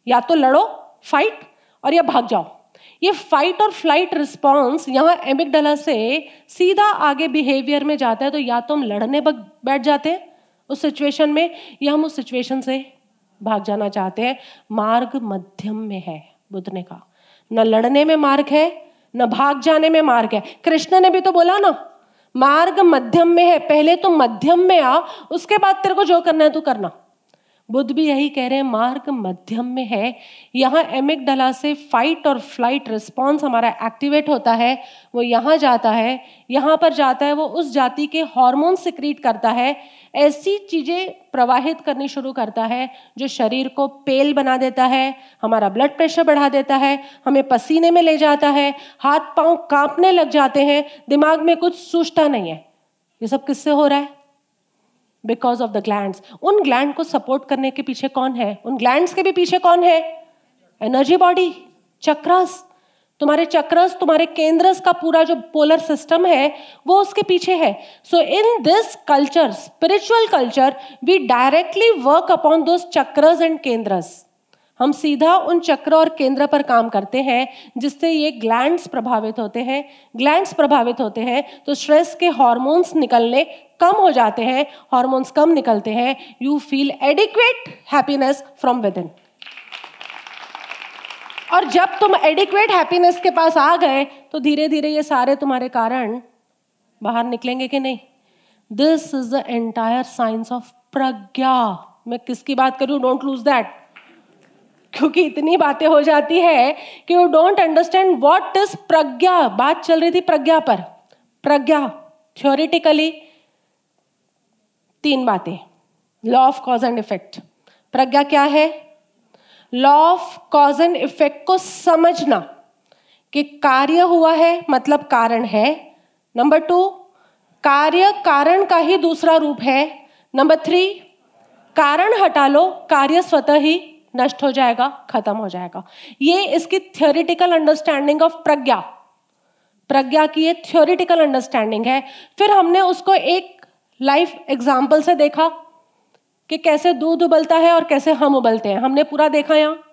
या तो लड़ो फाइट और या भाग जाओ। ये फाइट और फ़्लाइट रिस्पॉन्स यहाँ एमिकडला से सीधा आगे बिहेवियर में जाता है तो या तो हम लड़ने बैठ जाते हैं उस सिचुएशन में, या हम उस सिचुएशन से भाग जाना चाहते हैं। मार्ग मध्यम में है बुद्ध ने कहा। न लड़ने में मार्ग है, न भाग जाने में मार्ग है। कृष्ण ने भी तो बोला ना, मार्ग मध्यम में है, पहले तो मध्यम में आ उसके बाद तेरे को जो करना है तू करना। बुद्ध भी यही कह रहे हैं, मार्ग मध्यम में है। यहाँ एमिक डला से फाइट और फ़्लाइट रिस्पॉन्स हमारा एक्टिवेट होता है, वो यहाँ जाता है, यहाँ पर जाता है, वो उस जाति के हार्मोन सिक्रीट करता है। ऐसी चीज़ें प्रवाहित करनी शुरू करता है, जो शरीर को पेल बना देता है, हमारा ब्लड प्रेशर बढ़ा देता है, हमें पसीने में ले जाता है, हाथ पाँव कांपने लग जाते हैं, दिमाग में कुछ सूझता नहीं है। ये सब किससे हो रहा है? बिकॉज़ ऑफ़ द ग्लैंड उन ग्लैंड को सपोर्ट करने के पीछे कौन है? उन ग्लैंड के भी पीछे कौन है? एनर्जी बॉडी चक्रस तुम्हारे चक्रस तुम्हारे केंद्रस का पूरा जो पोलर सिस्टम है, वो उसके पीछे है. So in this culture spiritual culture we directly work upon those chakras and kendras. हम सीधा उन चक्र और केंद्र पर काम करते हैं, जिससे ये ग्लैंड्स प्रभावित होते हैं। ग्लैंड्स प्रभावित होते हैं तो स्ट्रेस के हॉर्मोन्स निकलने कम हो जाते हैं हॉर्मोन्स कम निकलते हैं। You feel adequate happiness from within और जब तुम एडिक्वेट हैप्पीनेस के पास आ गए तो धीरे धीरे ये सारे तुम्हारे कारण बाहर निकलेंगे कि नहीं? This is the entire science of pragya मैं किसकी बात करूँ? डोंट लूज दैट क्योंकि इतनी बातें हो जाती है कि you don't understand what is pragya बात चल रही थी प्रज्ञा पर। प्रज्ञा थ्योरिटिकली तीन बातें। Law of cause and effect प्रज्ञा क्या है? Law of cause and effect को समझना कि कार्य हुआ है मतलब कारण है। नंबर टू कार्य कारण का ही दूसरा रूप है। नंबर थ्री कारण हटा लो, कार्य स्वतः ही नष्ट हो जाएगा, खत्म हो जाएगा। ये इसकी थियोरिटिकल अंडरस्टैंडिंग ऑफ़ प्रज्ञा। प्रज्ञा की ये थियोरिटिकल अंडरस्टैंडिंग है। फिर हमने उसको एक लाइफ एग्ज़ाम्पल से देखा कि कैसे दूध उबलता है और कैसे हम उबलते हैं। हमने पूरा देखा यहाँ।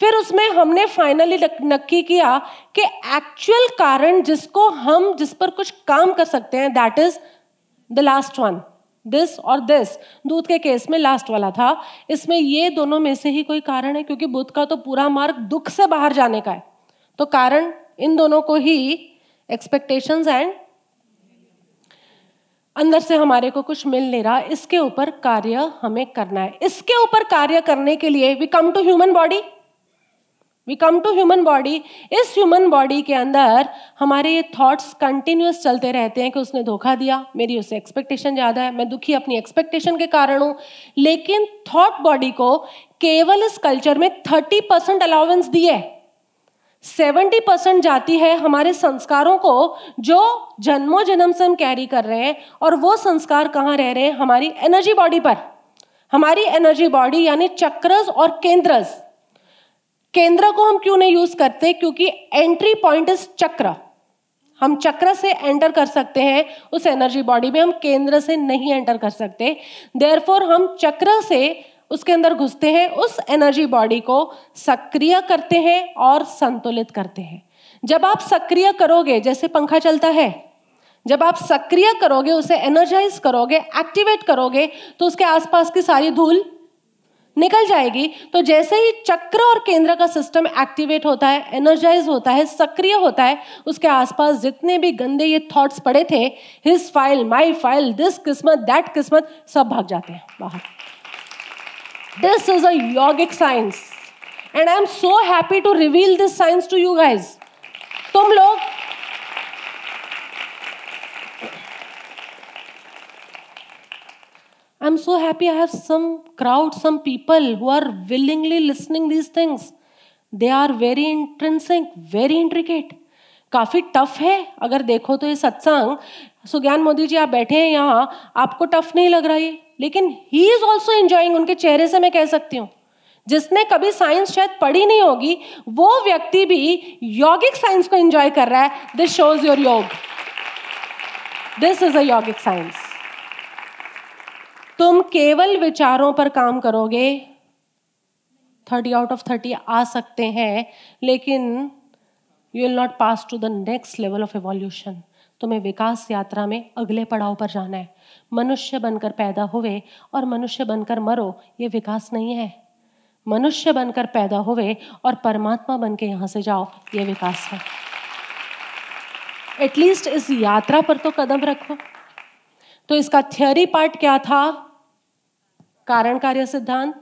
फिर उसमें हमने फाइनली नक्की किया कि एक्चुअल कारण जिसको हम जिस पर कुछ काम कर सकते हैं that is the last one this और दिस दूध के केस में लास्ट वाला था। इसमें ये दोनों में से ही कोई कारण है, क्योंकि बुद्ध का तो पूरा मार्ग दुख से बाहर जाने का है। तो कारण इन दोनों को ही एक्सपेक्टेशंस एंड अंदर से हमारे को कुछ मिल नहीं रहा। इसके ऊपर कार्य हमें करना है। इसके ऊपर कार्य करने के लिए we come to human body we come to human body इस ह्यूमन बॉडी के अंदर हमारे ये थॉट्स कंटिन्यूस चलते रहते हैं कि उसने धोखा दिया, मेरी उससे एक्सपेक्टेशन ज़्यादा है, मैं दुखी अपनी एक्सपेक्टेशन के कारण हूँ। लेकिन थॉट बॉडी को केवल इस कल्चर में थर्टी परसेंट अलाउंस दी है। सेवेंटी परसेंट जाती है हमारे संस्कारों को जो जन्मों जन्म से हम कैरी कर रहे हैं और वो संस्कार कहाँ रह रहे हैं? हमारी एनर्जी बॉडी पर। हमारी एनर्जी बॉडी यानी चक्रस और केंद्रस केंद्र को हम क्यों नहीं यूज़ करते? क्योंकि एंट्री पॉइंट इज़ चक्र। हम चक्र से एंटर कर सकते हैं, उस एनर्जी बॉडी में हम केंद्र से नहीं एंटर कर सकते। देयरफॉर हम चक्र से उसके अंदर घुसते हैं, उस एनर्जी बॉडी को सक्रिय करते हैं और संतुलित करते हैं। जब आप सक्रिय करोगे, जैसे पंखा चलता है, जब आप सक्रिय करोगे, उसे एनर्जाइज करोगे एक्टिवेट करोगे तो उसके आसपास की सारी धूल निकल जाएगी। तो जैसे ही चक्र और केंद्र का सिस्टम एक्टिवेट होता है एनर्जाइज होता है, सक्रिय होता है, उसके आसपास जितने भी गंदे ये थॉट्स पड़े थे his file my file this किस्मत दैट किस्मत, सब भाग जाते हैं बाहर। This is अगिक science and I am so happy to reveal this science to you guys तुम लोग I'm so happy I have some crowd some people who are willingly listening these things they are very intrinsic, very intricate काफ़ी tough है अगर देखो तो ये सत्संग। सुज्ञान मोदी जी आप बैठे हैं यहाँ आपको टफ नहीं लग रहा है लेकिन ही इज़ ऑल्सो एंजॉइंग उनके चेहरे से मैं कह सकती हूँ। जिसने कभी साइंस शायद पढ़ी नहीं होगी वो व्यक्ति भी यौगिक साइंस को एंजॉय कर रहा है। This shows your yoga. This is a यौगिक साइंस तुम केवल विचारों पर काम करोगे। थर्टी आउट ऑफ़ थर्टी आ सकते हैं, लेकिन you will not pass to the next level of evolution तुम्हें विकास यात्रा में अगले पड़ाव पर जाना है। मनुष्य बनकर पैदा हुए और मनुष्य बनकर मरो, ये विकास नहीं है। मनुष्य बनकर पैदा हुए और परमात्मा बन के यहाँ से जाओ, ये विकास है। एटलीस्ट इस यात्रा पर तो कदम रखो। तो इसका थ्योरी पार्ट क्या था? कारण कार्य सिद्धांत।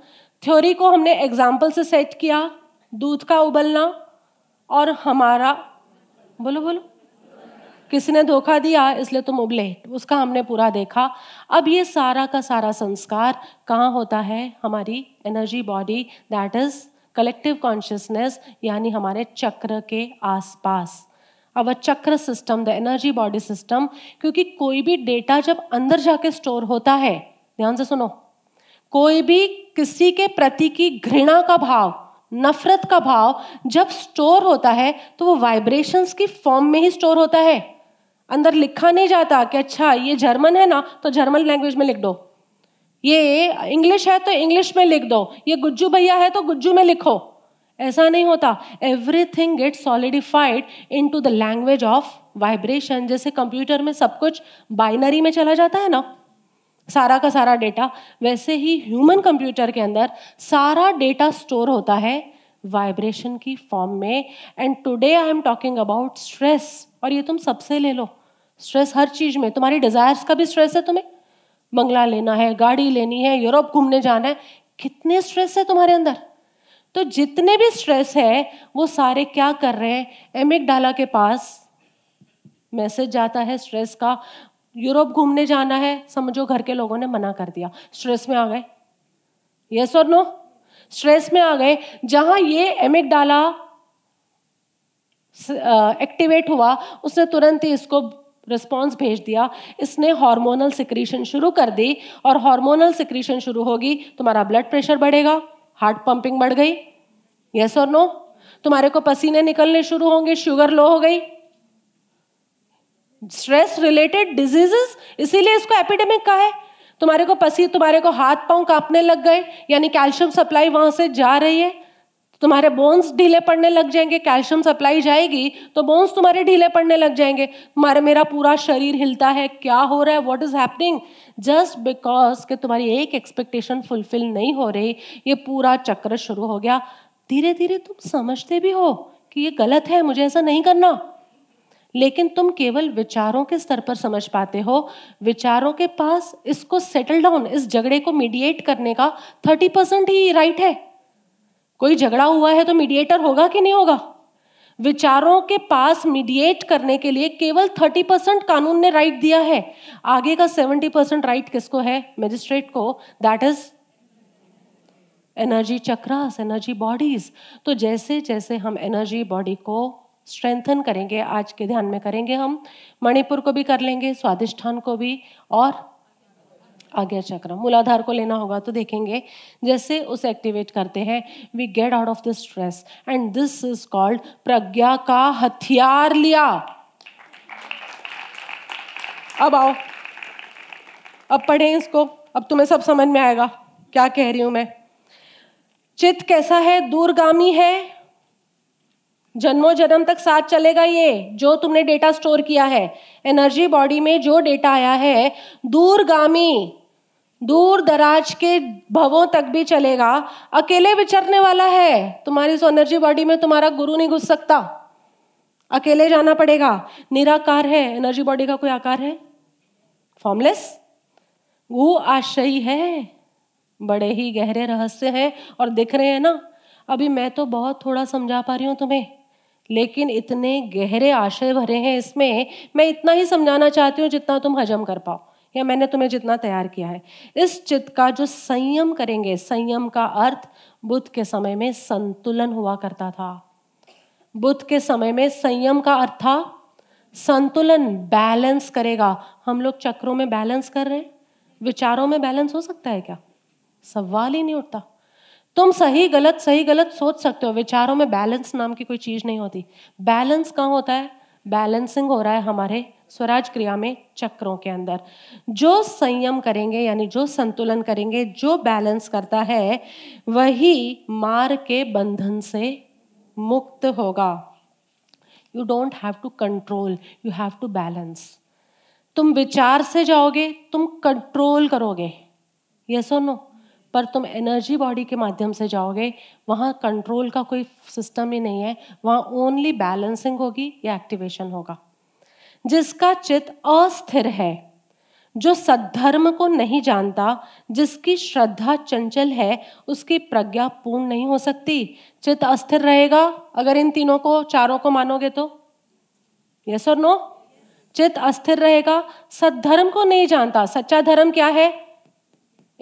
थ्योरी को हमने एग्ज़ाम्पल से सेट किया, दूध का उबलना और हमारा, बोलो बोलो। किसी ने धोखा दिया, इसलिए तुम उबले। उसका हमने पूरा देखा। अब ये सारा का सारा संस्कार कहाँ होता है? हमारी energy body that is collective consciousness यानी हमारे चक्र के आसपास। अब chakra system the energy body system क्योंकि कोई भी डेटा जब अंदर जाके स्टोर होता है, ध्यान से सुनो कोई भी किसी के प्रति की घृणा का भाव, नफरत का भाव जब स्टोर होता है तो वो वाइब्रेशंस की फॉर्म में ही स्टोर होता है। अंदर लिखा नहीं जाता कि अच्छा ये जर्मन है ना तो जर्मन लैंग्वेज में लिख दो। ये इंग्लिश है तो इंग्लिश में लिख दो। ये गुज्जू भैया है तो गुज्जू में लिखो। ऐसा नहीं होता। Everything get solidified into the language of vibration जैसे कंप्यूटर में सब कुछ बाइनरी में चला जाता है ना सारा का सारा डेटा वैसे ही ह्यूमन कंप्यूटर के अंदर सारा डेटा स्टोर होता है वाइब्रेशन की फॉर्म में। And today I am talking about stress और ये तुम सबसे ले लो। स्ट्रेस हर चीज़ में। तुम्हारी डिजायर्स का भी स्ट्रेस है तुम्हें। बंगला लेना है, गाड़ी लेनी है यूरोप घूमने जाना है। कितने स्ट्रेस है तुम्हारे अंदर। तो जितने भी स्ट्रेस है, वो सारे क्या कर रहे हैं? एमिक डाला के पास मैसेज जाता है स्ट्रेस का। यूरोप घूमने जाना है, समझो घर के लोगों ने मना कर दिया। स्ट्रेस में आ गए? यस और नो स्ट्रेस में आ गए, जहाँ ये एमिक डाला एक्टिवेट हुआ, उसने तुरंत ही इसको रिस्पॉन्स भेज दिया। इसने हार्मोनल सिक्रीशन शुरू कर दी और हार्मोनल सिक्रीशन शुरू होगी, तुम्हारा ब्लड प्रेशर बढ़ेगा हार्ट पंपिंग बढ़ गई। यस और नो तुम्हारे को पसीने निकलने शुरू होंगे शुगर लो हो गई। स्ट्रेस रिलेटेड डिजीजेस इसीलिए इसको एपिडेमिक का है। तुम्हारे को पसी, तुम्हारे को हाथ पाँव कांपने लग गए, यानी कैल्शियम सप्लाई वहाँ से जा रही है। तुम्हारे बोन्स ढीले पड़ने लग जाएँगे कैल्शियम सप्लाई जाएगी तो बोन्स तुम्हारे ढीले पड़ने लग जाएँगे। तुम्हारे, मेरा पूरा शरीर हिलता है, क्या हो रहा है what is happening just because कि तुम्हारी एक एक्सपेक्टेशन फुलफिल नहीं हो रही, ये पूरा चक्र शुरू हो गया। धीरे धीरे तुम समझते भी हो कि ये गलत है, मुझे ऐसा नहीं करना। लेकिन तुम केवल विचारों के स्तर पर समझ पाते हो। विचारों के पास इसको सेटल डाउन इस झगड़े को मीडिएट करने का थर्टी परसेंट ही राइट है। कोई झगड़ा हुआ है तो मीडिएटर होगा कि नहीं होगा? विचारों के पास मीडिएट करने के लिए केवल थर्टी परसेंट कानून ने राइट दिया है। आगे का सेवेंटी परसेंट राइट किसको है? मजिस्ट्रेट को। That is energy chakras energy bodies तो जैसे जैसे हम एनर्जी बॉडी को स्ट्रेंथन करेंगे, आज के ध्यान में करेंगे हम। मणिपुर को भी कर लेंगे, स्वादिष्ठान को भी, और आज्ञा चक्र। मूलाधार को लेना होगा तो देखेंगे। जैसे उसे एक्टिवेट करते हैं we get out of this stress and this is called प्रज्ञा का हथियार लिया। अब आओ, अब पढ़े इसको। अब तुम्हें सब समझ में आएगा, क्या कह रही हूँ मैं। चित्त कैसा है? दूरगामी है जन्मों जन्म तक साथ चलेगा ये, जो तुमने डेटा स्टोर किया है। एनर्जी बॉडी में जो डेटा आया है, दूरगामी दूर दराज के भवों तक भी चलेगा। अकेले विचरने वाला है। तुम्हारी इस एनर्जी बॉडी में तुम्हारा गुरु नहीं घुस सकता। अकेले जाना पड़ेगा। निराकार है। एनर्जी बॉडी का कोई आकार है? फॉर्मलेस वो आशय है। बड़े ही गहरे रहस्य हैं और दिख रहे हैं ना। अभी मैं तो बहुत थोड़ा समझा पा रही हूँ तुम्हें। लेकिन इतने गहरे आशय भरे हैं इसमें, मैं इतना ही समझाना चाहती हूँ जितना तुम हजम कर पाओ, या मैंने तुम्हें जितना तैयार किया है। इस चित्त का जो संयम करेंगे, संयम का अर्थ बुद्ध के समय में संतुलन हुआ करता था। बुद्ध के समय में संयम का अर्थ था, संतुलन बैलेंस करेगा। हम लोग चक्रों में बैलेंस कर रहे हैं? विचारों में बैलेंस हो सकता है क्या? सवाल ही नहीं उठता। तुम सही गलत सही गलत सोच सकते हो। विचारों में बैलेंस नाम की कोई चीज़ नहीं होती। बैलेंस कहाँ होता है? बैलेंसिंग हो रहा है हमारे स्वराज क्रिया में चक्रों के अंदर। जो संयम करेंगे, यानी जो संतुलन करेंगे, जो बैलेंस करता है, वही मार के बंधन से मुक्त होगा। You don't have to control you have to balance तुम विचार से जाओगे, तुम कंट्रोल करोगे। यस और नो पर तुम एनर्जी बॉडी के माध्यम से जाओगे, वहाँ कंट्रोल का कोई सिस्टम ही नहीं है, वहाँ ओनली बैलेंसिंग होगी या एक्टिवेशन होगा। जिसका चित अस्थिर है, जो सद्धर्म को नहीं जानता, जिसकी श्रद्धा चंचल है, उसकी प्रज्ञा पूर्ण नहीं हो सकती। चित अस्थिर रहेगा अगर इन तीनों को, चारों को मानोगे तो? यस और नो चित अस्थिर रहेगा, सद्धर्म को नहीं जानता। सच्चा धर्म क्या है?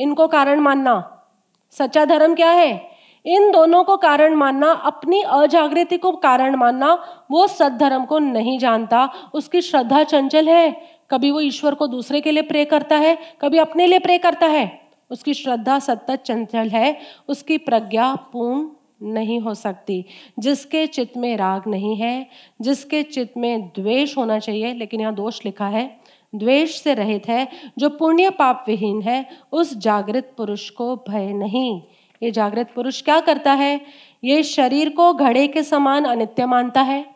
इनको कारण मानना। सच्चा धर्म क्या है? इन दोनों को कारण मानना, अपनी अजागृति को कारण मानना, वो सद्धर्म को नहीं जानता। उसकी श्रद्धा चंचल है। कभी वो ईश्वर को दूसरे के लिए प्रे करता है, कभी अपने लिए प्रे करता है। उसकी श्रद्धा सतत चंचल है। उसकी प्रज्ञा पूर्ण नहीं हो सकती। जिसके चित्त में राग नहीं है, जिसके चित्त में द्वेष होना चाहिए, लेकिन यहाँ दोष लिखा है। द्वेष से रहित है, जो पुण्य पाप विहीन है, उस जागृत पुरुष को भय नहीं। ये जागृत पुरुष क्या करता है? ये शरीर को घड़े के समान अनित्य मानता है।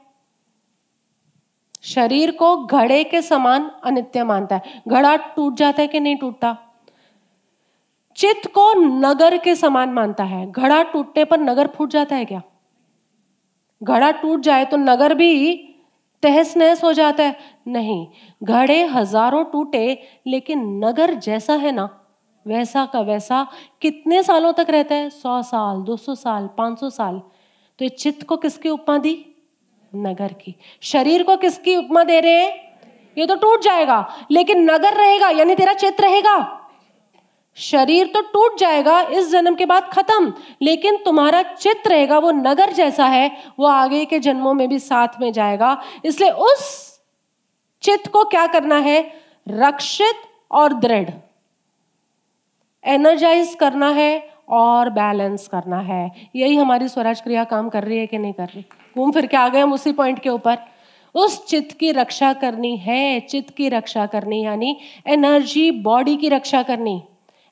शरीर को घड़े के समान अनित्य मानता है। घड़ा टूट जाता है कि नहीं टूटता? चित्त को नगर के समान मानता है। घड़ा टूटने पर नगर फूट जाता है क्या? घड़ा टूट जाए तो नगर भी तहस नहस हो जाता है। नहीं, घड़े हज़ारों टूटे, लेकिन नगर जैसा है ना, वैसा का वैसा कितने सालों तक रहता है? सौ साल, दो सौ साल, पाँच सौ साल। तो ये चित्त को किसकी उपमा दी? नगर की। शरीर को किसकी उपमा दे रहे हैं? ये तो टूट जाएगा, लेकिन नगर रहेगा, यानी तेरा चित्त रहेगा। शरीर तो टूट जाएगा, इस जन्म के बाद खत्म, लेकिन तुम्हारा चित्त रहेगा, वो नगर जैसा है, वो आगे के जन्मों में भी साथ में जाएगा। इसलिए उस चित्त को क्या करना है? रक्षित और दृढ़। एनर्जाइज करना है और बैलेंस करना है। यही हमारी स्वराज क्रिया काम कर रही है कि नहीं कर रही? घूम फिर के आ गए हम उसी पॉइंट के ऊपर। उस चित्त की रक्षा करनी है, चित्त की रक्षा करनी, यानी एनर्जी बॉडी की रक्षा करनी।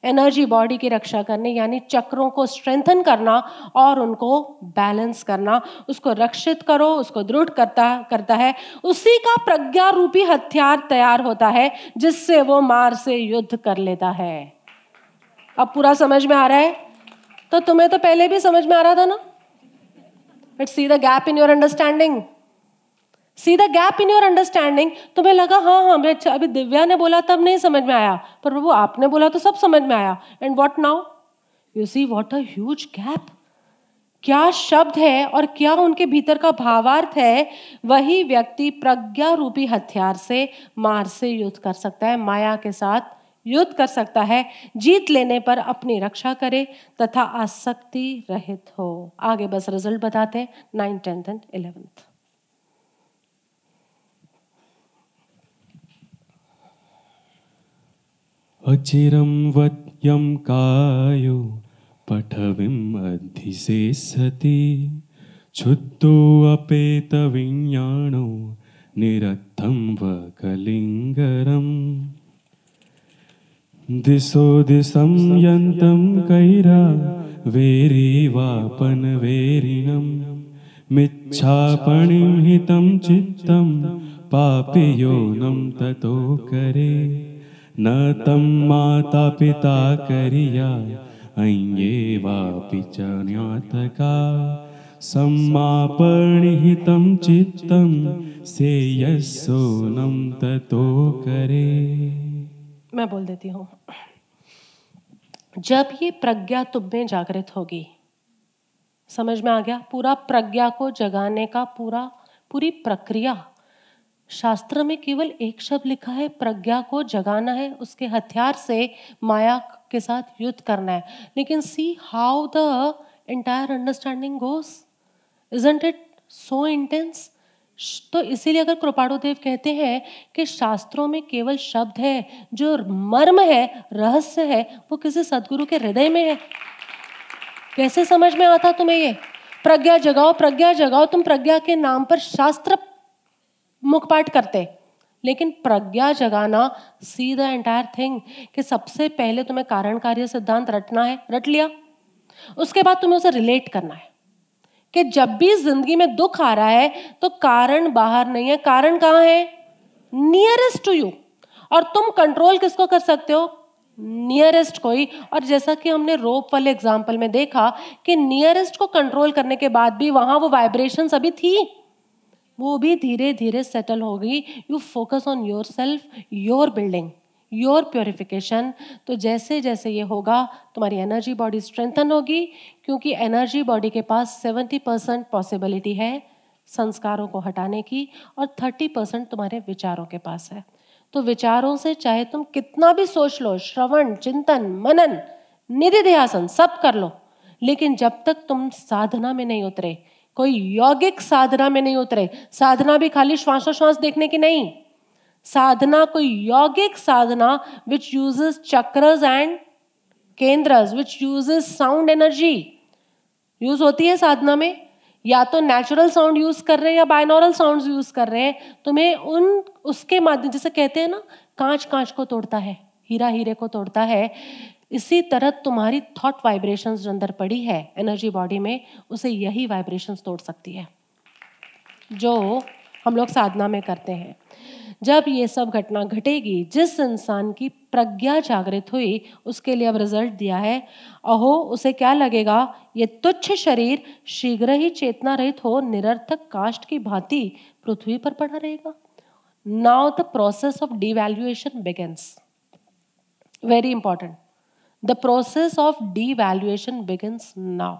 एनर्जी बॉडी की रक्षा करने, यानी चक्रों को स्ट्रेंथन करना और उनको बैलेंस करना। उसको रक्षित करो, उसको दृढ़ करता करता है। उसी का प्रज्ञा रूपी हथियार तैयार होता है, जिससे वो मार से युद्ध कर लेता है। अब पूरा समझ में आ रहा है? तो तुम्हें तो पहले भी समझ में आ रहा था ना? It's see the gap in your understanding see the gap in your understanding तुम्हें लगा हाँ हाँ मैं अभी दिव्या ने बोला, तब नहीं समझ में आया। पर प्रभु, आपने बोला तो सब समझ में आया। And what now you see what a huge gap क्या शब्द है और क्या उनके भीतर का भावार्थ है, वही व्यक्ति प्रज्ञा रूपी हथियार से मार से युद्ध कर सकता है, माया के साथ युद्ध कर सकता है, जीत लेने पर अपनी रक्षा करे, तथा आसक्ति रहित हो। आगे बस रिज़ल्ट बताते नाइन टेंथ एंड इलेवेंथ अचिरं वत्यं कायो पठविम् अधिशेषति। क्षुद्धोऽपेतविज्ञाणो निरर्थं वकलिङ्गरम्। दिशो दिशं यन्तं कैरा वेरीवापनवेरिणं मिच्छापणिं हितं चित्तं पापियोनं ततो करे। न तं माता पिता करिया अय्येवापि च ज्ञातका। सम्मापणिहितं चित्तं सेयस्सोनं ततो करे। मैं बोल देती हूँ। जब ये प्रज्ञा तुम में जागृत होगी, समझ में आ गया? पूरा प्रज्ञा को जगाने का पूरा, पूरी प्रक्रिया शास्त्र में केवल एक शब्द लिखा है, प्रज्ञा को जगाना है, उसके हथियार से माया के साथ युद्ध करना है। लेकिन see how the entire understanding goes isn't it so intense तो इसीलिए अगर कृपाणु देव कहते हैं कि शास्त्रों में केवल शब्द है, जो मर्म है, रहस्य है, वो किसी सदगुरु के हृदय में है। कैसे समझ में आता तुम्हें ये? प्रज्ञा जगाओ प्रज्ञा जगाओ, तुम प्रज्ञा के नाम पर शास्त्र मुखपाठ करते। लेकिन प्रज्ञा जगाना सी द एंटायर थिंग कि सबसे पहले तुम्हें कारण कार्य सिद्धांत रटना है, रट लिया। उसके बाद तुम्हें उसे रिलेट करना है कि जब भी ज़िंदगी में दुख आ रहा है तो कारण बाहर नहीं है। कारण कहाँ है? नियरेस्ट टू यू और तुम कंट्रोल किसको कर सकते हो? नियरेस्ट कोई। और जैसा कि हमने रोप वाले एग्ज़ाम्पल में देखा कि नियरेस्ट को कंट्रोल करने के बाद भी वहाँ वो वाइब्रेशन अभी थी। वो भी धीरे धीरे सेटल हो गई। You focus on yourself your building your purification तो जैसे जैसे ये होगा, तुम्हारी एनर्जी बॉडी स्ट्रेंथन होगी, क्योंकि एनर्जी बॉडी के पास सेवेंटी परसेंट पॉसिबिलिटी है संस्कारों को हटाने की और थर्टी परसेंट तुम्हारे विचारों के पास है। तो विचारों से चाहे तुम कितना भी सोच लो, श्रवण, चिंतन, मनन, निधि ध्यासन सब कर लो, लेकिन जब तक तुम साधना में नहीं उतरे कोई यौगिक साधना में नहीं उतरे। साधना भी खाली श्वासोश्वास देखने की नहीं। साधना कोई यौगिक साधना which uses chakras and केंद्रस which uses sound energy use होती है साधना में। या तो नेचुरल साउंड यूज़ कर रहे हैं या बायनोरल साउंड यूज़ कर रहे हैं। तुम्हें उन, उसके माध्यम, जैसे कहते हैं ना, कांच कांच को तोड़ता है, हीरा हीरे को तोड़ता है। इसी तरह तुम्हारी थॉट वाइब्रेशंस जो अंदर पड़ी है एनर्जी बॉडी में, उसे यही वाइब्रेशंस तोड़ सकती है। जो हम लोग साधना में करते हैं। जब ये सब घटना घटेगी, जिस इंसान की प्रज्ञा जागृत हुई, उसके लिए अब रिज़ल्ट दिया है, अहो, उसे क्या लगेगा? ये तुच्छ शरीर शीघ्र ही चेतना रहित हो, निरर्थक काष्ट की भांति पृथ्वी पर पड़ा रहेगा। Now the process of devaluation begins very important the process of devaluation begins now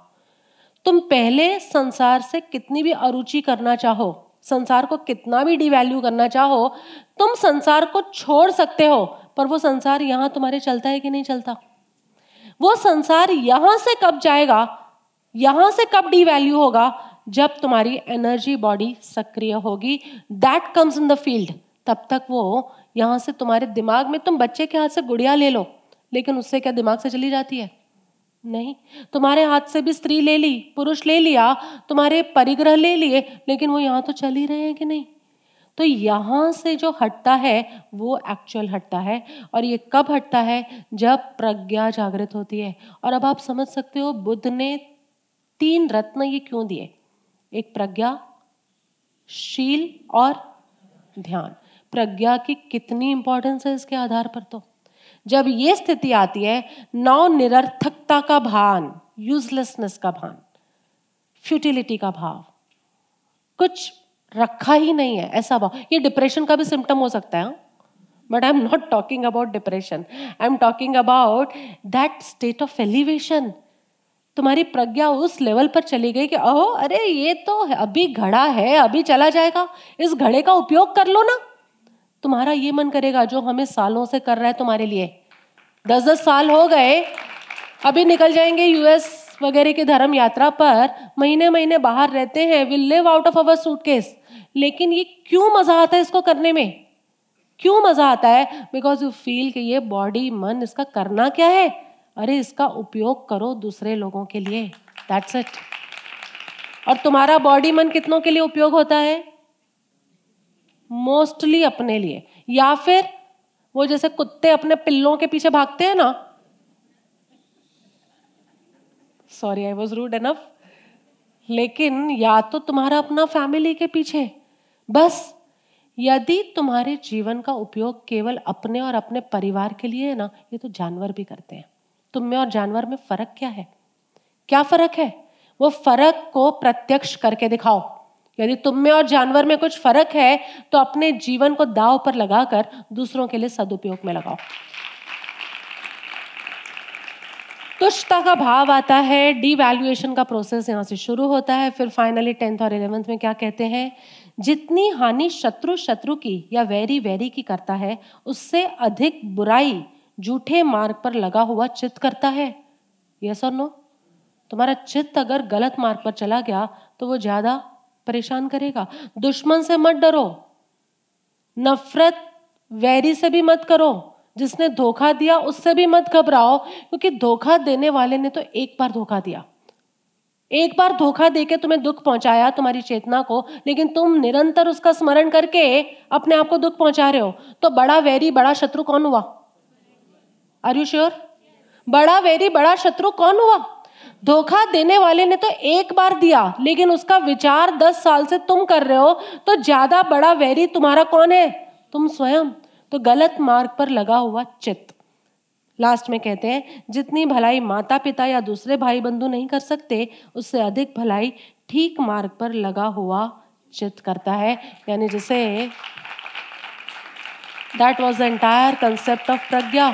तुम पहले संसार से कितनी भी अरुचि करना चाहो, संसार को कितना भी डिवैल्यू करना चाहो, तुम संसार को छोड़ सकते हो, पर वो संसार यहाँ तुम्हारे चलता है कि नहीं चलता? वो संसार यहाँ से कब जाएगा, यहाँ से कब डिवैल्यू होगा, जब तुम्हारी एनर्जी बॉडी सक्रिय होगी। That comes in the field तब तक वो यहाँ से तुम्हारे दिमाग में, तुम बच्चे के हाथ से गुड़िया ले लो। लेकिन उससे क्या दिमाग से चली जाती है? नहीं। तुम्हारे हाथ से भी स्त्री ले ली, पुरुष ले लिया, तुम्हारे परिग्रह ले लिए, लेकिन वो यहाँ तो चल ही रहे हैं कि नहीं? तो यहाँ से जो हटता है, वो एक्चुअल हटता है, और ये कब हटता है? जब प्रज्ञा जागृत होती है। और अब आप समझ सकते हो, बुद्ध ने तीन रत्न ये क्यों दिए? एक प्रज्ञा, शील और ध्यान। प्रज्ञा की कितनी इंपॉर्टेंस है इसके आधार पर तो? जब ये स्थिति आती है नौ निरर्थकता का भान यूजलेसनेस का भान फ्यूटिलिटी का भाव। कुछ रखा ही नहीं है ऐसा भाव। ये डिप्रेशन का भी सिम्टम हो सकता है but I am not talking about depression I am talking about that state of elevation तुम्हारी प्रज्ञा उस लेवल पर चली गई कि अहो अरे, ये तो अभी घड़ा है, अभी चला जाएगा। इस घड़े का उपयोग कर लो ना। तुम्हारा ये मन करेगा, जो हमें सालों से कर रहा है तुम्हारे लिए। दस दस साल हो गए, अभी निकल जाएँगे यूएस वगैरह की धर्म यात्रा पर महीने महीने बाहर रहते हैं will live out of our suitcase लेकिन ये क्यों मज़ा आता है इसको करने में? क्यों मज़ा आता है? बिकॉज़ यू फील कि ये बॉडी मन, इसका करना क्या है? अरे, इसका उपयोग करो दूसरे लोगों के लिए। दैट्स इट और तुम्हारा बॉडी मन कितनों के लिए उपयोग होता है? मोस्टली अपने लिए। या फिर वो जैसे कुत्ते अपने पिल्लों के पीछे भागते हैं ना। Sorry I was rude enough लेकिन या तो तुम्हारा अपना फैमिली के पीछे। बस, यदि तुम्हारे जीवन का उपयोग केवल अपने और अपने परिवार के लिए है ना, ये तो जानवर भी करते हैं। तुम में और जानवर में फ़र्क क्या है? क्या फ़र्क है? वो फ़र्क को प्रत्यक्ष करके दिखाओ। यदि तुम में और जानवर में कुछ फ़र्क है तो अपने जीवन को दाव पर लगाकर दूसरों के लिए सदुपयोग में लगाओ। तुष्टता का भाव आता है डीवैल्यूएशन का प्रोसेस यहाँ से शुरू होता है, फिर फाइनली टेंथ और इलेवेंथ में क्या कहते हैं? जितनी हानि शत्रु शत्रु की या वैरी वैरी की करता है, उससे अधिक बुराई झूठे मार्ग पर लगा हुआ चित्त करता है। यस और नो तुम्हारा चित्त अगर गलत मार्ग पर चला गया तो वो ज़्यादा परेशान करेगा। दुश्मन से मत डरो। नफरत, वैरी से भी मत करो। जिसने धोखा दिया, उससे भी मत घबराओ, क्योंकि धोखा देने वाले ने तो एक बार धोखा दिया। एक बार धोखा देके तुम्हें दुख पहुँचाया तुम्हारी चेतना को, लेकिन तुम निरंतर उसका स्मरण करके अपने आप को दुख पहुँचा रहे हो। तो बड़ा वैरी, बड़ा शत्रु कौन हुआ? आर यू श्योर बड़ा वैरी, बड़ा शत्रु कौन हुआ? धोखा देने वाले ने तो एक बार दिया, लेकिन उसका विचार दस साल से तुम कर रहे हो तो ज़्यादा बड़ा वैरी तुम्हारा कौन है? तुम स्वयं। तो गलत मार्ग पर लगा हुआ चित्त। लास्ट में कहते हैं, जितनी भलाई माता पिता या दूसरे भाई बंधु नहीं कर सकते, उससे अधिक भलाई ठीक मार्ग पर लगा हुआ चित्त करता है। यानी जिसे that was the entire concept of prajna.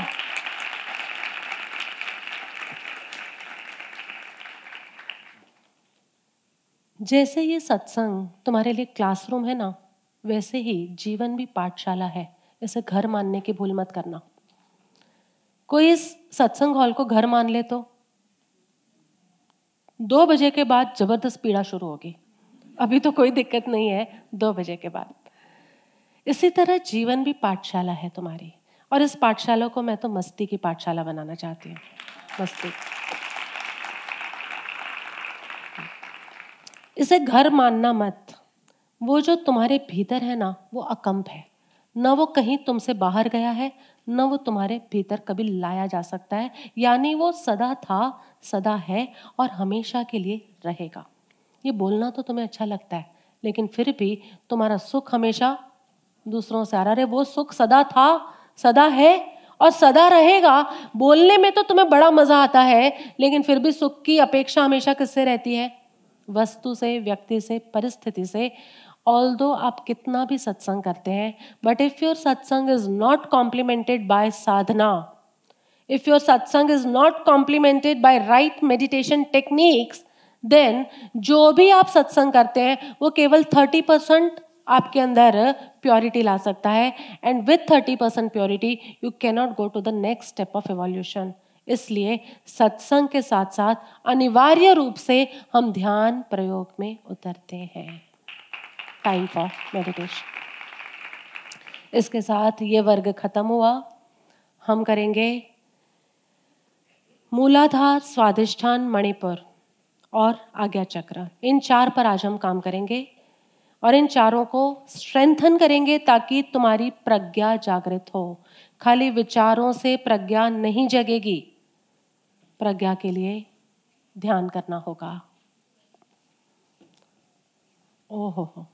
जैसे ये सत्संग तुम्हारे लिए क्लासरूम है ना, वैसे ही जीवन भी पाठशाला है। इसे घर मानने की भूल मत करना। कोई इस सत्संग हॉल को घर मान ले तो? दो बजे के बाद ज़बरदस्त पीड़ा शुरू होगी। अभी तो कोई दिक्कत नहीं है, दो बजे के बाद। इसी तरह जीवन भी पाठशाला है तुम्हारी। और इस पाठशाला को मैं तो मस्ती की पाठशाला बनाना चाहती हूँ। मस्ती। इसे घर मानना मत। वो जो तुम्हारे भीतर है ना, वो अकम्प है। न वो कहीं तुमसे बाहर गया है, न वो तुम्हारे भीतर कभी लाया जा सकता है। यानी वो सदा था, सदा है और हमेशा के लिए रहेगा। ये बोलना तो तुम्हें अच्छा लगता है, लेकिन फिर भी तुम्हारा सुख हमेशा दूसरों से आ रहा है। वो सुख सदा था, सदा है और सदा रहेगा। बोलने में तो तुम्हें बड़ा मज़ा आता है, लेकिन फिर भी सुख की अपेक्षा हमेशा किससे रहती है? वस्तु से, व्यक्ति से, परिस्थिति से ऑल दो आप कितना भी सत्संग करते हैं but if your satsang is not complemented by sadhana if your satsang is not complemented by right meditation techniques then जो भी आप सत्संग करते हैं, वो केवल थर्टी परसेंट आपके अंदर प्योरिटी ला सकता है and with thirty percent purity you cannot go to the next step of evolution इसलिए सत्संग के साथ साथ अनिवार्य रूप से हम ध्यान प्रयोग में उतरते हैं। टाइम फॉर मेडिटेशन इसके साथ ये वर्ग खत्म हुआ। हम करेंगे मूलाधार स्वादिष्ठान मणिपुर और आज्ञा चक्र। इन चार पर आज हम काम करेंगे और इन चारों को स्ट्रेंथन करेंगे ताकि तुम्हारी प्रज्ञा जागृत हो। खाली विचारों से प्रज्ञा नहीं जगेगी। प्रज्ञा के लिए ध्यान करना होगा। ओहो। हो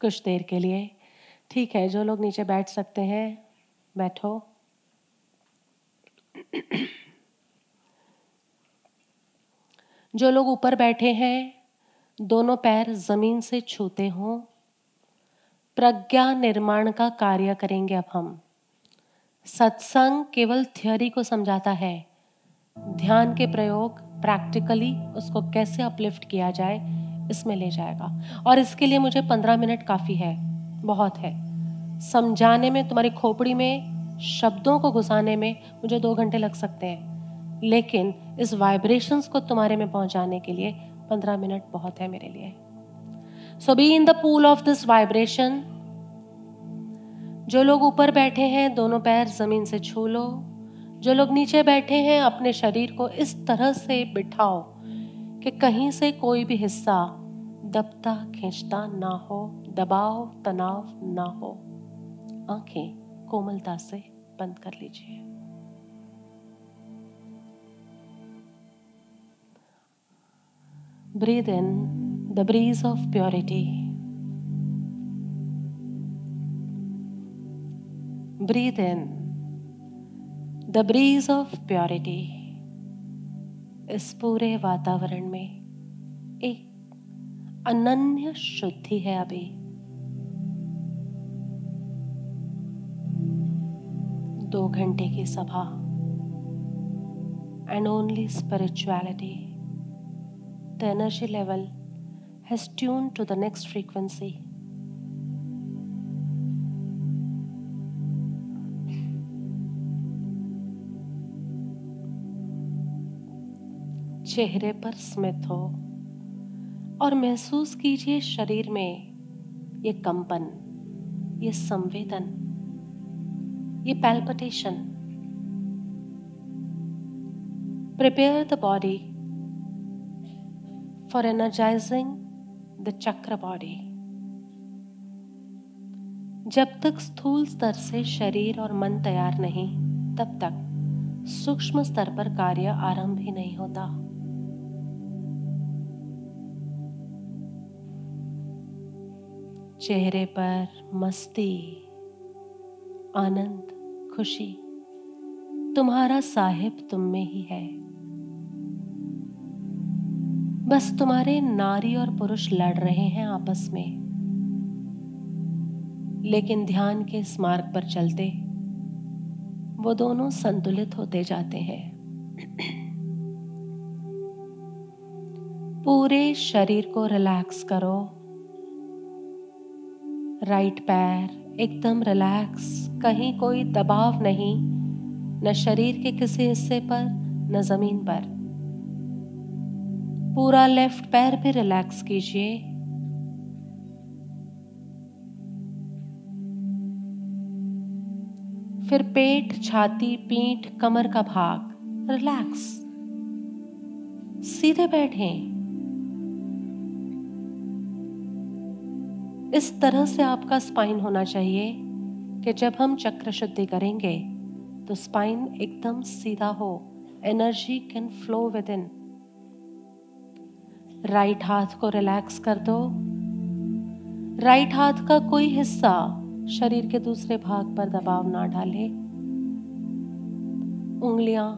कुछ देर के लिए। ठीक है, जो लोग नीचे बैठ सकते हैं, बैठो। जो लोग ऊपर बैठे हैं, दोनों पैर ज़मीन से छूते हों। प्रज्ञा निर्माण का कार्य करेंगे अब हम। सत्संग केवल थ्योरी को समझाता है। ध्यान के प्रयोग प्रैक्टिकली उसको कैसे अपलिफ्ट किया जाए, इसमें ले जाएगा। और इसके लिए मुझे पंद्रह मिनट काफ़ी है, बहुत है। समझाने में, तुम्हारी खोपड़ी में, शब्दों को घुसाने में मुझे दो घंटे लग सकते हैं। लेकिन इस वाइब्रेशंस को तुम्हारे में पहुँचाने के लिए पंद्रह मिनट बहुत है मेरे लिए। So be in the pool of this vibration जो लोग ऊपर बैठे हैं, दोनों पैर ज़मीन से छू लो। जो लोग नीचे बैठे हैं, अपने शरीर को इस तरह से बिठाओ कि कहीं से कोई भी हिस्सा दबता, खींचता ना हो, दबाव, तनाव ना हो। आँखें कोमलता से बंद कर लीजिए। Breathe in the breeze of purity breathe in the breeze of purity इस पूरे वातावरण में एक अनन्य शुद्धि है अभी दो घंटे की सभा and only spirituality the energy level has tune to the next frequency चेहरे पर स्मित हो और महसूस कीजिए शरीर में ये कंपन, ये संवेदन, ये palpitation prepare the body for energising the chakra body जब तक स्थूल स्तर से शरीर और मन तैयार नहीं, तब तक सूक्ष्म स्तर पर कार्य आरंभ ही नहीं होता। चेहरे पर मस्ती, आनंद, खुशी तुम्हारा साहिब तुम में ही है। बस तुम्हारे नारी और पुरुष लड़ रहे हैं आपस में। लेकिन ध्यान के इस मार्ग पर चलते? वो दोनों संतुलित होते जाते हैं। पूरे शरीर को रिलैक्स करो। राइट पैर एकदम रिलैक्स कहीं कोई दबाव नहीं, न शरीर के किसी हिस्से पर, न ज़मीन पर। पूरा लेफ़्ट पैर भी रिलैक्स कीजिए। फिर पेट, छाती, पीठ, कमर का भाग, रिलैक्स। सीधे बैठे। इस तरह से आपका स्पाइन होना चाहिए कि जब हम चक्र शुद्धि करेंगे तो स्पाइन एकदम सीधा हो energy can flow within right हाथ को रिलैक्स कर दो। राइट हाथ का कोई हिस्सा शरीर के दूसरे भाग पर दबाव ना डाले। उंगलियाँ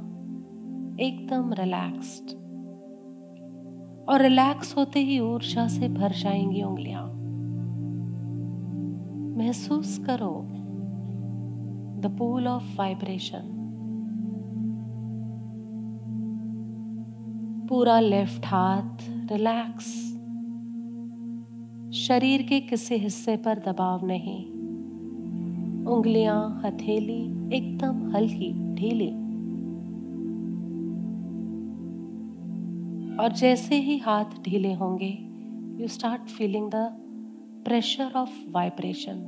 एकदम रिलैक्स्ड। और रिलैक्स होते ही ऊर्जा से भर जाएँगी उंगलियाँ। महसूस करो द पूल ऑफ़ वाइब्रेशन पूरा लेफ़्ट हाथ रिलैक्स शरीर के किसी हिस्से पर दबाव नहीं। उंगलियाँ हथेली एकदम हल्की, ढीली। और जैसे ही हाथ ढीले होंगे you start feeling the pressure of vibration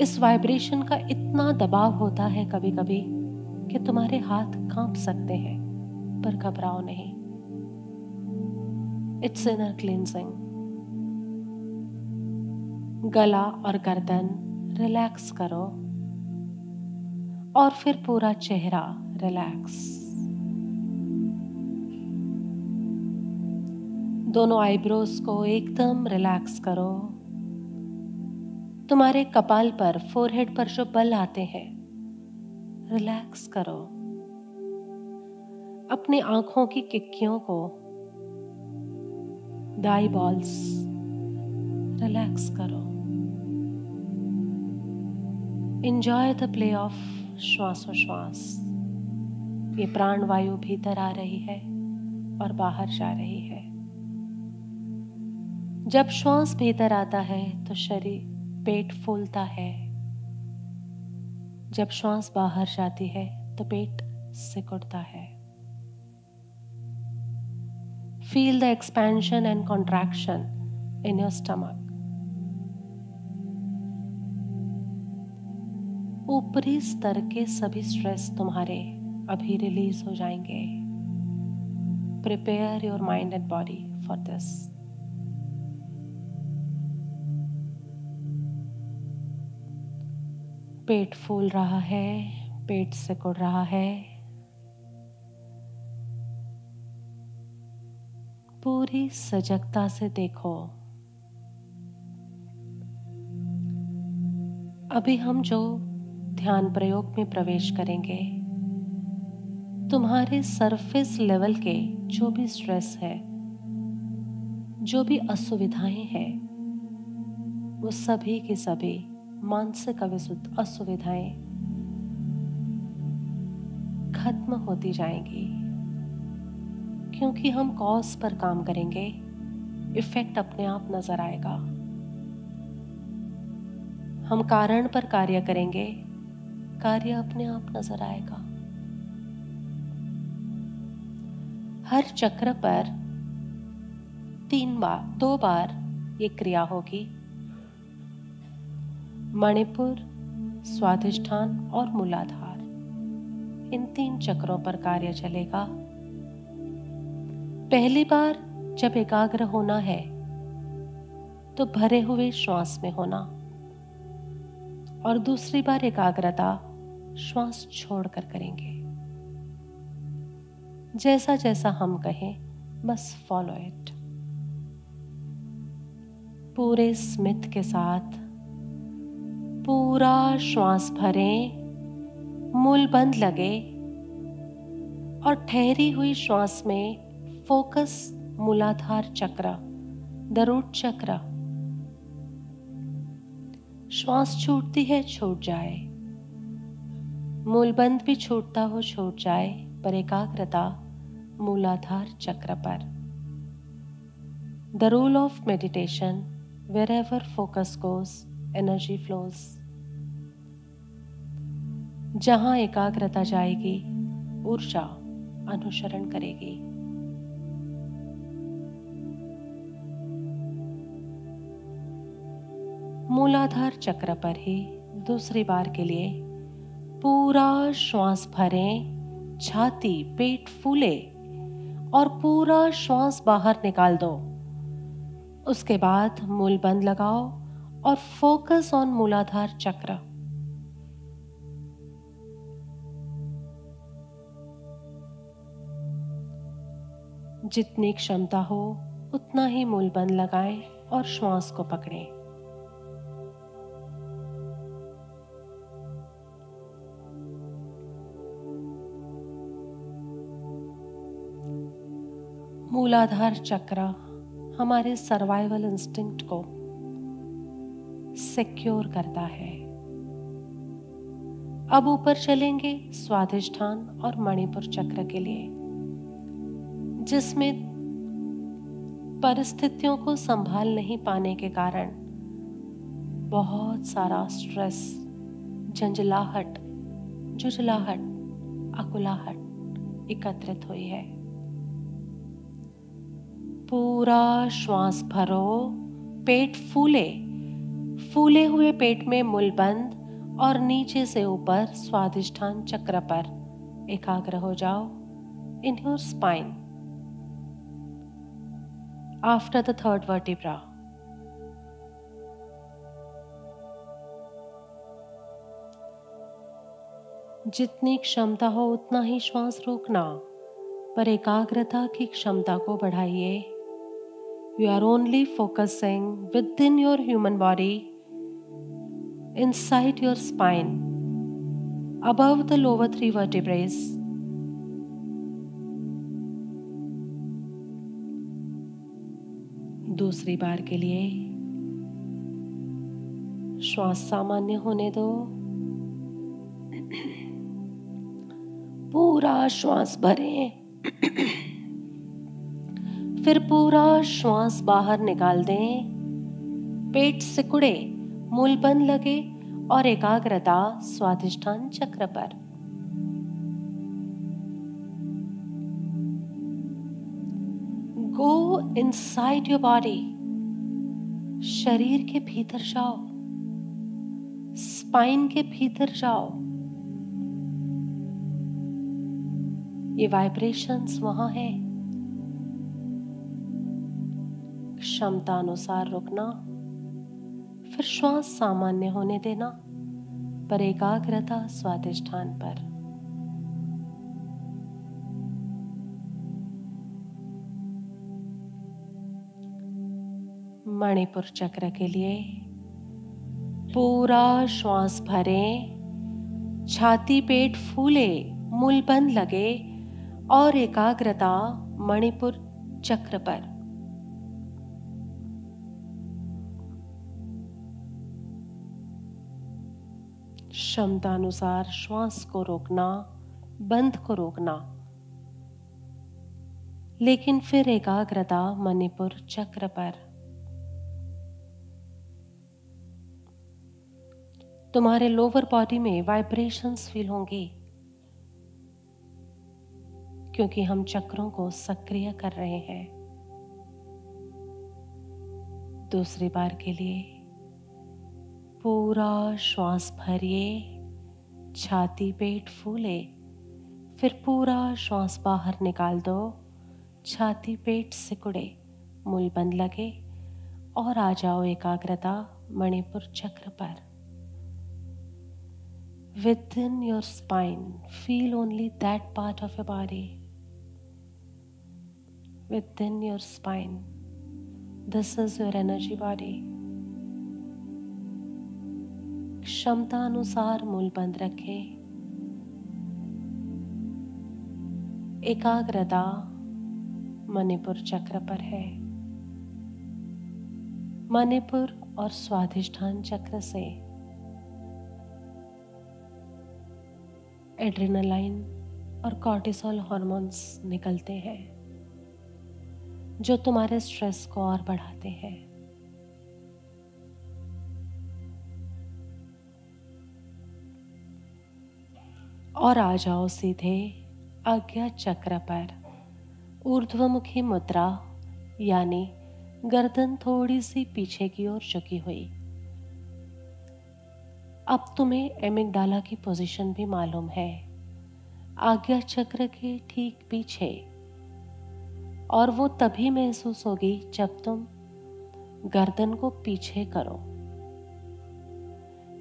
इस वाइब्रेशन का इतना दबाव होता है कभी कभी कि तुम्हारे हाथ काँप सकते हैं। पर घबराओ नहीं। इट्स इनर क्लींजिंग गला और गर्दन रिलैक्स करो। और फिर पूरा चेहरा रिलैक्स दोनों आईब्रोज को एकदम रिलैक्स करो। तुम्हारे कपाल पर फोरहेड पर जो बल आते हैं रिलैक्स करो। अपनी आँखों की किक्कियों को दाई बॉल्स, रिलैक्स करो। इंजॉय द प्ले ऑफ़ श्वासोश्वास। ये प्राण वायु भीतर आ रही है और बाहर जा रही है। जब श्वास भीतर आता है तो शरीर, पेट फूलता है। जब श्वास बाहर जाती है तो पेट सिकुड़ता है। Feel the expansion and contraction in your stomach ऊपरी स्तर के सभी स्ट्रेस तुम्हारे अभी रिलीज़ हो जाएँगे. Prepare your mind and body for this पेट फूल रहा है, पेट सिकुड़ रहा है. पूरी सजगता से देखो। अभी हम जो ध्यान प्रयोग में प्रवेश करेंगे, तुम्हारे सरफेस लेवल के जो भी स्ट्रेस है, जो भी असुविधाएँ हैं, वो सभी की सभी मानसिक असुविधाएँ खत्म होती जाएँगी। क्योंकि हम कॉज पर काम करेंगे। इफ़ेक्ट अपने आप नज़र आएगा। हम कारण पर कार्य करेंगे। कार्य अपने आप नज़र आएगा। हर चक्र पर तीन बार, दो बार ये क्रिया होगी। मणिपुर, स्वाधिष्ठान और मूलाधार। इन तीन चक्रों पर कार्य चलेगा। पहली बार जब एकाग्र होना है तो भरे हुए श्वास में होना। और दूसरी बार एकाग्रता श्वास छोड़कर करेंगे। जैसा जैसा हम कहें, बस फॉलो इट पूरे स्मित के साथ पूरा श्वास भरें, मूल बंद लगे और ठहरी हुई श्वास में फोकस मूलाधार चक्र द रूट चक्र। श्वास छूटती है, छूट जाए। मूलबंध भी छूटता हो, छूट जाए, पर एकाग्रता मूलाधार चक्र पर। The rule of meditation wherever focus goes energy flows जहाँ एकाग्रता जाएगी, ऊर्जा अनुसरण करेगी। मूलाधार चक्र पर ही दूसरी बार के लिए पूरा श्वास भरें, छाती, पेट फूले और पूरा श्वास बाहर निकाल दो। उसके बाद मूल बंद लगाओ और फोकस ऑन मूलाधार चक्र। जितनी क्षमता हो, उतना ही मूल बंद लगाएँ और श्वास को पकड़ें। मूलाधार चक्र हमारे सर्वाइवल इंस्टिंक्ट को सिक्योर करता है। अब ऊपर चलेंगे स्वाधिष्ठान और मणिपुर चक्र के लिए, जिसमें परिस्थितियों को संभाल नहीं पाने के कारण बहुत सारा स्ट्रेस झंझलाहट जुझलाहट अकुलाहट एकत्रित हुई है। पूरा श्वास भरो, पेट फूले। फूले हुए पेट में मुल बंद और नीचे से ऊपर स्वादिष्ठान चक्र पर एकाग्र हो जाओ। In your spine after the third vertebra जितनी क्षमता हो उतना ही श्वास रोकना, पर एकाग्रता की क्षमता को बढ़ाइए। You are only focusing within your human body, inside your spine, above the lower three vertebrae. दूसरी बार के लिए श्वास सामान्य होने दो पूरा श्वास भरें फिर पूरा श्वास बाहर निकाल दें। पेट सिकुड़े, मूल बंद लगे और एकाग्रता स्वाधिष्ठान चक्र पर। गो इनसाइड योर बॉडी शरीर के भीतर जाओ। स्पाइन के भीतर जाओ। ये वाइब्रेशंस वहाँ है। क्षमता अनुसार रुकना, फिर श्वास सामान्य होने देना, पर एकाग्रता स्वादिष्ठान पर। मणिपुर चक्र के लिए पूरा श्वास भरें, छाती पेट फूले मूलबंद लगे और एकाग्रता मणिपुर चक्र पर। क्षमता अनुसार श्वास को रोकना बंद को रोकना। लेकिन फिर एकाग्रता मणिपुर चक्र पर। तुम्हारे लोअर बॉडी में वाइब्रेशंस फील होंगी, क्योंकि हम चक्रों को सक्रिय कर रहे हैं। दूसरी बार के लिए पूरा श्वास भरिए, छाती पेट फूले, फिर पूरा श्वास बाहर निकाल दो, छाती पेट सिकुड़े, मूल बंद लगे और आ जाओ एकाग्रता मणिपुर चक्र पर। Within your spine feel only that part of a body within your spine this is your energy body क्षमता अनुसार मूल बंद रखें। एकाग्रता मणिपुर चक्र पर है। मणिपुर और स्वाधिष्ठान चक्र से एड्रेनालाइन और कॉर्टिसोल हॉर्मोन्स निकलते हैं, जो तुम्हारे स्ट्रेस को और बढ़ाते हैं। और आ जाओ सीधे आज्ञा चक्र पर। ऊर्ध्वमुखी मुद्रा, यानी गर्दन थोड़ी सी पीछे की ओर झुकी हुई। अब तुम्हें एमिगडाला की पोजीशन भी मालूम है। आज्ञा चक्र के ठीक पीछे। और वो तभी महसूस होगी जब तुम गर्दन को पीछे करो।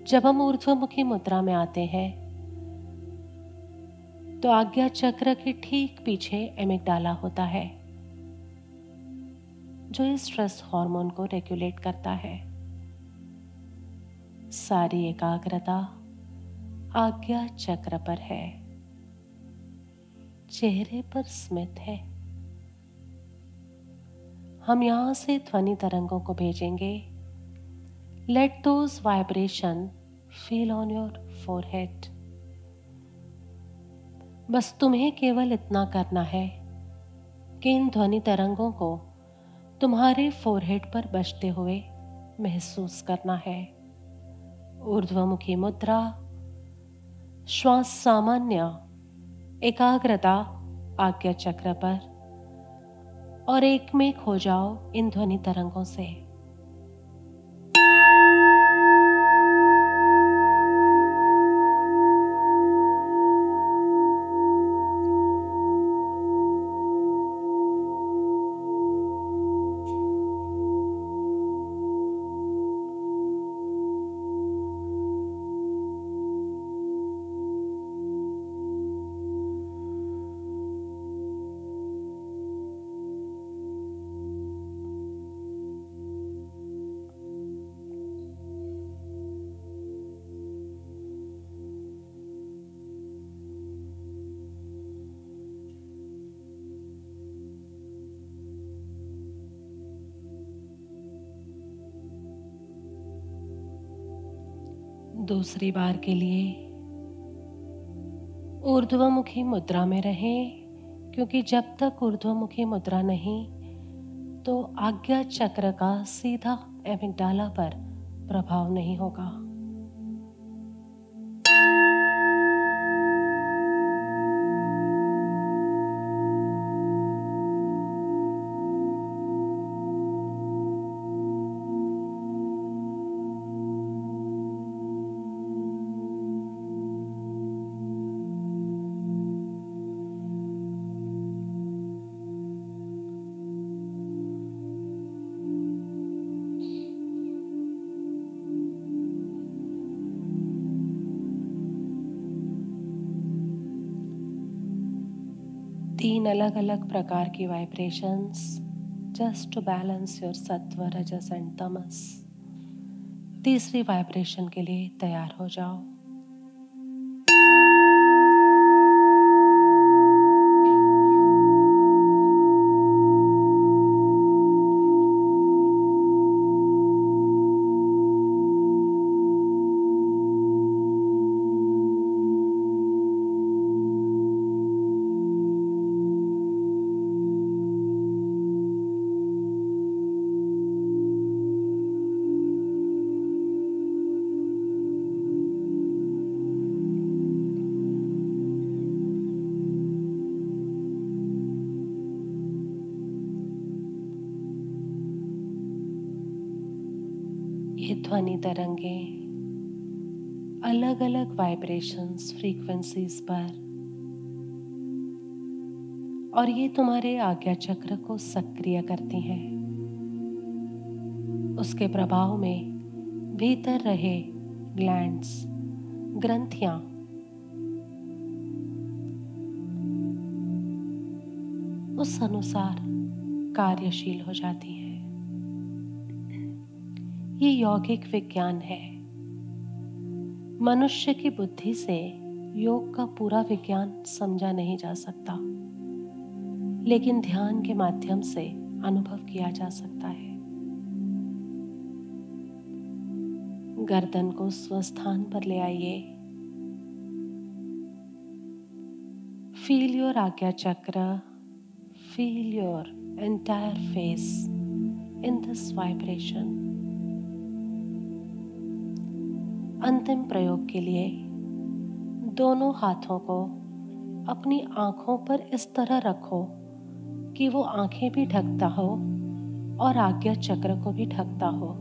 जब हम ऊर्ध्वमुखी मुद्रा में आते हैं तो आज्ञा चक्र के ठीक पीछे एमिगडाला होता है, जो इस स्ट्रेस हार्मोन को रेगुलेट करता है। सारी एकाग्रता आज्ञा चक्र पर है। चेहरे पर स्मित है। हम यहाँ से ध्वनि तरंगों को भेजेंगे। Let those vibration feel on your forehead बस तुम्हें केवल इतना करना है कि इन ध्वनि तरंगों को तुम्हारे फोरहेड पर बजते हुए महसूस करना है। ऊर्ध्वमुखी मुद्रा श्वास सामान्य एकाग्रता आज्ञा चक्र पर, और एक में खो जाओ इन ध्वनि तरंगों से। दूसरी बार के लिए। ऊर्ध्वमुखी मुद्रा में रहें, क्योंकि जब तक ऊर्ध्वमुखी मुद्रा नहीं तो आज्ञा चक्र का सीधा एवं डाला पर प्रभाव नहीं होगा। अलग प्रकार की vibrations just to balance your sattva, rajas and तमस। तीसरी वाइब्रेशन के लिए तैयार हो जाओ। तरंगे अलग अलग वाइब्रेशंस फ्रीक्वेंसीज पर। और ये तुम्हारे आज्ञा चक्र को सक्रिय करती हैं। उसके प्रभाव में भीतर रहे ग्लैंड्स ग्रंथियाँ। उस अनुसार कार्यशील हो जाती है। ये यौगिक विज्ञान है। मनुष्य की बुद्धि से योग का पूरा विज्ञान समझा नहीं जा सकता। लेकिन ध्यान के माध्यम से अनुभव किया जा सकता है। गर्दन को स्वस्थान पर ले आइए। Feel your Ajna chakra feel your entire face in this vibration. अंतिम प्रयोग के लिए दोनों हाथों को अपनी आँखों पर इस तरह रखो कि वो आँखें भी ढकता हो और आज्ञा चक्र को भी ढकता हो।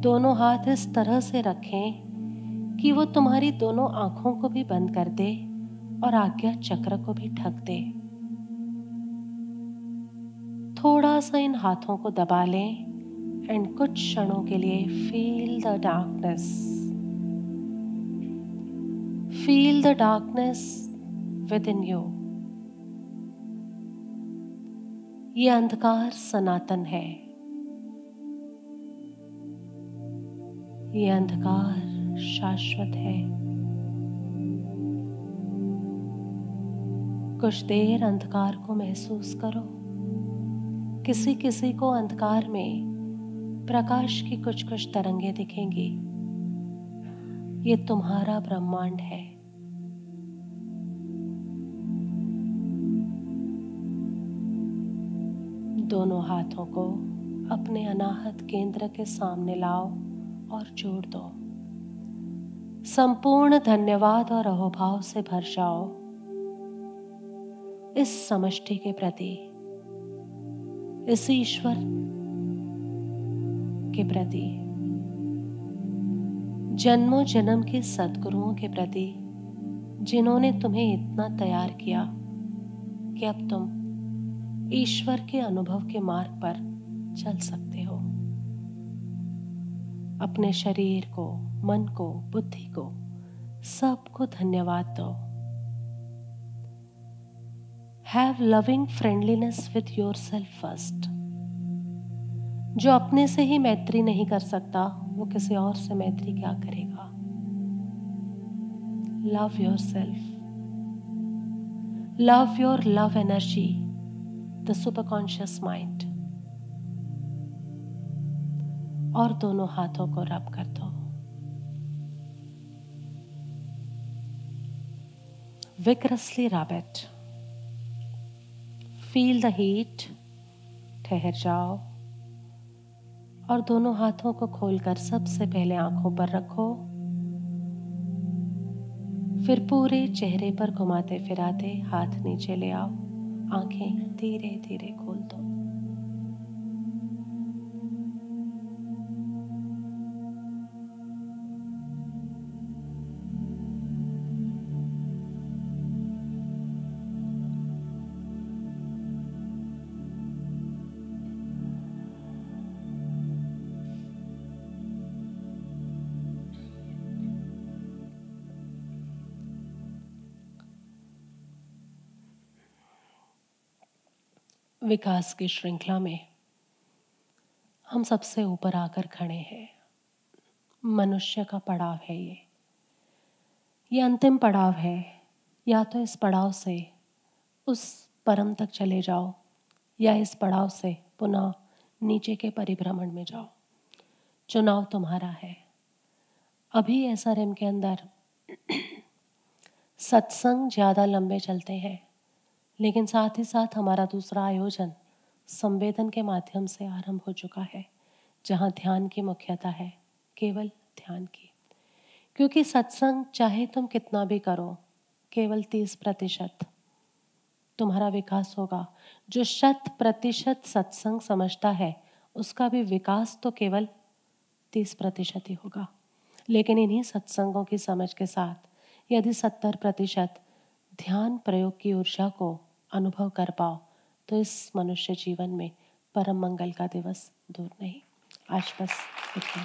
दोनों हाथ इस तरह से रखें कि वो तुम्हारी दोनों आँखों को भी बंद कर दे और आज्ञा चक्र को भी ढक दे। थोड़ा सा इन हाथों को दबा लें एंड कुछ क्षणों के लिए feel the darkness feel the darkness within you ये अंधकार सनातन है। ये अंधकार शाश्वत है। कुछ देर अंधकार को महसूस करो। किसी किसी को अंधकार में प्रकाश की कुछ कुछ तरंगे दिखेंगी। ये तुम्हारा ब्रह्मांड है। दोनों हाथों को अपने अनाहत केंद्र के सामने लाओ और जोड़ दो। संपूर्ण धन्यवाद और अहोभाव से भर जाओ। इस समष्टि के प्रति, इस ईश्वर के प्रति जन्मों जन्म के सदगुरुओं के प्रति, जिन्होंने तुम्हें इतना तैयार किया कि अब तुम ईश्वर के अनुभव के मार्ग पर चल सकते हो। अपने शरीर को, मन को, बुद्धि को सबको धन्यवाद दो। Have loving friendliness with yourself first जो अपने से ही मैत्री नहीं कर सकता, वो किसी और से मैत्री क्या करेगा? Love yourself love your love energy the super conscious mind और दोनों हाथों को रब कर दो। Rub it. Feel the heat ठहर जाओ। और दोनों हाथों को खोलकर सबसे पहले आँखों पर रखो। फिर पूरे चेहरे पर घुमाते फिराते हाथ नीचे ले आओ। आँखें धीरे धीरे खोल दो। विकास की श्रृंखला में हम सबसे ऊपर आकर खड़े हैं। मनुष्य का पड़ाव है ये। ये अंतिम पड़ाव है। या तो इस पड़ाव से उस परम तक चले जाओ, या इस पड़ाव से पुनः नीचे के परिभ्रमण में जाओ। चुनाव तुम्हारा है। अभी एसआरएम के अंदर सत्संग ज़्यादा लंबे चलते हैं। लेकिन साथ ही साथ हमारा दूसरा आयोजन संवेदन के माध्यम से आरंभ हो चुका है, जहाँ ध्यान की मुख्यता है, केवल ध्यान की। क्योंकि सत्संग, चाहे तुम कितना भी करो, केवल तीस प्रतिशत तुम्हारा विकास होगा। जो शत प्रतिशत सत्संग समझता है, उसका भी विकास तो केवल तीस प्रतिशत ही होगा। लेकिन इन्हीं सत्संगों की समझ के साथ यदि सत्तर प्रतिशत ध्यान प्रयोग की ऊर्जा को अनुभव कर पाओ तो इस मनुष्य जीवन में परम मंगल का दिवस दूर नहीं आज बस इतना।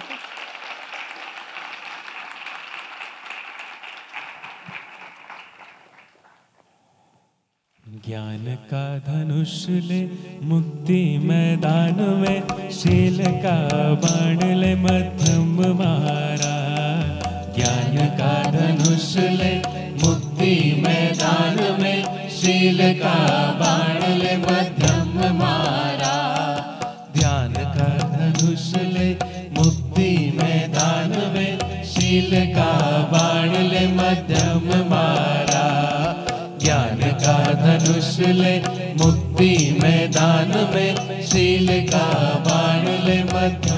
ज्ञान का धनुष ले मुक्ति मैदान में, शील का बाण ले मध्यम मारा ज्ञान का धनुष ले मुक्ति में शील का बाण ले मध्यम मारा। ध्यान का धनुष ले, मुक्ति मैदान में शील का बाण ले मध्यम मारा। ज्ञान का धनुष ले, मुक्ति मैदान में शील का बाण ले मध्य